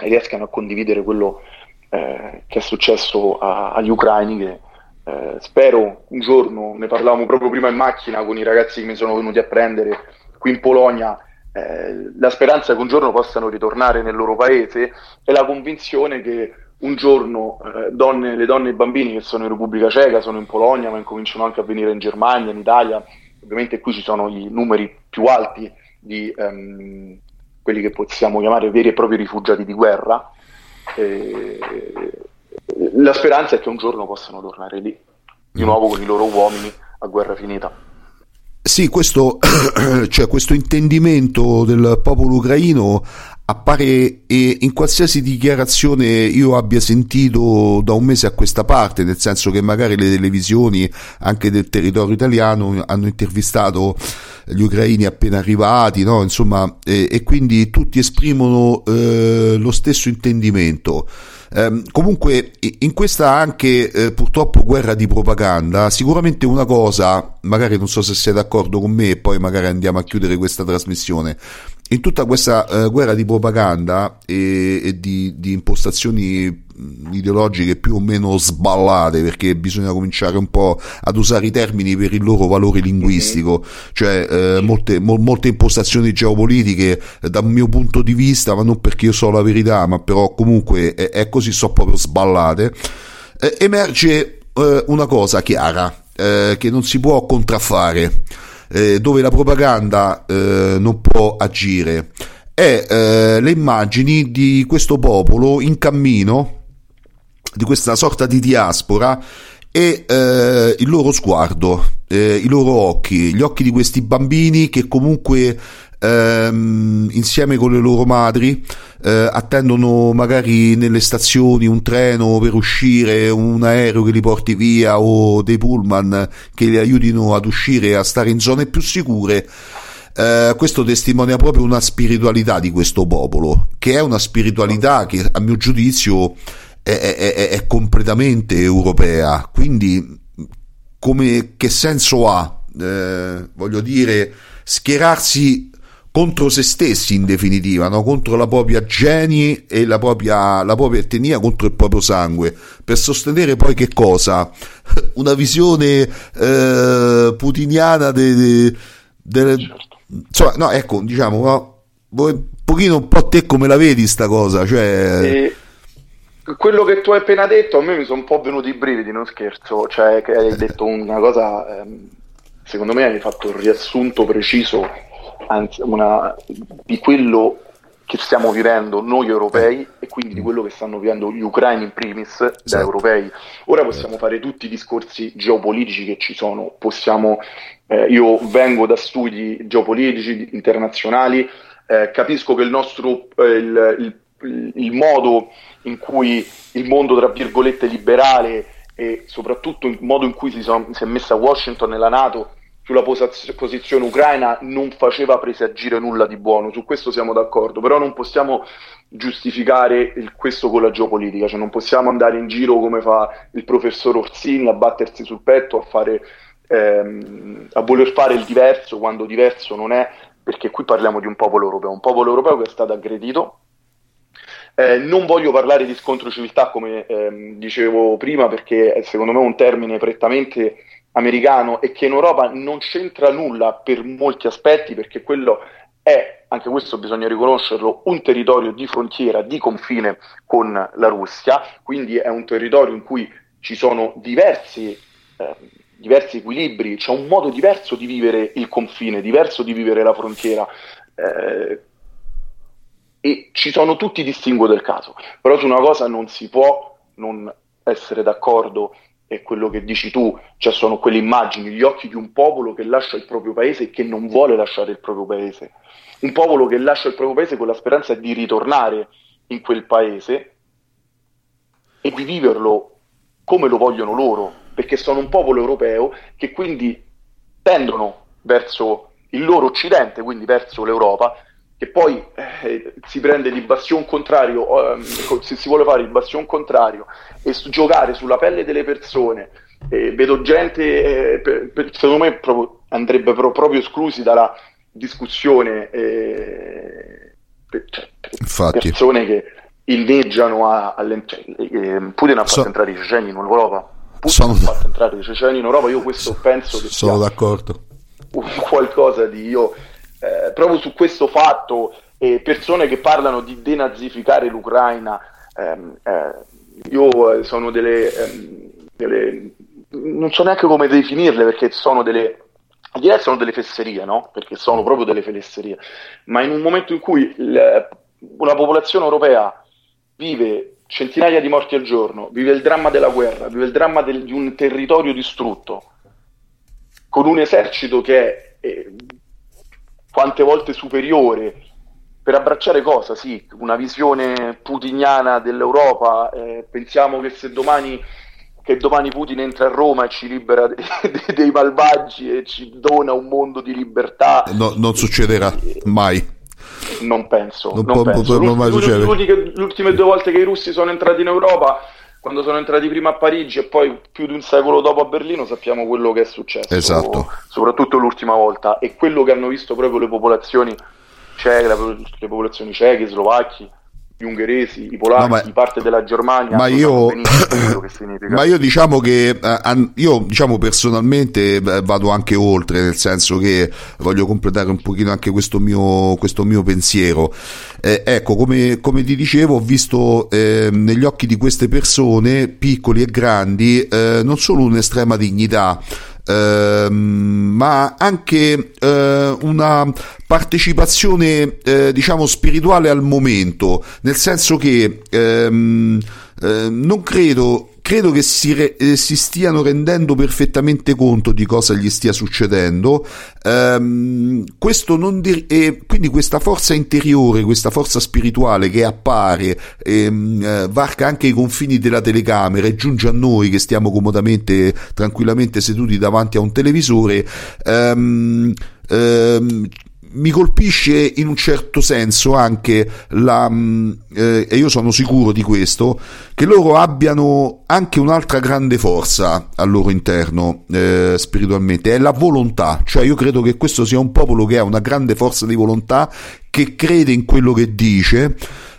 riescano a condividere quello eh, che è successo a, agli ucraini che eh, spero un giorno, ne parlavamo proprio prima in macchina con i ragazzi che mi sono venuti a prendere qui in Polonia, eh, la speranza che un giorno possano ritornare nel loro paese e la convinzione che un giorno eh, donne, le donne e i bambini che sono in Repubblica Ceca, sono in Polonia, ma incominciano anche a venire in Germania, in Italia, ovviamente qui ci sono i numeri più alti di, um, quelli che possiamo chiamare veri e propri rifugiati di guerra. E la speranza è che un giorno possano tornare lì, di nuovo con i loro uomini a guerra finita. Sì, questo, cioè questo intendimento del popolo ucraino appare in qualsiasi dichiarazione io abbia sentito da un mese a questa parte, nel senso che magari le televisioni anche del territorio italiano hanno intervistato gli ucraini appena arrivati, no? Insomma, e, e, quindi tutti esprimono eh, lo stesso intendimento. Eh, comunque, in questa anche eh, purtroppo guerra di propaganda, sicuramente una cosa, magari non so se sei d'accordo con me, e poi magari andiamo a chiudere questa trasmissione in tutta questa uh, guerra di propaganda e, e di, di, impostazioni ideologiche più o meno sballate, perché bisogna cominciare un po' ad usare i termini per il loro valore linguistico, cioè uh, molte, mo, molte, impostazioni geopolitiche uh, dal mio punto di vista, ma non perché io so la verità, ma però comunque è, è così, so proprio sballate, emerge una cosa chiara che non si può contraffare eh, dove la propaganda eh, non può agire, è eh, le immagini di questo popolo in cammino di questa sorta di diaspora e eh, il loro sguardo, eh, i loro occhi, gli occhi di questi bambini che comunque ehm, insieme con le loro madri eh, attendono magari nelle stazioni un treno per uscire, un aereo che li porti via o dei pullman che li aiutino ad uscire e a stare in zone più sicure. Uh, questo testimonia proprio una spiritualità di questo popolo, che è una spiritualità che a mio giudizio è, è, è, completamente europea. Quindi, come, che senso ha, eh, voglio dire, schierarsi contro se stessi in definitiva, no? contro la propria geni e la propria, la propria etnia, contro il proprio sangue, per sostenere poi che cosa? Una visione eh, putiniana delle... De, de, certo insomma, no, ecco, diciamo, no, un pochino un po' te come la vedi sta cosa, cioè... E quello che tu hai appena detto a me mi sono un po' venuti i brividi, non scherzo, cioè che hai detto una cosa, ehm, secondo me hai fatto un riassunto preciso anzi, una, di quello che stiamo vivendo noi europei e quindi di quello che stanno vivendo gli ucraini in primis da esatto. europei. Ora possiamo fare tutti i discorsi geopolitici che ci sono, possiamo eh, io vengo da studi geopolitici internazionali, eh, capisco che il nostro eh, il, il, il, modo in cui il mondo, tra virgolette, liberale e soprattutto il modo in cui si, sono, si è messa Washington e la Nato sulla pos- posizione ucraina non faceva presagire nulla di buono, su questo siamo d'accordo, però non possiamo giustificare il, questo con la geopolitica, cioè non possiamo andare in giro come fa il professor Orsini a battersi sul petto, a fare ehm, a voler fare il diverso quando diverso non è, perché qui parliamo di un popolo europeo, un popolo europeo che è stato aggredito. Eh, non voglio parlare di scontro civiltà come ehm, dicevo prima perché è secondo me un termine prettamente americano e che in Europa non c'entra nulla per molti aspetti perché quello è, anche questo bisogna riconoscerlo, un territorio di frontiera, di confine con la Russia, quindi è un territorio in cui ci sono diversi eh, diversi equilibri, c'è un modo diverso di vivere il confine, diverso di vivere la frontiera. Eh, e ci sono tutti i distinguo del caso, però su una cosa non si può non essere d'accordo è quello che dici tu, cioè sono quelle immagini, gli occhi di un popolo che lascia il proprio paese e che non vuole lasciare il proprio paese, un popolo che lascia il proprio paese con la speranza di ritornare in quel paese e di viverlo come lo vogliono loro, perché sono un popolo europeo che quindi tendono verso il loro occidente, quindi verso l'Europa, che poi eh, si prende di bastion contrario, eh, se si vuole fare il bastion contrario e su- giocare sulla pelle delle persone, eh, vedo gente, eh, per, per, secondo me proprio, andrebbe pro- proprio esclusi dalla discussione eh, per, cioè, persone che inneggiano a, a, cioè, eh, Putin ha fatto so- entrare i ceceni in Europa. Putin sono... fatto entrare i ceceni in Europa, io questo penso che sono d'accordo. qualcosa di io eh, proprio su questo fatto eh, persone che parlano di denazificare l'Ucraina ehm, eh, io sono delle, ehm, delle, non so neanche come definirle perché sono delle direi sono delle fesserie no? perché sono proprio delle fesserie ma in un momento in cui il, una popolazione europea vive centinaia di morti al giorno, vive il dramma della guerra, vive il dramma del, di un territorio distrutto, con un esercito che è eh, quante volte superiore per abbracciare cosa? Sì, una visione putiniana dell'Europa. Eh, pensiamo che se domani, che domani, Putin entra a Roma e ci libera dei, dei, dei malvagi e ci dona un mondo di libertà. No, non succederà mai. Non penso. Non, non penso. Può, mai succedere. Le ultime due volte che i russi sono entrati in Europa, quando sono entrati prima a Parigi e poi più di un secolo dopo a Berlino, sappiamo quello che è successo. Esatto. Soprattutto l'ultima volta. E quello che hanno visto proprio le popolazioni ceche, le popolazioni ceche, slovacchi gli ungheresi, i polacchi, no, ma, parte della Germania. Ma io, ma io diciamo che eh, io diciamo personalmente vado anche oltre, nel senso che voglio completare un pochino anche questo mio, questo mio pensiero. Eh, ecco, come, come, ti dicevo, ho visto eh, negli occhi di queste persone, piccoli e grandi, eh, non solo un'estrema dignità, ma anche eh, una partecipazione eh, diciamo spirituale al momento, nel senso che ehm, eh, non credo credo che si, re, eh, si, stiano rendendo perfettamente conto di cosa gli stia succedendo. Ehm, di- e quindi questa forza interiore, questa forza spirituale che appare, ehm, eh, varca anche i confini della telecamera e giunge a noi che stiamo comodamente, tranquillamente seduti davanti a un televisore. Ehm, ehm mi colpisce in un certo senso anche la, mm, eh, e io sono sicuro di questo, che loro abbiano anche un'altra grande forza al loro interno eh, spiritualmente, è la volontà, cioè io credo che questo sia un popolo che ha una grande forza di volontà, che crede in quello che dice,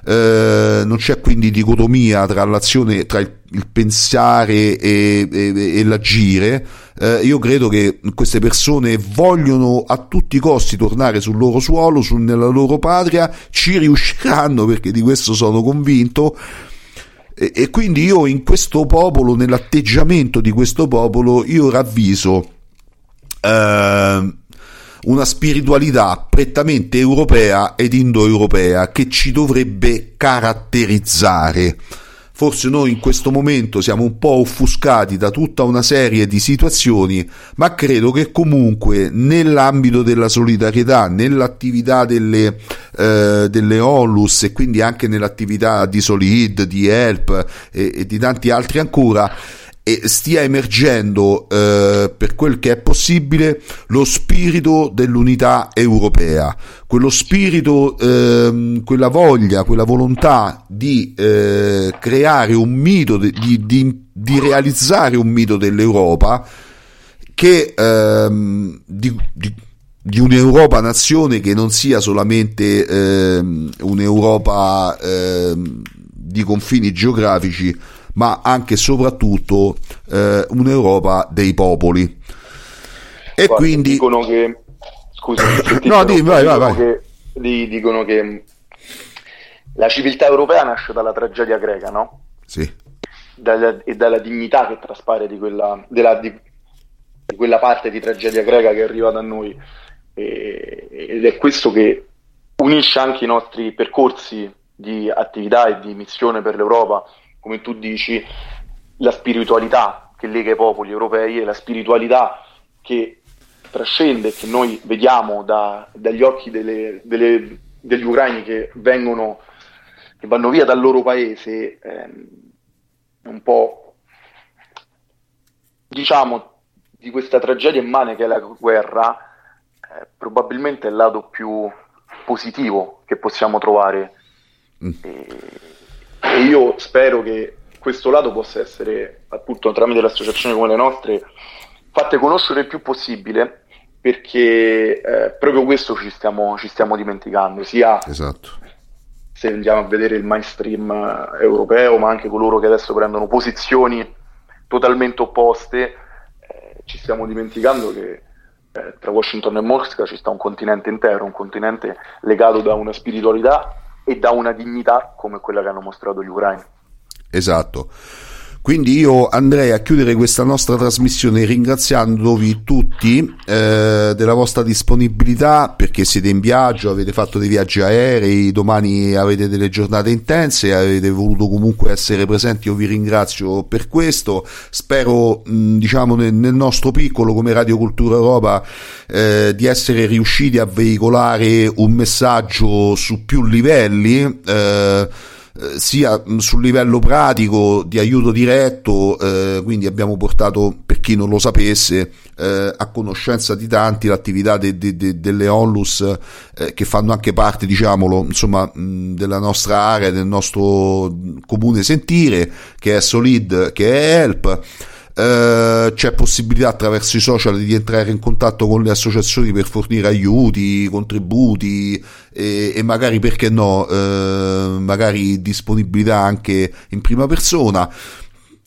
eh, non c'è quindi dicotomia tra l'azione, tra il, il pensare e, e, e l'agire. Eh, io credo che queste persone vogliono a tutti i costi tornare sul loro suolo, su, nella loro patria, ci riusciranno perché di questo sono convinto. E, e quindi io in questo popolo, nell'atteggiamento di questo popolo, io ravviso eh, una spiritualità prettamente europea ed indoeuropea che ci dovrebbe caratterizzare. Forse noi in questo momento siamo un po' offuscati da tutta una serie di situazioni, ma credo che comunque nell'ambito della solidarietà, nell'attività delle, eh, delle Onlus e quindi anche nell'attività di Solid, di Help e, e di tanti altri ancora, e stia emergendo eh, per quel che è possibile lo spirito dell'unità europea, quello spirito, eh, quella voglia, quella volontà di eh, creare un mito, di, di, di, realizzare un mito dell'Europa che ehm, di, di un'Europa nazione che non sia solamente ehm, un'Europa ehm, di confini geografici, ma anche e soprattutto eh, un'Europa dei popoli. E Guarda, quindi... Dicono che... Scusa, no, dimmi, vai, vai, vai. Che, dicono che la civiltà europea nasce dalla tragedia greca, no? Sì. Dalla, e dalla dignità che traspare di quella, della, di, di quella parte di tragedia greca che è arrivata a noi. E, ed è questo che unisce anche i nostri percorsi di attività e di missione per l'Europa come tu dici, la spiritualità che lega i popoli europei e la spiritualità che trascende, che noi vediamo da, dagli occhi delle, delle, degli ucraini che vengono, che vanno via dal loro paese, ehm, un po' diciamo di questa tragedia immane che è la guerra, eh, probabilmente è il lato più positivo che possiamo trovare. Mm. E, e io spero che questo lato possa essere, appunto, tramite le associazioni come le nostre, fatte conoscere il più possibile perché eh, proprio questo ci stiamo, ci stiamo dimenticando, sia esatto. se andiamo a vedere il mainstream eh, europeo, ma anche coloro che adesso prendono posizioni totalmente opposte, eh, ci stiamo dimenticando che eh, tra Washington e Mosca ci sta un continente intero, un continente legato da una spiritualità e da una dignità come quella che hanno mostrato gli ucraini. Esatto. Quindi io andrei a chiudere questa nostra trasmissione ringraziandovi tutti eh, della vostra disponibilità perché siete in viaggio, avete fatto dei viaggi aerei, domani avete delle giornate intense, avete voluto comunque essere presenti, io vi ringrazio per questo, spero mh, diciamo nel, nel, nostro piccolo come Radio Cultura Europa eh, di essere riusciti a veicolare un messaggio su più livelli. Eh, eh, sia sul livello pratico di aiuto diretto, eh, quindi abbiamo portato, per chi non lo sapesse, eh, a conoscenza di tanti l'attività de, de, de, delle onlus eh, che fanno anche parte, diciamolo, insomma, mh, della nostra area, del nostro comune sentire, che è Solid, che è Help. Uh, c'è possibilità attraverso i social di entrare in contatto con le associazioni per fornire aiuti, contributi e, e magari perché no, uh, magari disponibilità anche in prima persona.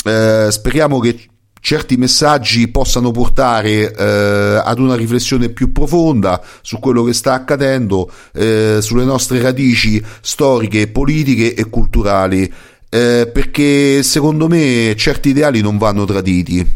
Uh, speriamo che certi messaggi possano portare ad una riflessione più profonda su quello che sta accadendo, sulle nostre radici storiche, politiche e culturali eh, perché secondo me certi ideali non vanno traditi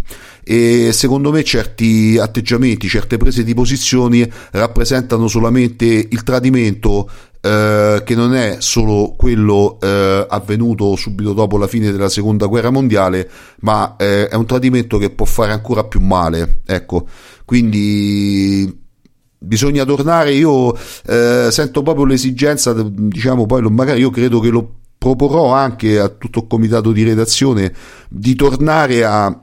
e secondo me certi atteggiamenti, certe prese di posizioni rappresentano solamente il tradimento eh, che non è solo quello eh, avvenuto subito dopo la fine della seconda guerra mondiale, ma eh, è un tradimento che può fare ancora più male. Ecco, quindi bisogna tornare. Io eh, sento proprio l'esigenza, diciamo, poi magari io credo che lo proporrò anche a tutto il comitato di redazione di tornare a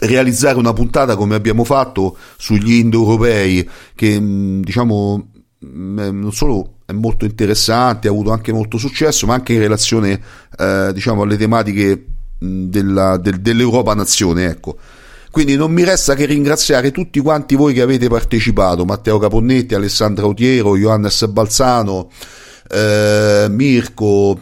realizzare una puntata come abbiamo fatto sugli indoeuropei che diciamo non solo è molto interessante, ha avuto anche molto successo, ma anche in relazione eh, diciamo alle tematiche della, del, dell'Europa nazione, ecco. Quindi non mi resta che ringraziare tutti quanti voi che avete partecipato, Matteo Caponnetti, Alessandra Autiero, Johannes Balzano, eh, Mirko,